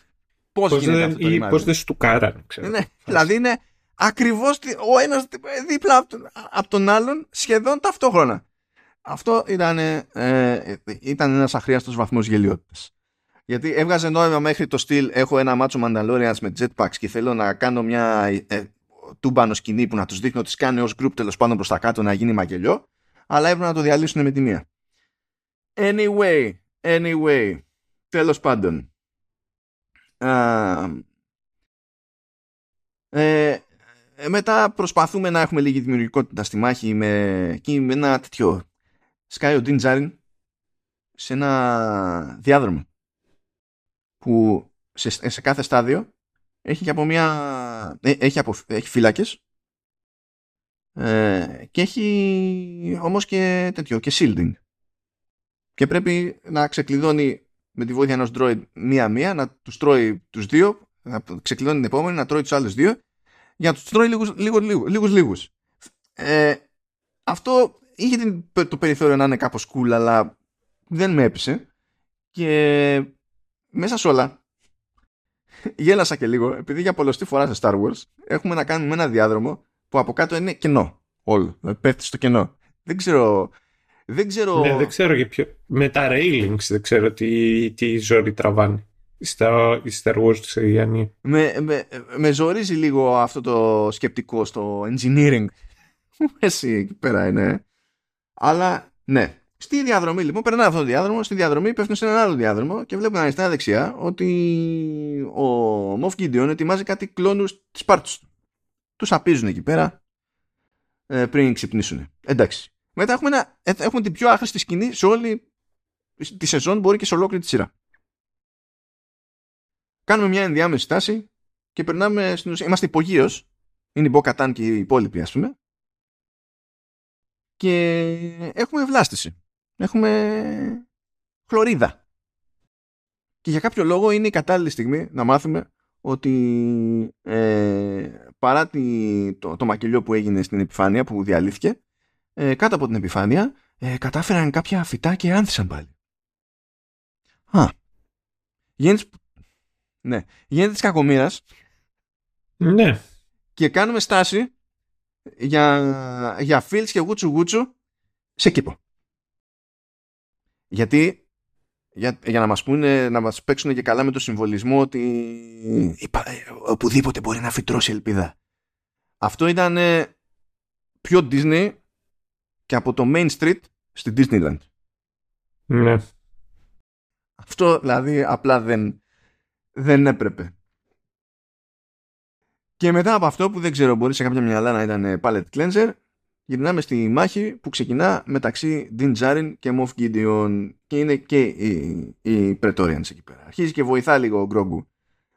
Πώς, πώς γίνεται δεν, αυτό Πώς δεν στουκάραν, ξέρω. Ναι, δηλαδή είναι ακριβώς ο ένας δίπλα από τον, άλλον σχεδόν ταυτόχρονα. Αυτό ήταν, ε, ήταν ένας αχρίαστος βαθμός γελιότητας. Γιατί έβγαζε νόημα μέχρι το στυλ έχω ένα μάτσο Mandalorians με jetpacks και θέλω να κάνω μια ε, τούμπανο σκηνή που να τους δείχνω ότι σκάνε ως group τέλος πάνω προς τα κάτω να γίνει μαγελιό αλλά έπρεπε να το διαλύσουν με τη μία. Anyway, anyway, τέλος πάντων. Uh, ε, μετά προσπαθούμε να έχουμε λίγη δημιουργικότητα στη μάχη με, με ένα τέτοιο σκάει ο Ντίν σε ένα διάδρομο που σε, σε κάθε στάδιο έχει και από μια ε, έχει, από, έχει φύλακες ε, και έχει όμως και τέτοιο και shielding και πρέπει να ξεκλειδώνει με τη βοήθεια ενός droid μία-μία να τους τρώει τους δύο να ξεκλειδώνει την επόμενη, να τρώει τους άλλους δύο για να τους τρώει λίγους λίγους, λίγους, λίγους. Ε, αυτό είχε την, το περιθώριο να είναι κάπως cool αλλά δεν με έπεισε και μέσα σε όλα γέλασα και λίγο επειδή για πολλωστή φορά σε Star Wars έχουμε να κάνουμε ένα διάδρομο που από κάτω είναι κενό όλο, δηλαδή πέφτει στο κενό δεν ξέρω δεν ξέρω... Ναι, δεν ξέρω για ποιο... Με τα railings δεν ξέρω τι, τι ζόρι τραβάνει στα Star Wars του Σεριανή. Με, με, με ζορίζει λίγο αυτό το σκεπτικό στο engineering. Εσύ εκεί πέρα είναι. Αλλά ναι. Στη διαδρομή λοιπόν, περνάει αυτό το διάδρομο, στη διαδρομή πέφτουν σε ένα άλλο διάδρομο και βλέπουν αριστερά-δεξιά ότι ο Moff Gideon ετοιμάζει κάτι κλόνους της πάρτης του. Τους απίζουν εκεί πέρα ε, πριν ξυπνήσουν. Εντάξει. Μετά έχουμε, ένα, ε, έχουμε την πιο άχρηστη σκηνή σε όλη τη σεζόν, μπορεί και σε ολόκληρη τη σειρά. Κάνουμε μια ενδιάμεση στάση και περνάμε στην ουσία. Είμαστε υπογείως. Είναι η Μποκατάν και οι υπόλοιποι, ας πούμε. Και έχουμε βλάστηση. Έχουμε χλωρίδα. Και για κάποιο λόγο είναι η κατάλληλη στιγμή να μάθουμε ότι ε, παρά το, το μακελιό που έγινε στην επιφάνεια που διαλύθηκε ε, κάτω από την επιφάνεια ε, κατάφεραν κάποια φυτά και άνθησαν πάλι. Α. Γίνεται, ναι. Γίνεται της κακομήρας. Ναι. Και κάνουμε στάση για, για φίλς και γούτσου γούτσου σε κήπο. Γιατί για, για να μας πούνε, να μας παίξουν και καλά με το συμβολισμό ότι οπουδήποτε μπορεί να φυτρώσει ελπίδα. Αυτό ήταν πιο Disney και από το Main Street στη Disneyland. Ναι. Αυτό δηλαδή απλά δεν, δεν έπρεπε. Και μετά από αυτό που δεν ξέρω μπορεί σε κάποια μυαλά να ήταν palette cleanser γυρνάμε στη μάχη που ξεκινά μεταξύ Din Djarin και Moff Gideon και είναι και οι, οι Praetorians εκεί πέρα. Αρχίζει και βοηθά λίγο ο Grogu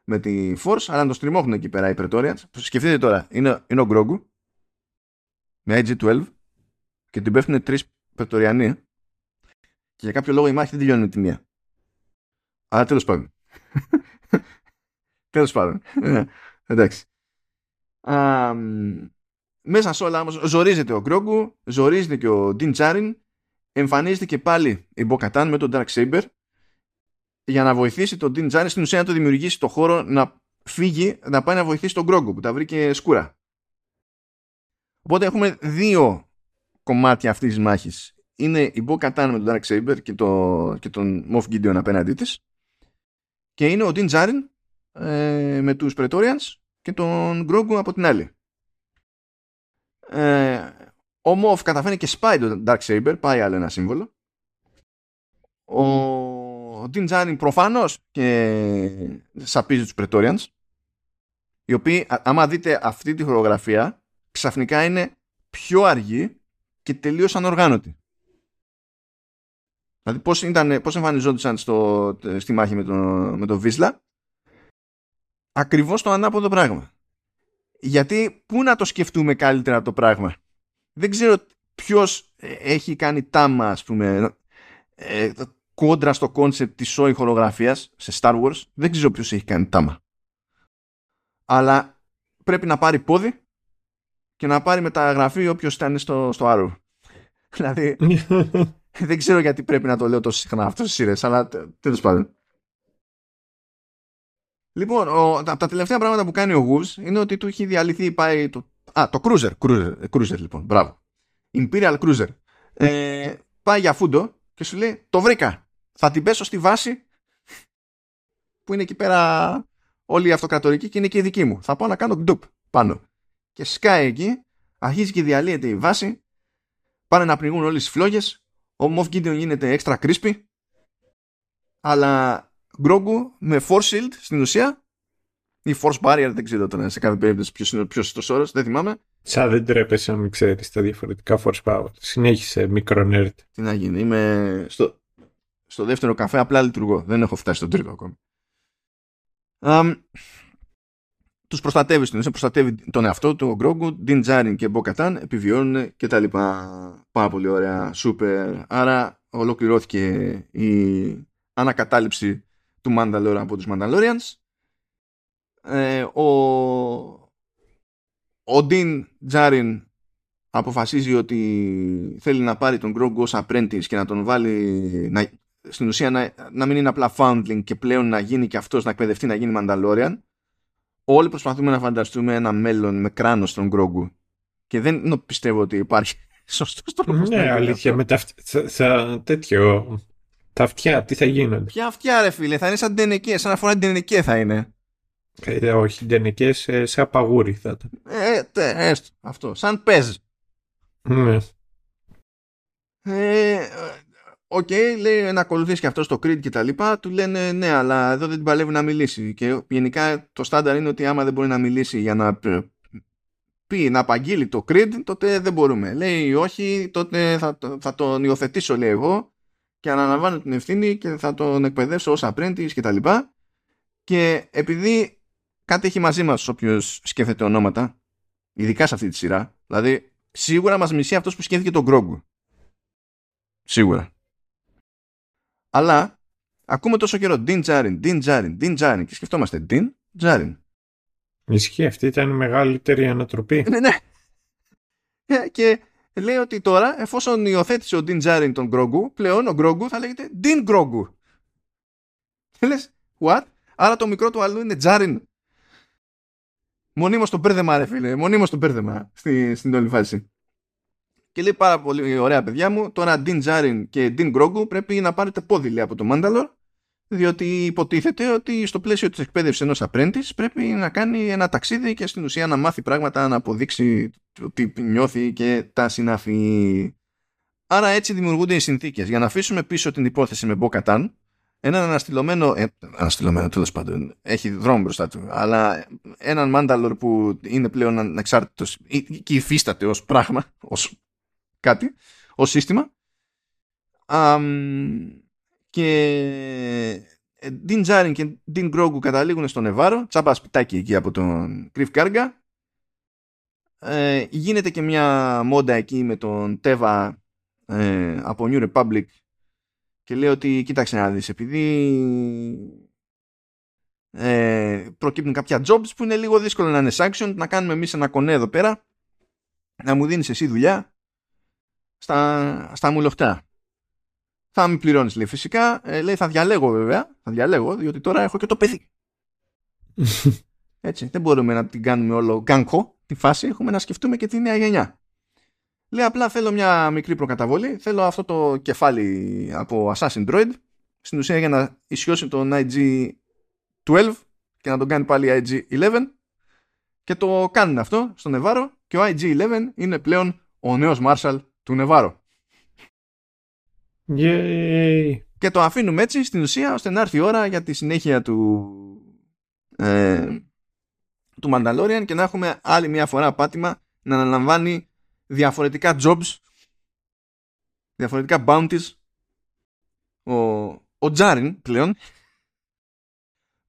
με τη Force αλλά να το στριμώχνουν εκεί πέρα οι Praetorians. Σκεφτείτε τώρα, είναι, είναι ο Grogu με IG-12 και την πέφτουν τρεις Πρετοριανοί και για κάποιο λόγο η μάχη δεν τελειώνει με τη μία. Αλλά τέλος πάντων. τέλος πάντων. Ε, εντάξει. Μέσα σε όλα όμως ζορίζεται ο Γκρόγκου, ζορίζεται και ο Ντιν Τζάριν, εμφανίζεται και πάλι η Μποκατάν με τον Dark Saber για να βοηθήσει τον Ντιν Τζάριν στην ουσία να το δημιουργήσει το χώρο να φύγει, να πάει να βοηθήσει τον Γκρόγκου που τα βρήκε σκούρα. Οπότε έχουμε δύο κομμάτια αυτής της μάχης. Είναι η Μποκατάν με τον Dark Saber και, το, και τον Moff Gideon απέναντί της και είναι ο Ντιν Τζάριν ε, με τους Praetorians και τον Γκρόγκου από την άλλη. Ε, ο Μοφ καταφέρνει και σπάει τον Dark Saber, πάει άλλο ένα σύμβολο. Ο Ντιν Τζάριν προφανώς και σαπίζει τους Praetorians οι οποίοι άμα δείτε αυτή τη χορογραφία ξαφνικά είναι πιο αργή και τελείως ανοργάνωτοι. Δηλαδή πώς, ήταν, πώς εμφανιζόντουσαν στο, στη μάχη με τον, με τον Βίσλα ακριβώς το ανάποδο πράγμα. Γιατί πού να το σκεφτούμε καλύτερα το πράγμα; Δεν ξέρω ποιος ε, έχει κάνει τάμα ας πούμε ε, κόντρα στο concept της σόη χορογραφίας σε Star Wars. Δεν ξέρω ποιος έχει κάνει τάμα. Αλλά πρέπει να πάρει πόδι και να πάρει μεταγραφή όποιος ήταν στο, στο Arrow. δηλαδή δεν ξέρω γιατί πρέπει να το λέω τόσο συχνά αυτό στις σειρές, αλλά τέλος πάντων. Λοιπόν, ο, τα, τα, τελευταία πράγματα που κάνει ο Woves είναι ότι του έχει διαλυθεί πάει το... Α, το Cruiser, Cruiser, Cruiser λοιπόν, μπράβο. Imperial Cruiser. Ε, πάει για φούντο και σου λέει, το βρήκα. Θα την πέσω στη βάση που είναι εκεί πέρα όλη η αυτοκρατορική και είναι και η δική μου. Θα πάω να κάνω γκντουπ πάνω. Και σκάει εκεί, αρχίζει και διαλύεται η βάση, πάνε να πνιγούν όλες τις φλόγες, ο Moff Gideon γίνεται extra crispy, αλλά Γκρόγκου με force shield στην ουσία ή force barrier, δεν ξέρω τώρα σε κάθε περίπτωση ποιος είναι ποιος το όρος, δεν θυμάμαι. Σαν δεν τρέπεσαι να μην ξέρεις τα διαφορετικά force power. Συνέχισε μικρό nerd. Τι να γίνει, είμαι στο, στο δεύτερο καφέ απλά λειτουργώ. Δεν έχω φτάσει στον τρίτο ακόμη. Um, τους προστατεύει στην ουσία, προστατεύει τον εαυτό του, ο Γκρόγκου, Ντιν Τζάριν και Μποκατάν, επιβιώνουν και τα λοιπά. Πάρα πολύ ωραία, σούπερ. Άρα ολοκληρώθηκε η ανακατάληψη του Mandalore από τους Mandalorians. Ε, ο ο Ντίν Τζάριν αποφασίζει ότι θέλει να πάρει τον Grogu ως apprentice και να τον βάλει να, στην ουσία να, να μην είναι απλά foundling και πλέον να γίνει και αυτός να εκπαιδευτεί να γίνει Mandalorian όλοι προσπαθούμε να φανταστούμε ένα μέλλον με κράνος στον Grogu και δεν πιστεύω ότι υπάρχει σωστός τρόπος. Ναι, αλήθεια, με τα τέτοιο. Τα αυτιά, τι θα γίνονται; Ποια αυτιά, ρε φίλε, θα είναι σαν τενεκέ. Σαν αφορά την τενεκέ θα είναι. Ε, όχι, τενεκέ σε, σε απαγούρι θα ήταν. Ε, τε, έστω, αυτό. Σαν πεζ. Ναι. Ε, Οκ, okay, λέει να ακολουθήσει και αυτό το Creed και τα λοιπά. Του λένε ναι, αλλά εδώ δεν την παλεύει να μιλήσει. Και γενικά το στάνταρ είναι ότι άμα δεν μπορεί να μιλήσει για να πει να απαγγείλει το Creed, τότε δεν μπορούμε. Λέει όχι, τότε θα, θα τον υιοθετήσω, λέει εγώ, και αναλαμβάνω την ευθύνη και θα τον εκπαιδεύσω ως apprentice και τα λοιπά. Και επειδή κάτι έχει μαζί μας όποιος σκέφτεται ονόματα, ειδικά σε αυτή τη σειρά, δηλαδή σίγουρα μας μισεί αυτός που σκέφτηκε τον Γκρόγκου. Σίγουρα. Αλλά ακούμε τόσο καιρό Dean Jarin, Dean Jarin, Dean Jarin και σκεφτόμαστε Dean Jarin. Ισχύει, αυτή ήταν η μεγαλύτερη ανατροπή. Ναι, ναι. Ε, και λέει ότι τώρα, εφόσον υιοθέτησε ο Dean Jarin τον Grogu, πλέον ο Grogu θα λέγεται Dean Grogu. Και λες, what? Άρα το μικρό του αλλού είναι Jarin. Μονίμως το πέρδεμα, ρε φίλε. Μονίμως το πέρδεμα στη, στην όλη φάση. Και λέει πάρα πολύ ωραία παιδιά μου, τώρα Dean Jarin και Dean Grogu πρέπει να πάρετε πόδι από το Mandalore διότι υποτίθεται ότι στο πλαίσιο της εκπαίδευσης ενός apprentice πρέπει να κάνει ένα ταξίδι και στην ουσία να μάθει πράγματα, να αποδείξει ότι νιώθει και τα συναφή. Άρα έτσι δημιουργούνται οι συνθήκες. Για να αφήσουμε πίσω την υπόθεση με Bo-Katan, έναν αναστηλωμένο, ε, αναστηλωμένο τέλος πάντων, έχει δρόμο μπροστά του, αλλά έναν Μάνταλορ που είναι πλέον ανεξάρτητος και υφίσταται ως πράγμα, ως κάτι, ως σύστημα, και Dean Jarin και Dean Grogu καταλήγουν στο Νεβάρο, τσάμπα σπιτάκι εκεί από τον Κρυφ Κάργα. Ε, γίνεται και μια μόντα εκεί με τον Τέβα ε, από New Republic και λέει ότι κοίταξε να δεις επειδή ε, προκύπτουν κάποια jobs που είναι λίγο δύσκολο να είναι sanction να κάνουμε εμείς ένα κονέ εδώ πέρα να μου δίνεις εσύ δουλειά στα, στα μουλοχτά. Θα με πληρώνεις λέει φυσικά. Ε, λέει θα διαλέγω βέβαια. Θα διαλέγω διότι τώρα έχω και το παιδί. Έτσι, δεν μπορούμε να την κάνουμε όλο γκάνκο τη φάση. Έχουμε να σκεφτούμε και τη νέα γενιά. Λέει απλά θέλω μια μικρή προκαταβολή. Θέλω αυτό το κεφάλι από Assassin's Droid. Στην ουσία για να ισιώσει τον IG-12 και να τον κάνει πάλι IG-11. Και το κάνουν αυτό στο Νεβάρο και ο IG-11 είναι πλέον ο νέος Marshall του Νεβάρο. Yay. Και το αφήνουμε έτσι στην ουσία ώστε να έρθει η ώρα για τη συνέχεια του ε, του Mandalorian και να έχουμε άλλη μια φορά πάτημα να αναλαμβάνει διαφορετικά jobs διαφορετικά bounties ο, ο Τζάριν πλέον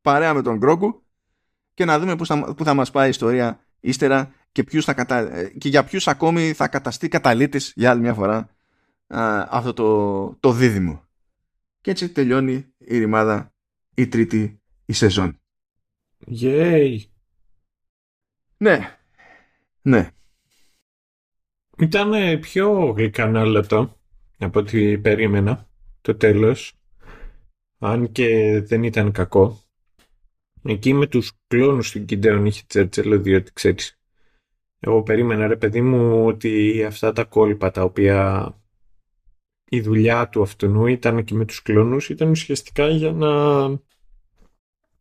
παρέα με τον Γκρόκου και να δούμε πού θα, πού θα μας πάει η ιστορία ύστερα και, ποιους θα κατα... και για ποιους ακόμη θα καταστεί καταλήτης για άλλη μια φορά α, αυτό το, το δίδυμο. Και έτσι τελειώνει η ρημάδα η τρίτη η σεζόν. Yay! Ναι. Ναι. Ήταν πιο γλυκανάλατο από ό,τι περίμενα το τέλος. Αν και δεν ήταν κακό. Εκεί με τους κλόνους του Κιντέων είχε τσέρτσελο διότι ξέρεις. Εγώ περίμενα ρε παιδί μου ότι αυτά τα κόλπα τα οποία η δουλειά του αυτού ήταν και με τους κλόνους ήταν ουσιαστικά για να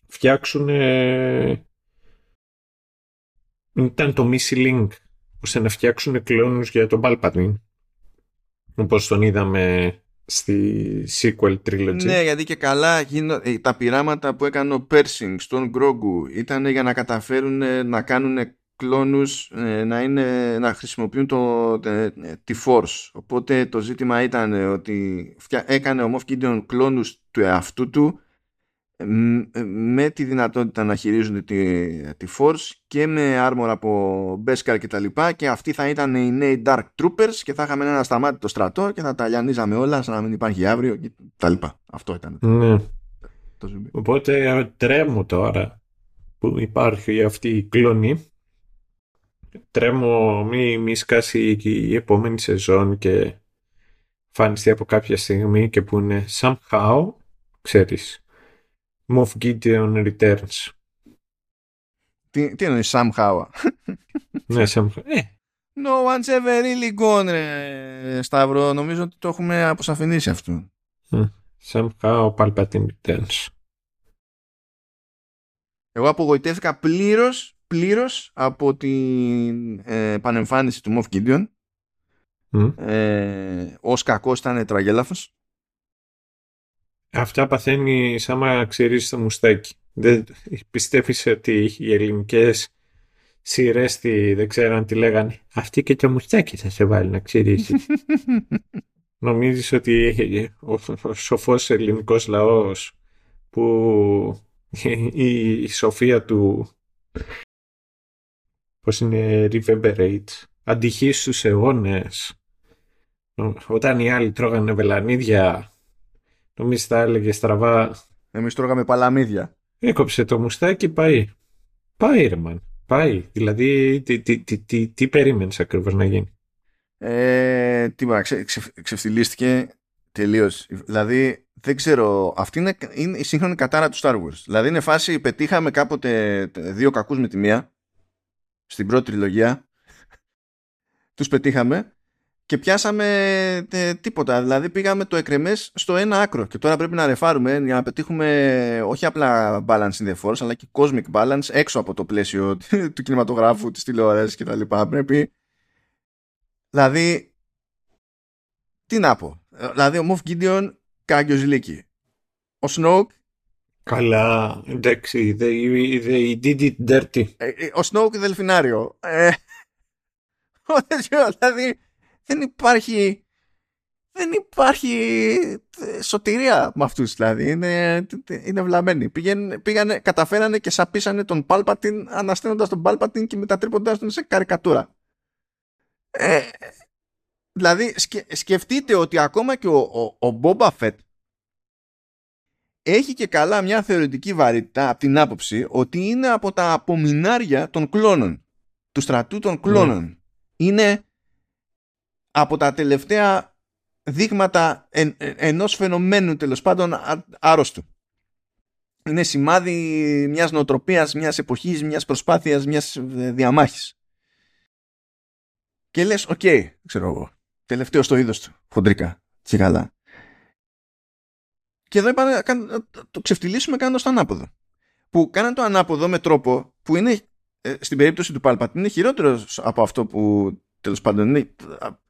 φτιάξουν ήταν το Missy Link ώστε να φτιάξουν κλόνους για τον Palpatine όπως τον είδαμε στη sequel trilogy. Ναι, γιατί και καλά ε, τα πειράματα που έκανε ο Pershing στον Grogu ήταν για να καταφέρουν να κάνουν κλόνους ε, να, είναι, να χρησιμοποιούν το, τη Force. Οπότε το ζήτημα ήταν ότι έκανε ο Moff Gideon κλόνους του εαυτού του με τη δυνατότητα να χειρίζονται τη, τη Force και με armor από Beskar και τα λοιπά και αυτοί θα ήταν οι νέοι Dark Troopers και θα είχαμε ένα σταμάτητο στρατό και θα τα λιανίζαμε όλα σαν να μην υπάρχει αύριο και τα λοιπά. Αυτό ήταν. Ναι. Το Οπότε τρέμω τώρα που υπάρχει αυτή η κλονή τρέμω μη, μη σκάσει η επόμενη σεζόν και φανιστεί από κάποια στιγμή και που είναι somehow ξέρεις Moff Gideon Returns. Τι, τι εννοείς somehow. ναι, somehow. Ε. No one's ever really gone, ρε, Σταύρο. Νομίζω ότι το έχουμε αποσαφηνίσει αυτό. Ε, somehow Palpatine Returns. Εγώ απογοητεύτηκα πλήρως, πλήρως από την ε, πανεμφάνιση του Moff Gideon. Mm. Ε, ως κακός ήταν τραγέλαφος. Αυτά παθαίνει άμα ξυρίζει το μουστάκι. Δεν πιστεύεις ότι οι ελληνικές σειρές δεν ξέρω αν τη λέγανε αυτή και το μουστάκι θα σε βάλει να ξυρίσει. Νομίζεις ότι ο, ο σοφός ελληνικός λαός που η, η σοφία του πώς είναι reverberate αντυχείς στους αιώνες όταν οι άλλοι τρώγανε βελανίδια Νομίζεις θα έλεγε στραβά. Εμείς τρώγαμε παλαμίδια. Έκοψε το μουστάκι, πάει. Πάει ρε man. Πάει. Δηλαδή, τι, τι, τι, τι, τι περίμενες ακριβώς να γίνει; Ε, τι ξε, ξε, ξεφτυλίστηκε τελείως. Δηλαδή, δεν ξέρω, αυτή είναι, είναι η σύγχρονη κατάρα του Star Wars. Δηλαδή είναι φάση, πετύχαμε κάποτε δύο κακούς με τη μία, στην πρώτη τριλογία, τους πετύχαμε και πιάσαμε τε, τίποτα. Δηλαδή πήγαμε το εκρεμές στο ένα άκρο και τώρα πρέπει να ρεφάρουμε για να πετύχουμε όχι απλά balance in the force αλλά και cosmic balance έξω από το πλαίσιο του κινηματογράφου, της τηλεόρασης και τα λοιπά. Πρέπει δηλαδή τι να πω. Δηλαδή ο Moff Gideon κάγκιος λύκη. Ο Snoke Καλά, εντάξει, they, they did it dirty. Ε, ε, ο Snoke δελφινάριο. Ε, δηλαδή δεν υπάρχει δεν υπάρχει ε, σωτηρία με αυτούς δηλαδή είναι, είναι βλαμμένοι πήγαινε, πήγανε, καταφέρανε και σαπίσανε τον Πάλπατιν ανασταίνοντας τον Πάλπατιν και μετατρέποντας τον σε καρικατούρα ε, δηλαδή σκεφτείτε ότι ακόμα και ο, ο, ο Boba Fett έχει και καλά μια θεωρητική βαρύτητα από την άποψη ότι είναι από τα απομεινάρια των κλώνων του στρατού των κλώνων είναι από τα τελευταία δείγματα εν, ενός φαινομένου τέλος πάντων άρρωστου. Είναι σημάδι μιας νοοτροπίας, μιας εποχής, μιας προσπάθειας, μιας ε, διαμάχης. Και λες, οκ, okay, ξέρω εγώ, τελευταίο στο είδος του, χοντρικά, τσιγαλά. Και εδώ είπα το ξεφτυλίσουμε κάνοντας το ανάποδο. Που κάναν το ανάποδο με τρόπο που είναι, ε, στην περίπτωση του Πάλπατ, είναι χειρότερος από αυτό που τέλος πάντων είναι,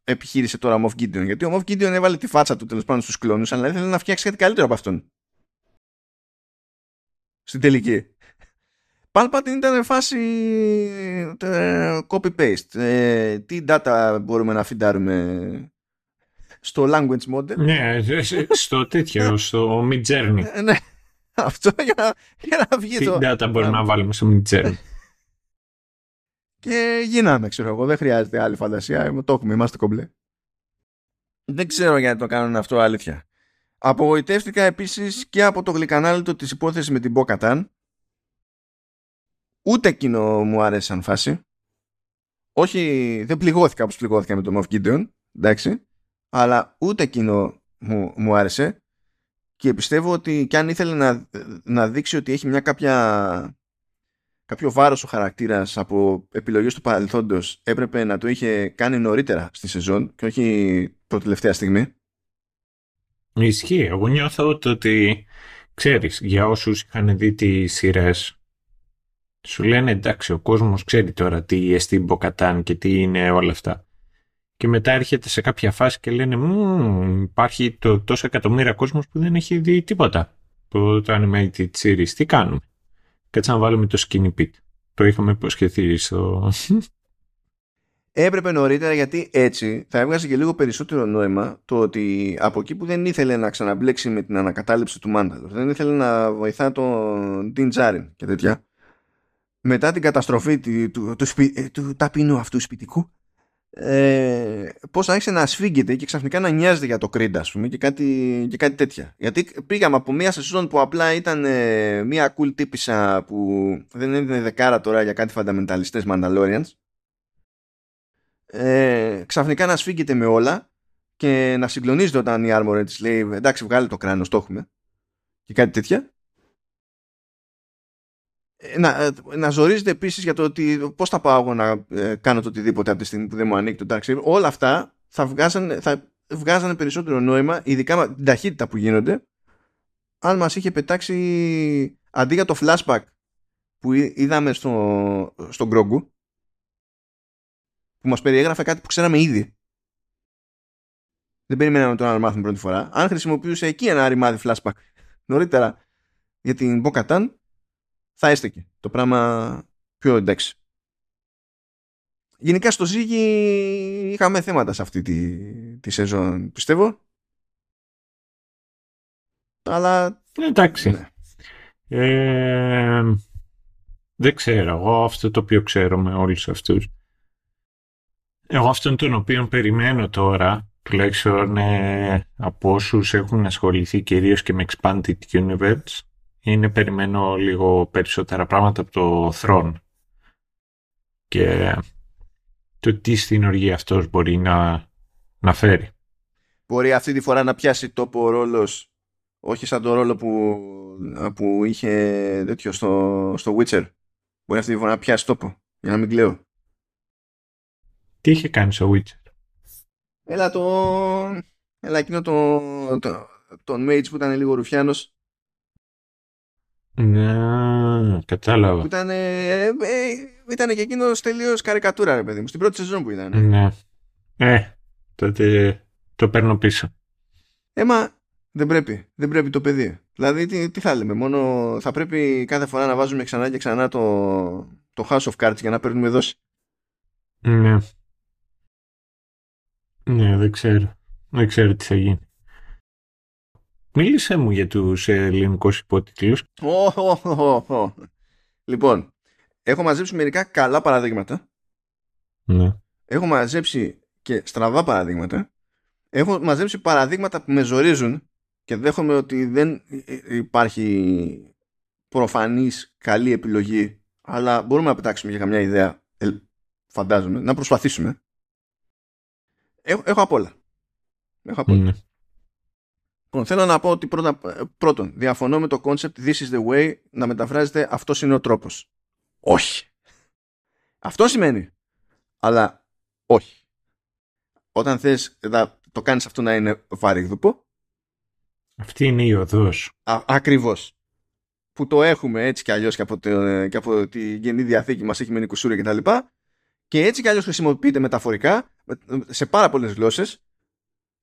επιχείρησε τώρα ο Μοφ Gideon. Γιατί ο Μοφ Gideon έβαλε τη φάτσα του τέλος πάντων στους κλόνους, αλλά ήθελε να φτιάξει κάτι καλύτερο από αυτόν. Στην τελική. Πάλπατιν ήταν φάση ε, copy-paste. Ε, τι data μπορούμε να φιντάρουμε; Στο language model. Ναι, στο τέτοιο, στο Mid Journey. Ε, ναι, αυτό για, για να βγει τι το... Τι data μπορούμε να βάλουμε στο Mid Journey. Και γίναμε, ξέρω εγώ. Δεν χρειάζεται άλλη φαντασία. Το έχουμε, είμαστε κομπλέ. Δεν ξέρω γιατί το κάνουν αυτό, αλήθεια. Απογοητεύτηκα επίσης και από το γλυκανάλιτο της υπόθεσης με την Μποκατάν. Ούτε εκείνο μου άρεσε σαν φάση. Όχι, δεν πληγώθηκα όπως πληγώθηκα με το Moff Gideon, εντάξει. Αλλά ούτε εκείνο μου, μου άρεσε. Και πιστεύω ότι κι αν ήθελε να, να δείξει ότι έχει μια κάποια κάποιο βάρος ο χαρακτήρας από επιλογές του παρελθόντος έπρεπε να το είχε κάνει νωρίτερα στη σεζόν και όχι το τελευταία στιγμή. Ισχύει. Εγώ νιώθω ότι, ξέρεις, για όσους είχαν δει τις σειρές. σου λένε εντάξει ο κόσμος ξέρει τώρα τι εστί Μποκατάν και τι είναι όλα αυτά. Και μετά έρχεται σε κάποια φάση και λένε υπάρχει το, τόσο εκατομμύρια κόσμος που δεν έχει δει τίποτα. Το, το animated series. Τι κάνουμε; Κάτσε να βάλουμε το skinny pit. Το είχαμε υποσχεθεί στο... Έπρεπε νωρίτερα γιατί έτσι θα έβγαζε και λίγο περισσότερο νόημα το ότι από εκεί που δεν ήθελε να ξαναμπλέξει με την ανακατάληψη του Μάνταλορ, δεν ήθελε να βοηθά τον Τιν Τζάριν και τέτοια, μετά την καταστροφή του, του, του, του ταπεινού αυτού σπιτικού, ε, πώς άρχισε να ασφίγγεται και ξαφνικά να νοιάζεται για το Creed ας πούμε και κάτι, και κάτι τέτοια. Γιατί πήγαμε από μια σεζόν που απλά ήταν ε, μια cool τύπησα που δεν είναι δεκάρα τώρα για κάτι φανταμενταλιστές Mandalorians. Ε, ξαφνικά να ασφίγγεται με όλα και να συγκλονίζεται όταν η Armored της λέει εντάξει βγάλει το κράνος το έχουμε και κάτι τέτοια να, ε, να ζορίζεται επίσης για το ότι πώς θα πάω εγώ να ε, κάνω το οτιδήποτε από τη στιγμή που δεν μου ανήκει το τάξη. Όλα αυτά θα βγάζανε, θα βγάζανε περισσότερο νόημα, ειδικά με την ταχύτητα που γίνονται, αν μας είχε πετάξει αντί για το flashback που είδαμε στο, στον Γκρόγκου, που μας περιέγραφε κάτι που ξέραμε ήδη. Δεν περιμέναμε τον να μάθουμε πρώτη φορά. Αν χρησιμοποιούσε εκεί ένα ρημάδι flashback νωρίτερα για την Μποκατάν, θα έστεκε το πράγμα πιο εντάξει. Γενικά στο Ζήγη είχαμε θέματα σε αυτή τη, τη σεζόν πιστεύω. Αλλά... Εντάξει. Ναι. Ε, δεν ξέρω. Εγώ αυτό το οποίο ξέρω με όλους αυτούς. Εγώ αυτόν τον οποίο περιμένω τώρα, τουλάχιστον ε, από όσους έχουν ασχοληθεί κυρίως και με Expanded Universe, είναι περιμένω λίγο περισσότερα πράγματα από το Throne και το τι στην οργή αυτός μπορεί να, να φέρει. Μπορεί αυτή τη φορά να πιάσει τόπο ο ρόλος όχι σαν το ρόλο που, που είχε τέτοιο στο, στο Witcher. Μπορεί αυτή τη φορά να πιάσει τόπο για να μην κλαίω. Τι είχε κάνει στο Witcher; Έλα το... Έλα εκείνο το, το, τον Mage που ήταν λίγο ρουφιάνος ναι, κατάλαβα. Ήταν, ε, ε, ήταν και εκείνος τελείως καρικατούρα, ρε παιδί μου, στην πρώτη σεζόν που ήταν. Ναι. Ε, τότε το παίρνω πίσω. Έμα, δεν πρέπει. Δεν πρέπει το παιδί. Δηλαδή, τι, τι θα λέμε, μόνο θα πρέπει κάθε φορά να βάζουμε ξανά και ξανά το, το House of Cards για να παίρνουμε δόση. Ναι. Ναι, δεν ξέρω. Δεν ξέρω τι θα γίνει. Μίλησε μου για τους ελληνικούς υπότιτλους. Λοιπόν, έχω μαζέψει μερικά καλά παραδείγματα. Ναι. Έχω μαζέψει και στραβά παραδείγματα. Έχω μαζέψει παραδείγματα που με ζορίζουν και δέχομαι ότι δεν υπάρχει προφανής καλή επιλογή αλλά μπορούμε να πετάξουμε για καμιά ιδέα φαντάζομαι, να προσπαθήσουμε Έχω, έχω απ' όλα. Έχω απ' όλα. Mm. Λοιπόν, θέλω να πω ότι πρώτα, πρώτον, διαφωνώ με το concept This is the way να μεταφράζεται αυτός είναι ο τρόπος. Όχι. Αυτό σημαίνει. Αλλά όχι. Όταν θες να το κάνεις αυτό να είναι βαρύγδουπο. Αυτή είναι η οδός. ακριβώς. Που το έχουμε έτσι κι αλλιώς και από, το, και από τη Γενή Διαθήκη μας έχει μείνει κουσούρια κτλ. Και, και έτσι κι αλλιώς χρησιμοποιείται μεταφορικά σε πάρα πολλές γλώσσες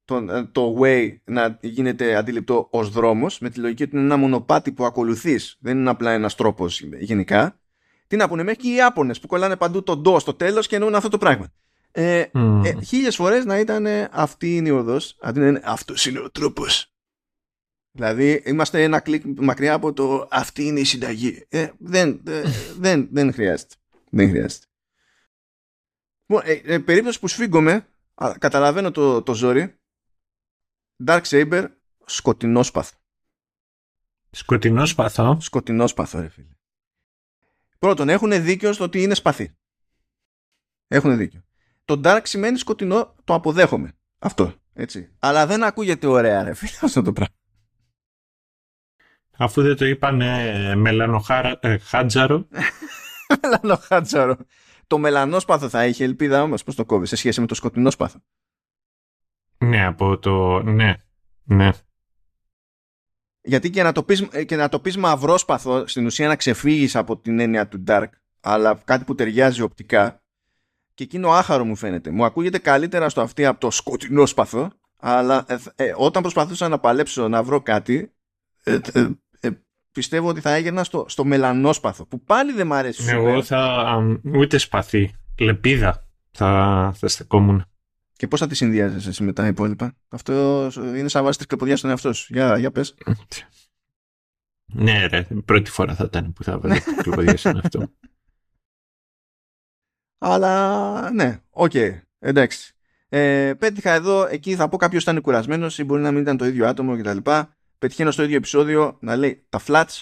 το, το way να γίνεται αντιληπτό ως δρόμος με τη λογική ότι είναι ένα μονοπάτι που ακολουθείς. Δεν είναι απλά ένας τρόπος γενικά. Τι να πούνε μέχρι και οι Ιάπωνες που κολλάνε παντού το ντο στο τέλος και εννοούν αυτό το πράγμα. Ε, mm. ε, χίλιες φορές να ήταν αυτή είναι η οδός αντί να είναι αυτός είναι ο τρόπος. Δηλαδή είμαστε ένα κλικ μακριά από το αυτή είναι η συνταγή ε, δεν, ε, δεν, δεν χρειάζεται. Δεν χρειάζεται. Ε, ε, περίπτωση που σφίγγομαι καταλαβαίνω το, το ζόρι Dark Saber, σκοτεινό σπαθό. Σκοτεινό σπαθό. Σκοτεινό σπαθό, ρε φίλε. Πρώτον, έχουν δίκιο στο ότι είναι σπαθί. Έχουν δίκιο. Το Dark σημαίνει σκοτεινό, το αποδέχομαι. Αυτό. Έτσι. Αλλά δεν ακούγεται ωραία, ρε φίλε, αυτό το πράγμα. Αφού δεν το είπαν ε, μελανοχάτζαρο. μελανοχάτζαρο. Το μελανόσπαθο θα είχε ελπίδα όμως πώς το κόβεις σε σχέση με το σκοτεινό σπάθο. Ναι, από το... Ναι, ναι. Γιατί και να το πεις, και να το πεις μαυρόσπαθο, στην ουσία να ξεφύγεις από την έννοια του dark, αλλά κάτι που ταιριάζει οπτικά, και εκείνο άχαρο μου φαίνεται. Μου ακούγεται καλύτερα στο αυτή από το σκοτεινό σπαθό, αλλά ε, ε, όταν προσπαθούσα να παλέψω να βρω κάτι, ε, πιστεύω ότι θα έγινα στο, στο μελανόσπαθο, που πάλι δεν μ' αρέσει. Εγώ θα, ούτε σπαθί, λεπίδα θα, θα στεκόμουν. Και πώς θα τη συνδυάζει εσύ με τα υπόλοιπα; Αυτό είναι σαν βάση τη κλεποδιά στον εαυτό σου. Για, για πες. Ναι, ρε. Πρώτη φορά θα ήταν που θα βάζω κλεποδιά στον εαυτό. Αλλά ναι, OK. Okay, εντάξει. Ε, πέτυχα εδώ, εκεί θα πω κάποιος ήταν κουρασμένος ή μπορεί να μην ήταν το ίδιο άτομο κτλ. Πετυχαίνω στο ίδιο επεισόδιο να λέει τα flats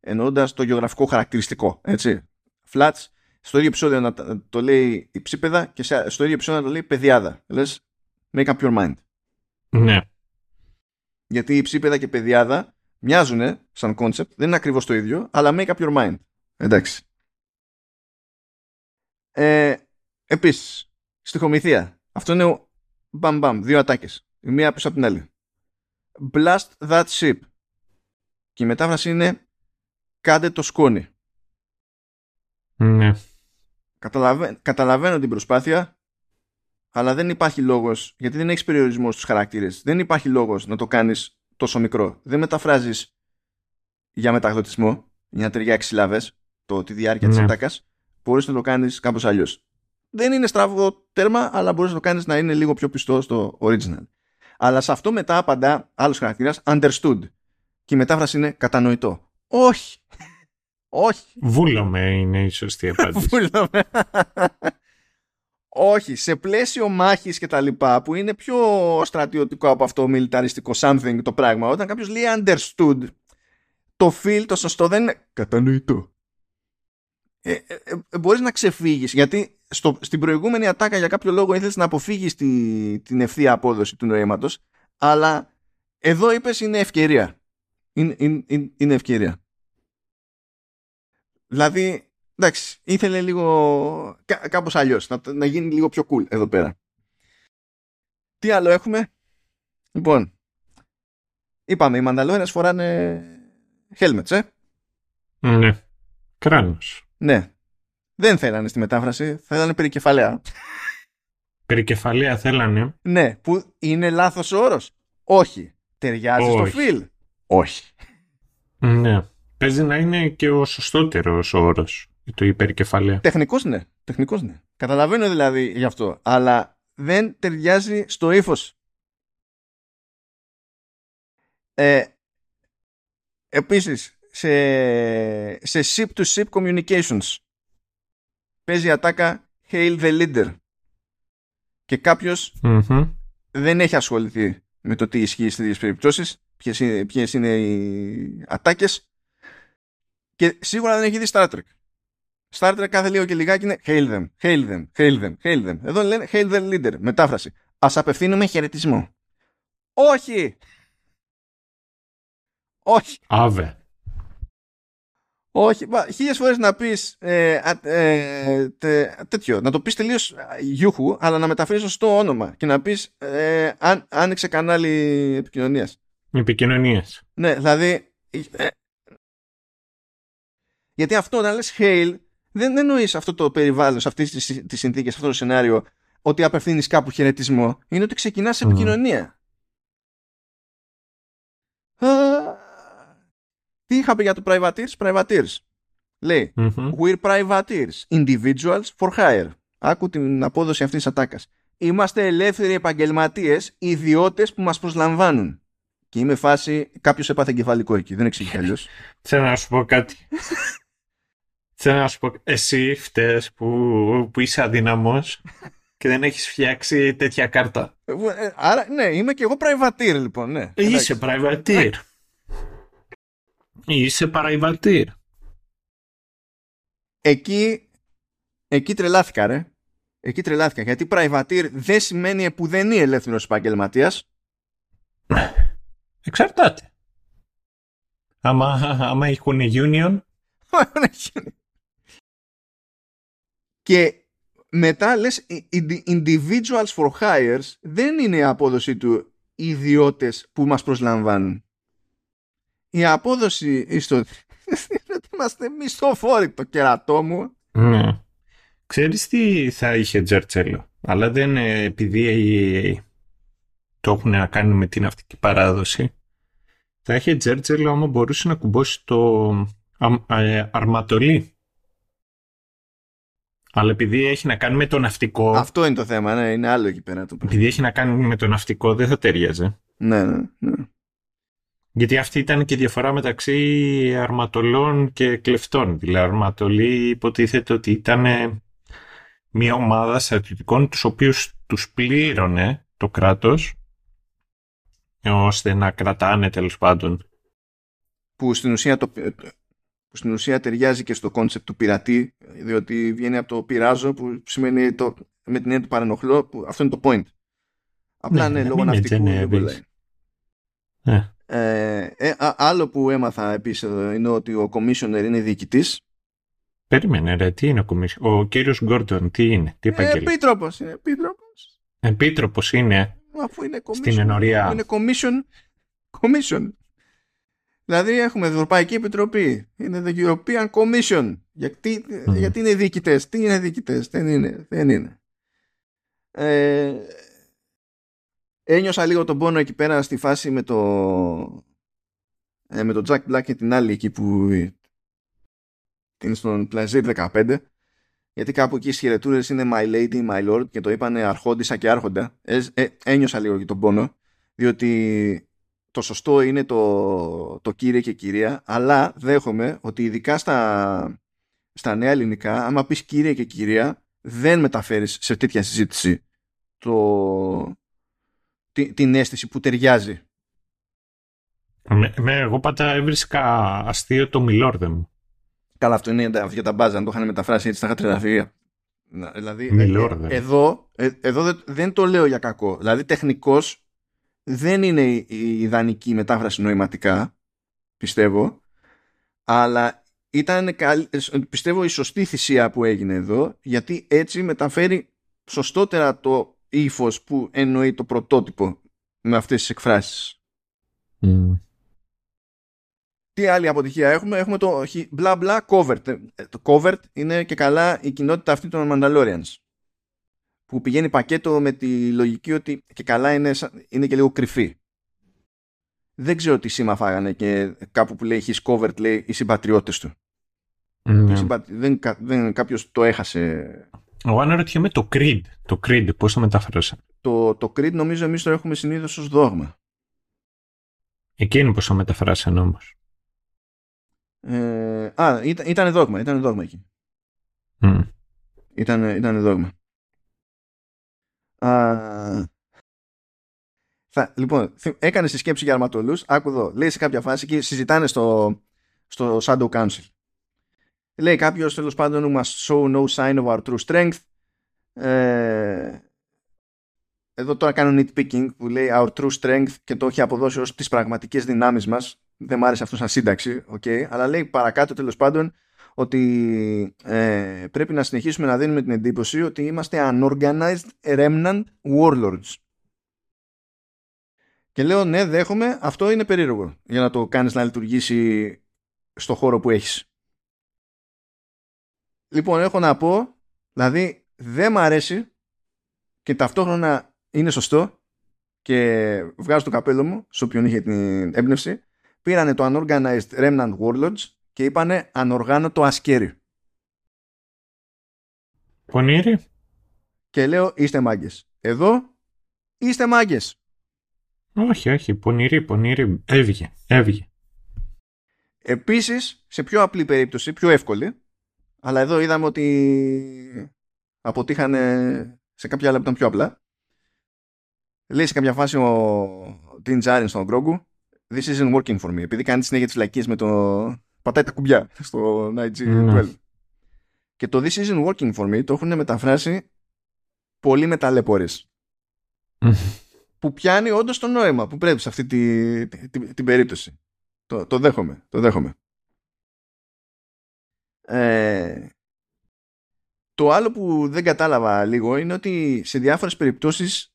εννοώντας το γεωγραφικό χαρακτηριστικό. Έτσι. Flats στο ίδιο επεισόδιο να το λέει υψίπεδα και στο ίδιο επεισόδιο να το λέει πεδιάδα. Λες, make up your mind. Ναι. Γιατί υψίπεδα και πεδιάδα μοιάζουν σαν concept, δεν είναι ακριβώς το ίδιο, αλλά make up your mind. Εντάξει. Ε, επίσης, στοιχομηθεία. Αυτό είναι ο μπαμ μπαμ, δύο ατάκες. Η μία πίσω από την άλλη. Blast that ship. Και η μετάφραση είναι κάντε το σκόνη. Ναι. Καταλαβαίνω, την προσπάθεια, αλλά δεν υπάρχει λόγος, γιατί δεν έχεις περιορισμός στους χαρακτήρες, δεν υπάρχει λόγος να το κάνεις τόσο μικρό. Δεν μεταφράζεις για μεταγδοτισμό, για να ταιριάξει συλλαβές, το, τη διάρκεια ναι. της ατάκας, μπορείς να το κάνεις κάπως αλλιώς. Δεν είναι στραβό τέρμα, αλλά μπορείς να το κάνεις να είναι λίγο πιο πιστό στο original. Αλλά σε αυτό μετά απαντά άλλος χαρακτήρας, understood. Και η μετάφραση είναι κατανοητό. Όχι. Όχι. Βούλομαι είναι η σωστή απάντηση. Βούλομαι. Όχι, σε πλαίσιο μάχης και τα λοιπά που είναι πιο στρατιωτικό από αυτό μιλιταριστικό something το πράγμα όταν κάποιος λέει understood το feel το σωστό δεν είναι κατανοητό. Ε, ε, ε, μπορείς να ξεφύγεις γιατί στο, στην προηγούμενη ατάκα για κάποιο λόγο ήθελες να αποφύγεις τη, την ευθεία απόδοση του νοήματος αλλά εδώ είπες είναι ευκαιρία. Είναι, είναι, είναι ευκαιρία. Δηλαδή, εντάξει, ήθελε λίγο κά, κάπως αλλιώς, να, να γίνει λίγο πιο cool εδώ πέρα. Τι άλλο έχουμε; Λοιπόν, είπαμε, οι Μανταλόρες φοράνε helmets, ε; Ναι. Κράνος. Ναι. Δεν θέλανε στη μετάφραση, θέλανε περικεφαλαία. Περικεφαλαία θέλανε. Ναι, που είναι λάθος όρος. Όχι. Ταιριάζει στο φιλ. Όχι. Ναι. Παίζει να είναι και ο σωστότερος όρος το υπερκεφαλαίο. Τεχνικός ναι. Τεχνικός, ναι. Καταλαβαίνω δηλαδή γι' αυτό. Αλλά δεν ταιριάζει στο ύφος. Ε, επίσης, σε, σε ship-to-ship communications παίζει ατάκα Hail the leader και καποιος δεν έχει ασχοληθεί με το τι ισχύει στις ίδιες περιπτώσεις ποιες είναι, ποιες είναι οι ατάκες και σίγουρα δεν έχει δει Star Trek. Star Trek κάθε λίγο και λιγάκι είναι Hail them, hail them, hail them, hail them. Εδώ λένε Hail the leader, μετάφραση. ας απευθύνουμε χαιρετισμό. Όχι! Όχι. Άβε. Όχι, χίλιες φορές να πεις ε, ε, τέτοιο, να το πεις τελείως γιούχου, αλλά να μεταφέρεις σωστό όνομα και να πεις ε, αν, άνοιξε κανάλι επικοινωνίας. Επικοινωνίας. Ναι, δηλαδή ε, γιατί αυτό όταν λες hail δεν εννοείς αυτό το περιβάλλον, σε αυτές τις, τις συνθήκες, αυτό το σενάριο ότι απευθύνεις κάπου χαιρετισμό, είναι ότι ξεκινάς επικοινωνία. Τι είχα πει για το privateers, privateers. Λέει, we're privateers, individuals for hire. Άκου την απόδοση αυτής της ατάκας. Είμαστε ελεύθεροι επαγγελματίες, ιδιώτες που μας προσλαμβάνουν. Και είμαι φάση, κάποιος έπαθε εγκεφαλικό εκεί, δεν εξηγεί αλλιώς. Θέλω να σου πω κάτι. Θέλω να σου πω, εσύ φταίς που, που είσαι αδύναμος και δεν έχεις φτιάξει τέτοια κάρτα. Ε, άρα, ναι, είμαι και εγώ privateer λοιπόν, ναι. Είσαι privateer. Είσαι παραϊβατήρ. Εκεί, εκεί τρελάθηκα ρε. Εκεί τρελάθηκα. Γιατί πραϊβατήρ δεν σημαίνει που δεν είναι ελεύθερος επαγγελματίας. Εξαρτάται. Άμα, άμα έχουν union. Και μετά λες individuals for hires δεν είναι η απόδοση του ιδιώτες που μας προσλαμβάνουν η απόδοση στο ότι είμαστε μισθοφόροι το κερατό μου. Ναι. Ξέρεις τι θα είχε Τζερτσέλο, αλλά δεν επειδή το έχουν να κάνουν με την αυτική παράδοση. Θα είχε Τζέρτζελο άμα μπορούσε να κουμπώσει το ε, αρματολί. Αλλά επειδή έχει να κάνει με το ναυτικό. Αυτό είναι το θέμα, ναι, είναι άλλο εκεί πέρα. Το επειδή έχει να κάνει με το ναυτικό, δεν θα ταιριάζε. Ναι, ναι, ναι. Γιατί αυτή ήταν και η διαφορά μεταξύ αρματολών και κλεφτών. Δηλαδή, αρματολοί υποτίθεται ότι ήταν μια ομάδα στρατιωτικών τους οποίους τους πλήρωνε το κράτος ώστε να κρατάνε τέλος πάντων. Που στην ουσία, το, που στην ουσία ταιριάζει και στο concept του πειρατή διότι βγαίνει από το πειράζω που σημαίνει το, με την έννοια του παρενοχλώ που αυτό είναι το point. Απλά ναι, ναι λόγω ναυτικού δεν ναι. Ε, ε, άλλο που έμαθα επίσης εδώ είναι ότι ο commissioner είναι διοικητής. Περίμενε ρε, τι είναι ο commissioner. Ο κύριος Γκόρντον, τι είναι, τι επαγγέλμα. Επίτροπος είναι, επίτροπος. Επίτροπος είναι. Αφού είναι commission. Στην ενορία. Είναι commission. Commission. Δηλαδή έχουμε Ευρωπαϊκή Επιτροπή. Είναι the European Commission. Γιατί, mm. γιατί είναι διοικητές; Τι είναι διοικητές; Δεν είναι. Δεν είναι. Ε, ένιωσα λίγο τον πόνο εκεί πέρα στη φάση με το ε, με τον Jack Black και την άλλη εκεί που είναι στον Plazir 15 γιατί κάπου εκεί οι χαιρετούρες είναι My Lady, My Lord και το είπανε αρχόντισα και άρχοντα ε, ε, ένιωσα λίγο και τον πόνο διότι το σωστό είναι το, το κύριε και κυρία αλλά δέχομαι ότι ειδικά στα, στα νέα ελληνικά άμα πεις κύριε και κυρία δεν μεταφέρεις σε τέτοια συζήτηση το, την αίσθηση που ταιριάζει. Με, με, εγώ πάντα έβρισκα αστείο το μιλόρδε μου. Καλά, αυτό είναι για τα μπάζα, αν το είχαν μεταφράσει έτσι στα χατρεγραφία. Δηλαδή, ε, εδώ, ε, εδώ δεν, το λέω για κακό. Δηλαδή, τεχνικώ δεν είναι η ιδανική μετάφραση νοηματικά, πιστεύω, αλλά ήταν, πιστεύω, η σωστή θυσία που έγινε εδώ, γιατί έτσι μεταφέρει σωστότερα το ύφος που εννοεί το πρωτότυπο με αυτές τις εκφράσεις. Τι άλλη αποτυχία έχουμε, έχουμε το μπλα μπλα covert. Ε, το covert είναι και καλά η κοινότητα αυτή των Mandalorians που πηγαίνει πακέτο με τη λογική ότι και καλά είναι, είναι και λίγο κρυφή. Δεν ξέρω τι σήμα φάγανε και κάπου που λέει his covert λέει οι συμπατριώτες του. Mm. Δεν, δεν, κάποιος το έχασε εγώ αναρωτιέμαι το Creed. Το Creed, πώς το μετάφρασα. Το, το Creed νομίζω εμείς το έχουμε συνήθως ως δόγμα. Εκείνο πώς το μεταφράσαν όμως. Ε, α, ήταν, ήταν δόγμα, ήταν δόγμα εκεί. Mm. Ήταν, ήταν δόγμα. Α, θα, λοιπόν, έκανες τη σκέψη για αρματολούς, άκου εδώ, λέει σε κάποια φάση και συζητάνε στο, στο Shadow Council. Λέει κάποιος τέλος πάντων must show no sign of our true strength. Ε, εδώ τώρα κάνω nitpicking που λέει our true strength και το έχει αποδώσει ως τις πραγματικές δυνάμεις μας. Δεν μ' άρεσε αυτό σαν σύνταξη, okay, αλλά λέει παρακάτω τέλος πάντων ότι ε, πρέπει να συνεχίσουμε να δίνουμε την εντύπωση ότι είμαστε unorganized remnant warlords. Και λέω ναι δέχομαι, αυτό είναι περίεργο για να το κάνεις να λειτουργήσει στο χώρο που έχεις. Λοιπόν έχω να πω, δηλαδή δεν μ' αρέσει και ταυτόχρονα είναι σωστό και βγάζω το καπέλο μου σε όποιον είχε την έμπνευση πήρανε το Unorganized Remnant Warlords και είπανε ανοργάνωτο ασκέρι. Πονήρι. Και λέω είστε μάγκες. Εδώ είστε μάγκες. Όχι, όχι. Πονηρή, πονηρή. Έβγε, έβγε. Επίσης, σε πιο απλή περίπτωση, πιο εύκολη, αλλά εδώ είδαμε ότι αποτύχανε σε κάποια άλλα που ήταν πιο απλά. Λέει σε κάποια φάση ο Τιν Τζάριν στον Γκρόγκου This isn't working for me. Επειδή κάνει συνέχεια τις φυλακίες με το... Πατάει τα κουμπιά στο IG12. Mm. Και το This isn't working for me το έχουν μεταφράσει πολύ με ταλαιπωρίες. που πιάνει όντως το νόημα που πρέπει σε αυτή τη, τη, την περίπτωση. Το, το δέχομαι. Το δέχομαι. Ε, το άλλο που δεν κατάλαβα λίγο είναι ότι σε διάφορες περιπτώσεις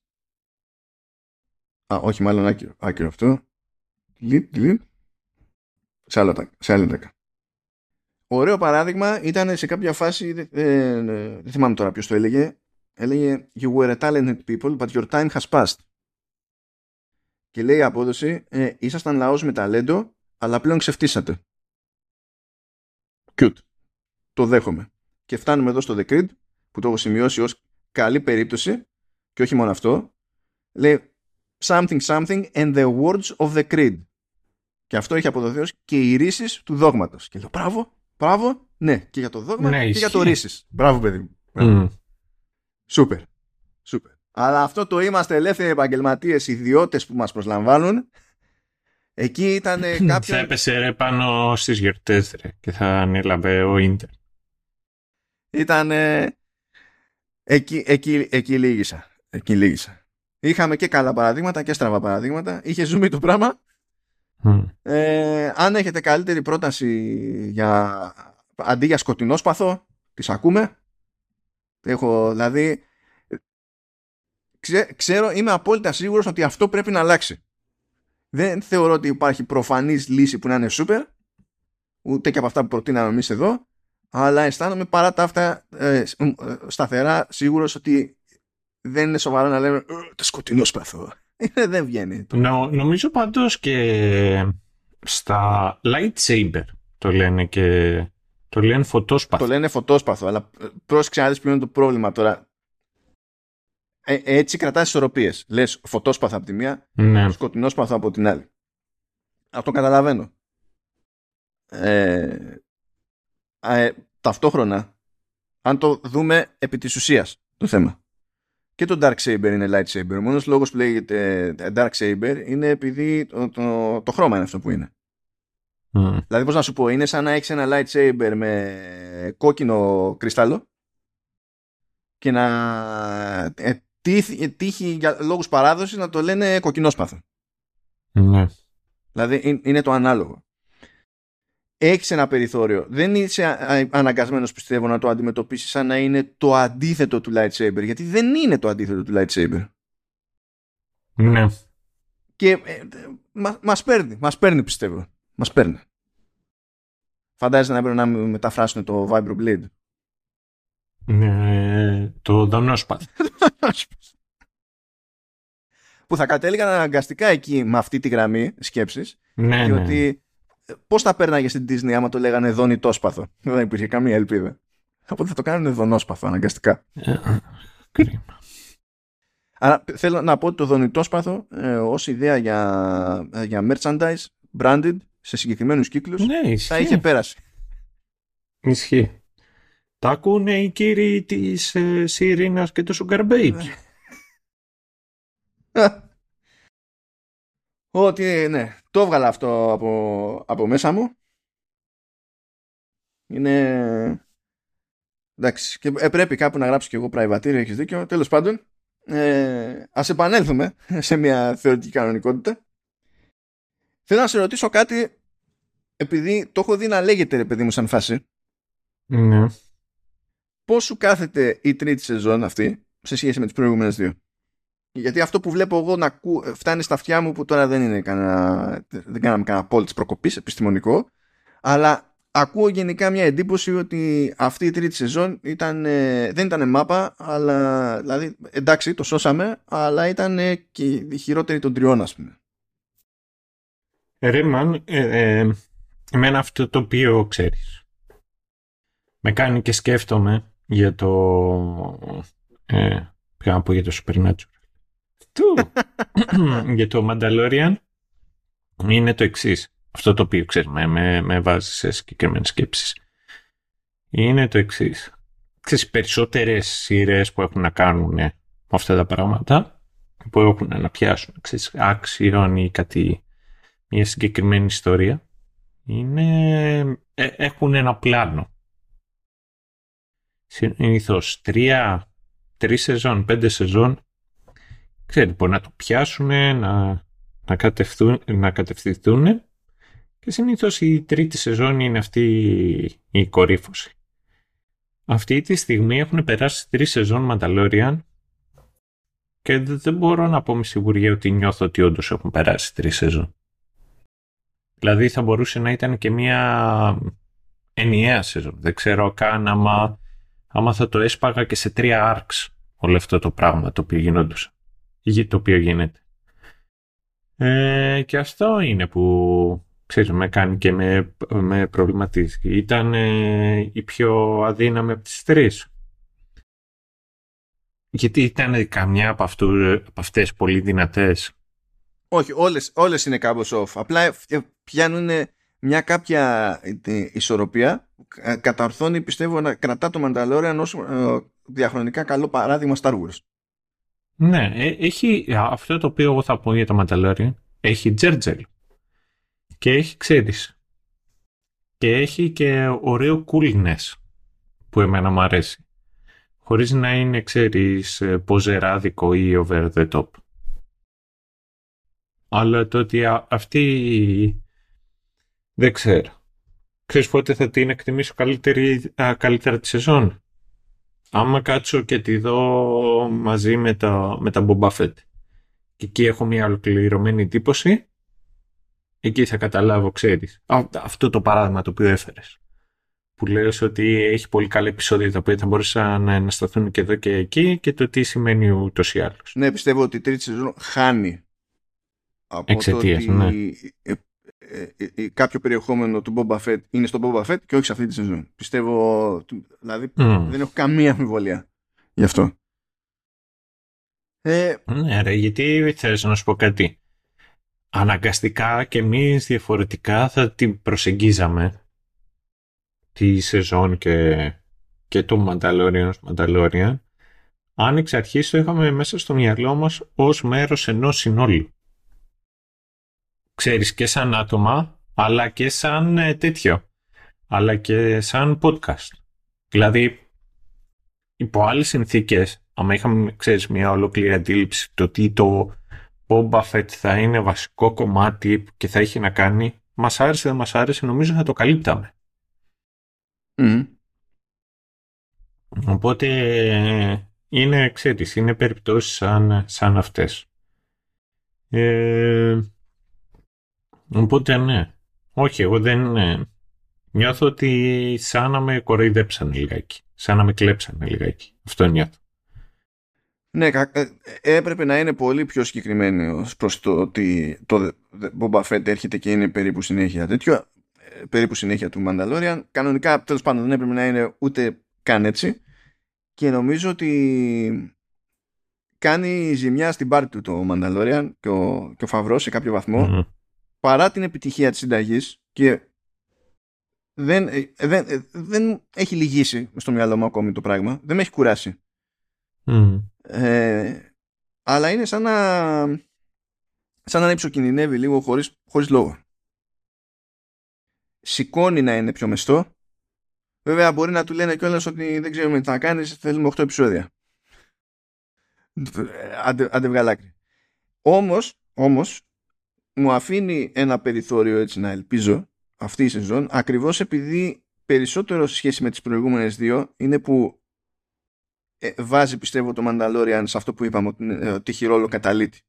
Α, όχι μάλλον άκυρο, άκυρο αυτό. Λιτ, λιτ. Σε, άλλο, σε άλλη τάκα. Ωραίο παράδειγμα ήταν σε κάποια φάση, δεν θυμάμαι τώρα ποιος το έλεγε, έλεγε You were a talented people, but your time has passed. Και λέει η απόδοση, ε, ήσασταν λαός με ταλέντο, αλλά πλέον ξεφτύσατε. Cute. Το δέχομαι. Και φτάνουμε εδώ στο The Creed, που το έχω σημειώσει ως καλή περίπτωση, και όχι μόνο αυτό, λέει something something and the words of the creed. Και αυτό έχει αποδοθεί ως και οι ρίσεις του δόγματος. Και λέω, μπράβο, μπράβο, ναι, και για το δόγμα ναι, και για το ρίσεις. Μπράβο, παιδί μου. Mm. Σούπερ. Σούπερ. Αλλά αυτό το είμαστε ελεύθεροι επαγγελματίες, ιδιώτες που μας προσλαμβάνουν. Εκεί ήταν κάποιο. Θα έπεσε ρε πάνω στις γιορτές και θα ανέλαβε ο Ιντερ. Ήταν. Εκεί, εκεί, εκεί λίγησα. Εκεί λίγησα. Είχαμε και καλά παραδείγματα και στραβά παραδείγματα. Είχε ζούμε το πράγμα. Ε, αν έχετε καλύτερη πρόταση για αντί για σκοτεινό σπαθό, τις ακούμε. Έχω, δηλαδή, ξέρω, είμαι απόλυτα σίγουρος ότι αυτό πρέπει να αλλάξει. Δεν θεωρώ ότι υπάρχει προφανής λύση που να είναι super, ούτε και από αυτά που προτείναμε εμείς εδώ, αλλά αισθάνομαι παρά τα αυτά ε, ε σταθερά σίγουρος ότι δεν είναι σοβαρό να λέμε το σκοτεινό σπαθό. Ε, δεν βγαίνει. Νο, νομίζω πάντως και στα lightsaber το λένε και το λένε φωτόσπαθο. Το λένε φωτόσπαθο, αλλά πρόσεξε να δεις ποιο είναι το πρόβλημα τώρα. Ε, έτσι κρατάς ισορροπίες. Λες φωτόσπαθο από τη μία, ναι. σκοτεινόσπαθο από την άλλη. Αυτό καταλαβαίνω. Ε, ε, ταυτόχρονα, αν το δούμε επί της ουσίας το θέμα. Και το Dark Saber είναι lightsaber. Ο μόνος λόγος που λέγεται Dark Saber είναι επειδή το, το, το χρώμα είναι αυτό που είναι. Mm. Δηλαδή πώς να σου πω, είναι σαν να έχεις ένα lightsaber με κόκκινο κρυστάλλο και να ε, τύχει για λόγους παράδοσης να το λένε κοκκινόσπαθο. Ναι. Δηλαδή είναι το ανάλογο. Έχεις ένα περιθώριο. Δεν είσαι αναγκασμένος πιστεύω να το αντιμετωπίσεις σαν να είναι το αντίθετο του lightsaber γιατί δεν είναι το αντίθετο του lightsaber. Ναι. Και ε, μα, μας παίρνει, μας παίρνει πιστεύω. Μας παίρνει. Φαντάζεσαι να πρέπει να μεταφράσουν το Vibroblade. Ναι, το δανόσπαθ. που θα κατέληγαν αναγκαστικά εκεί με αυτή τη γραμμή σκέψης. Ναι, διότι ναι. Πώς θα πέρναγε στην Disney άμα το λέγανε δονητόσπαθο. Δεν υπήρχε καμία ελπίδα. Οπότε θα το κάνουν δονόσπαθο αναγκαστικά. Ε, κρίμα. Άρα θέλω να πω ότι το δονητόσπαθο ε, ως ιδέα για, για merchandise branded σε συγκεκριμένους κύκλους ναι, θα είχε πέρασει. Ισχύει. Τα ακούνε οι κύριοι της ε, Σιρήνας και του Sugar Babes. Ότι ναι, το έβγαλα αυτό από, από μέσα μου. Είναι... Εντάξει, και ε, πρέπει κάπου να γράψω κι εγώ πραϊβατήριο, έχεις δίκιο. Τέλος πάντων, ε, ας επανέλθουμε σε μια θεωρητική κανονικότητα. Θέλω να σε ρωτήσω κάτι επειδή το έχω δει να λέγεται ρε παιδί μου σαν φάση. Ναι. Πώς σου κάθεται η τρίτη σεζόν αυτή σε σχέση με τις προηγούμενες δύο; Γιατί αυτό που βλέπω εγώ να φτάνει στα αυτιά μου που τώρα δεν είναι κανένα, δεν κάναμε κανένα πόλη της προκοπής επιστημονικό αλλά ακούω γενικά μια εντύπωση ότι αυτή η τρίτη σεζόν ήταν, ε, δεν ήταν μάπα, αλλά δηλαδή εντάξει το σώσαμε, αλλά ήταν και η χειρότερη των τριών ας πούμε. Ρέμαν, ε, ε, εμένα αυτό το οποίο ξέρεις. Με κάνει και σκέφτομαι για το... Ε, να πω για το Supernatural. Του! για το Mandalorian είναι το εξής αυτό το οποίο ξέρεις, με, με, με βάζεις σε συγκεκριμένες σκέψεις. Είναι το εξής. Ξέρεις, περισσότερες σειρές που έχουν να κάνουν με αυτά τα πράγματα, που έχουν να πιάσουν ξέρεις, άξιον ή κάτι, μια συγκεκριμένη ιστορία, είναι, ε, έχουν ένα πλάνο. Συνήθως τρία, τρεις σεζόν, πέντε σεζόν, ξέρει, μπορεί να το πιάσουν, να, να, να κατευθυνθούν και συνήθως η τρίτη σεζόν είναι αυτή η κορύφωση. Αυτή τη στιγμή έχουν περάσει τρεις σεζόν Mandalorian και δεν μπορώ να πω με σιγουριά ότι νιώθω ότι όντως έχουν περάσει τρεις σεζόν. Δηλαδή θα μπορούσε να ήταν και μια ενιαία σεζόν. Δεν ξέρω καν άμα, άμα θα το έσπαγα και σε τρία arcs όλο αυτό το πράγμα το οποίο γινόντουσαν. Το οποίο γίνεται. Ε, και αυτό είναι που ξέρεις, με κάνει και με, με προβληματίζει. Ήταν ε, η πιο αδύναμη από τις τρεις. Γιατί ήταν καμιά από, αυτού, από αυτές πολύ δυνατές. Όχι, όλες, όλες είναι κάπως off. Απλά ε, πιάνουν μια κάποια ε, ισορροπία καταρθώνει πιστεύω να κρατά το Mandalorian ως διαχρονικά καλό παράδειγμα Star Wars. Ναι, έχει αυτό το οποίο εγώ θα πω για το Mandalorian έχει τζέρτζελ και έχει, ξέρεις, και έχει και ωραίο coolness που εμένα μου αρέσει. Χωρίς να είναι, ξέρεις, ποζεράδικο ή over the top. Αλλά το ότι αυτή δεν ξέρω. Ξέρεις πότε θα την εκτιμήσω καλύτερη, καλύτερα τη σεζόν; Άμα κάτσω και τη δω μαζί με τα, με τα Boba Fett και εκεί έχω μια ολοκληρωμένη εντύπωση εκεί θα καταλάβω, ξέρεις. Αυτό το παράδειγμα το οποίο έφερες. Που λέω ότι έχει πολύ καλά επεισόδια τα οποία θα μπορούσαν να ανασταθούν και εδώ και εκεί και το τι σημαίνει ούτως ή άλλως. Ναι, πιστεύω ότι η τρίτη σεζόν χάνει από Εξαιτίας, το ότι ναι. Ε, ε, ε, κάποιο περιεχόμενο του Boba Fett είναι στο Boba Fett και όχι σε αυτή τη σεζόν. Πιστεύω, δηλαδή δεν έχω καμία αμφιβολία γι' αυτό. Ε, ναι, ρε, γιατί θες να σου πω κάτι αναγκαστικά και εμείς διαφορετικά θα την προσεγγίζαμε τη σεζόν και, και το Mandalorian Mandalorian αν εξ αρχής το είχαμε μέσα στο μυαλό μας ως μέρος ενός συνόλου. Ξέρεις και σαν άτομα αλλά και σαν ε, τέτοιο αλλά και σαν podcast. Δηλαδή υπό άλλες συνθήκες άμα είχαμε ξέρεις μια ολόκληρη αντίληψη το τι το Boba Fett θα είναι βασικό κομμάτι και θα έχει να κάνει, μας άρεσε δεν μας άρεσε, νομίζω θα το καλύπταμε. Οπότε είναι, ξέρεις, είναι περιπτώσεις σαν, σαν αυτές. Ε, οπότε ναι. Όχι, εγώ δεν... Νιώθω ότι σαν να με κοροϊδέψαν λιγάκι. Σαν να με κλέψαν λιγάκι. Αυτό νιώθω. Ναι, ε, έπρεπε να είναι πολύ πιο συγκεκριμένη ως προς το ότι το Boba Fett έρχεται και είναι περίπου συνέχεια τέτοιο. Ε, περίπου συνέχεια του Mandalorian. Κανονικά, τέλος πάντων, δεν έπρεπε να είναι ούτε καν έτσι. Και νομίζω ότι κάνει ζημιά στην πάρτη του το Mandalorian και ο, και ο Φαβρό σε κάποιο παρά την επιτυχία της συνταγής και δεν, ε, δεν, δεν έχει λυγίσει στο μυαλό μου ακόμη το πράγμα. Δεν με έχει κουράσει. Ε, αλλά είναι σαν να σαν να υψοκινδυνεύει λίγο χωρίς, χωρίς λόγο. Σηκώνει να είναι πιο μεστό. Βέβαια μπορεί να του λένε κιόλας ότι δεν ξέρουμε τι θα κάνεις, θέλουμε 8 επεισόδια. Αντε, αντεβγαλάκρι. Όμως, όμως, μου αφήνει ένα περιθώριο έτσι να ελπίζω αυτή η σεζόν, ακριβώς επειδή περισσότερο σε σχέση με τις προηγούμενες δύο είναι που ε, βάζει πιστεύω το Mandalorian σε αυτό που είπαμε ότι, ε, ότι έχει ρόλο καταλήτη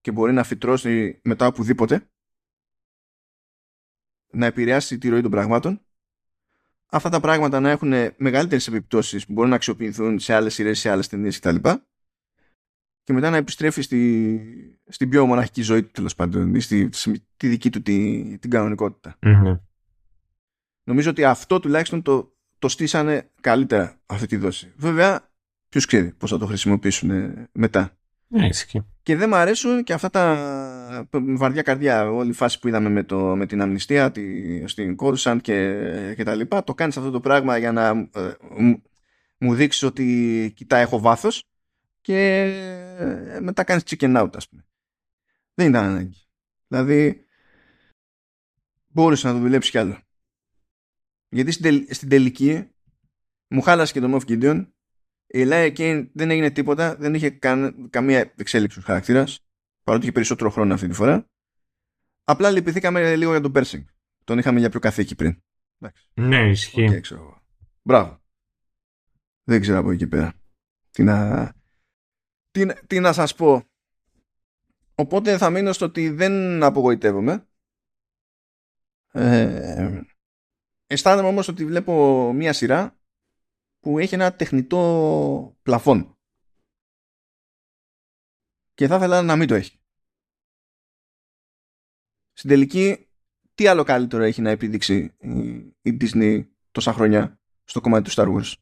και μπορεί να φυτρώσει μετά οπουδήποτε να επηρεάσει τη ροή των πραγμάτων αυτά τα πράγματα να έχουν μεγαλύτερες επιπτώσεις που μπορούν να αξιοποιηθούν σε άλλες σειρές, σε άλλες ταινίες κτλ. Και μετά να επιστρέφει στη, στην πιο μοναχική ζωή του τέλος πάντων, στη, στη, δική του τη, την κανονικότητα. Νομίζω ότι αυτό τουλάχιστον το, το στήσανε καλύτερα αυτή τη δόση. Βέβαια, ποιος ξέρει πώς θα το χρησιμοποιήσουν μετά. Ναι, και δεν μου αρέσουν και αυτά τα βαρδιά καρδιά, όλη η φάση που είδαμε με, το, με την αμνηστία τη, στην Κόρουσαν και, και τα λοιπά. Το κάνεις αυτό το πράγμα για να ε, μου δείξεις ότι κοιτά έχω βάθος και ε, μετά κάνεις chicken out ας πούμε. Δεν ήταν ανάγκη. Δηλαδή μπορούσε να το δουλέψεις κι άλλο. Γιατί στην, τελική μου χάλασε και το Moff Gideon η Laia Kane δεν έγινε τίποτα, δεν είχε καμία εξέλιξη του χαρακτήρας, παρότι είχε περισσότερο χρόνο αυτή τη φορά. Απλά λυπηθήκαμε λίγο για τον Πέρσινγκ. Τον είχαμε για πιο καθήκη πριν. Ναι, ισχύει. Okay, ξέρω. Μπράβο. Δεν ξέρω από εκεί πέρα. Τι να, τι, τι να σας πω. Οπότε θα μείνω στο ότι δεν απογοητεύομαι. Ε, αισθάνομαι όμως ότι βλέπω μία σειρά που έχει ένα τεχνητό πλαφόν. Και θα ήθελα να μην το έχει. Στην τελική, τι άλλο καλύτερο έχει να επιδείξει η Disney τόσα χρόνια στο κομμάτι του Star Wars;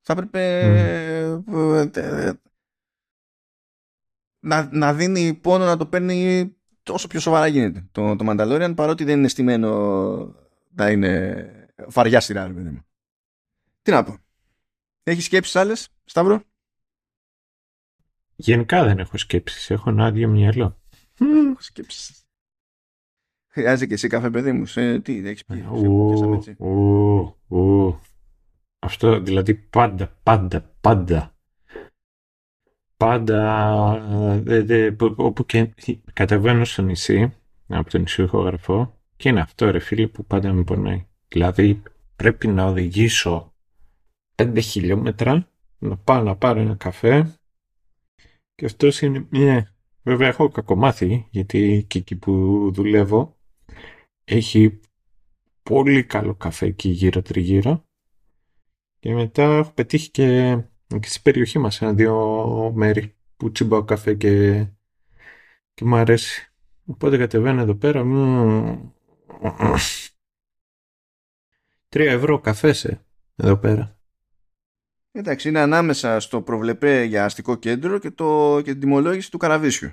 Θα έπρεπε να, να δίνει πόνο να το παίρνει όσο πιο σοβαρά γίνεται το, το Mandalorian παρότι δεν είναι στημένο να είναι βαριά σειρά. Τι να πω. Έχεις σκέψεις άλλες, Σταύρο; Γενικά δεν έχω σκέψεις. Έχω ένα άδειο μυαλό. Έχω σκέψεις. Χρειάζεται και εσύ καφέ, παιδί μου. Σε, τι έχεις πει. Αυτό δηλαδή πάντα, πάντα, πάντα. Πάντα δε, δε, όπου και κατεβαίνω στο νησί, από το νησί ηχογραφώ, και είναι αυτό ρε φίλε που πάντα με πονάει. Δηλαδή πρέπει να οδηγήσω 5 χιλιόμετρα να πάω να πάρω ένα καφέ και αυτός είναι μια... Βέβαια έχω κακομάθει γιατί και εκεί που δουλεύω έχει πολύ καλό καφέ εκεί γύρω τριγύρω και μετά έχω πετύχει και, και στην περιοχή μας ένα-δύο μέρη που τσιμπάω καφέ και, και μου αρέσει. Οπότε κατεβαίνω εδώ πέρα μου... Τρία ευρώ καφές εδώ πέρα. Εντάξει, είναι ανάμεσα στο προβλεπέ για αστικό κέντρο και, το, και την τιμολόγηση του καραβίσιου.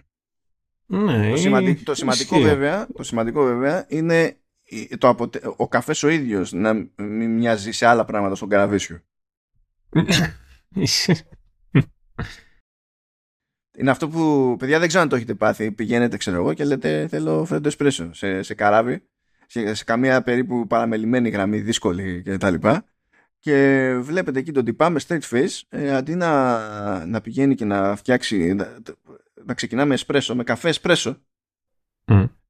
Ναι, το, το, σημαντικό βέβαια, το σημαντικό βέβαια είναι το ο καφές ο ίδιος να μην μοιάζει σε άλλα πράγματα στον καραβίσιο. είναι αυτό που, παιδιά δεν ξέρω αν το έχετε πάθει, πηγαίνετε ξέρω εγώ και λέτε θέλω φρέντο εσπρέσο σε, σε καράβι, σε, σε καμία περίπου παραμελημένη γραμμή δύσκολη κτλ και βλέπετε εκεί τον τυπά με straight face ε, αντί να, να πηγαίνει και να φτιάξει να, να ξεκινά με εσπρέσο, με καφέ εσπρέσο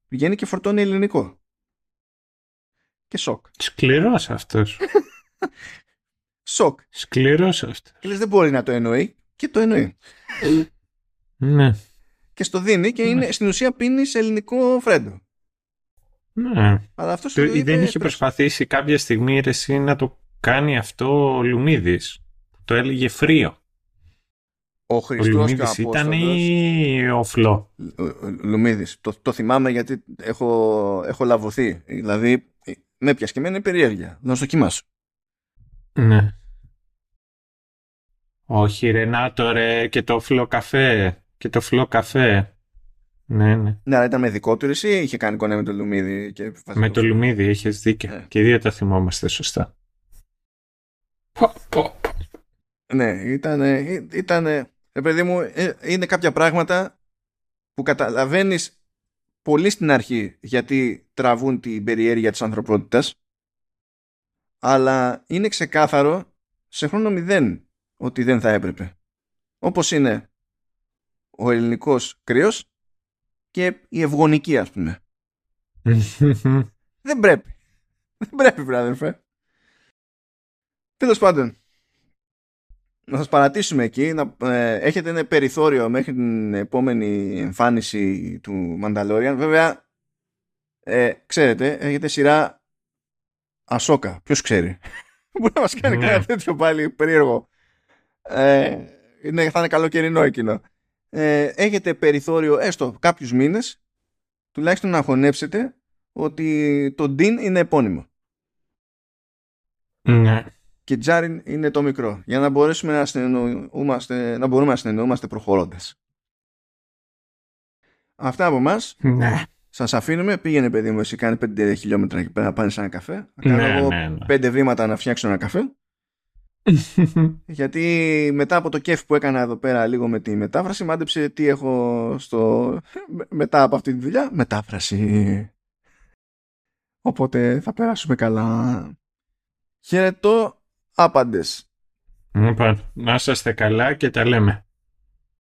πηγαίνει και φορτώνει ελληνικό. Και σοκ. Σκληρός αυτός σοκ σκληρός αυτός και λες δεν μπορεί να το εννοεί και το εννοεί ναι και στο δίνει και είναι, στην ουσία πίνει σε ελληνικό φρέντο ναι. Αλλά αυτός το, δεν είχε προσπαθήσει κάποια στιγμή εσύ να το κάνει αυτό ο Λουμίδης. Το έλεγε φρύο. Ο Χριστός ο ήταν ή ο Φλό. Λουμίδης. Το, το θυμάμαι γιατί έχω, έχω λαβωθεί. Δηλαδή με πιασε και εμένα περιέργεια. Να στο δοκιμάσω. Ναι. Όχι ρε Νάτο ρε και το φλό καφέ. Και το φλό καφέ. Ναι, ναι. Ναι, αλλά ήταν με δικό του ή είχε κάνει κονέ με το Λουμίδι. Και με το Λουμίδι, έχεις δίκιο. Ναι. Και οι δύο τα θυμόμαστε σωστά. Ναι, ήταν, ήταν, ε, παιδί μου, ε, είναι κάποια πράγματα που καταλαβαίνεις πολύ στην αρχή γιατί τραβούν την περιέργεια της ανθρωπότητας αλλά είναι ξεκάθαρο σε χρόνο μηδέν ότι δεν θα έπρεπε. Όπως είναι ο ελληνικός κρύος και η ευγονική ας πούμε. Δεν πρέπει. Δεν πρέπει, βράδερφε. Τέλος πάντων, να σας παρατήσουμε εκεί, να ε, έχετε ένα περιθώριο μέχρι την επόμενη εμφάνιση του Mandalorian. Βέβαια, ε, ξέρετε, έχετε σειρά Ασόκα. Ποιος ξέρει. Μπορεί να μας κάνει ναι. κάτι τέτοιο πάλι περίεργο. Ε, είναι, θα είναι καλοκαιρινό εκείνο. Ε, έχετε περιθώριο έστω κάποιους μήνες τουλάχιστον να χωνέψετε ότι το Dean είναι επώνυμο. Ναι. Και Τζάριν είναι το μικρό. Για να μπορέσουμε να, συνεννοούμαστε, να μπορούμε να συνεννοούμαστε προχωρώντας. Αυτά από εμά. Ναι. Σας αφήνουμε. Πήγαινε, παιδί μου, εσύ κάνει 5 χιλιόμετρα εκεί πέρα να πάνε σε ένα καφέ. κάνω ναι, εγώ ναι, ναι. 5 βήματα να φτιάξω ένα καφέ. Γιατί μετά από το κέφ που έκανα εδώ πέρα λίγο με τη μετάφραση, μάντεψε τι έχω στο... μετά από αυτή τη δουλειά. Μετάφραση. Οπότε θα περάσουμε καλά. Χαιρετώ άπαντες. Λοιπόν, να είστε καλά και τα λέμε.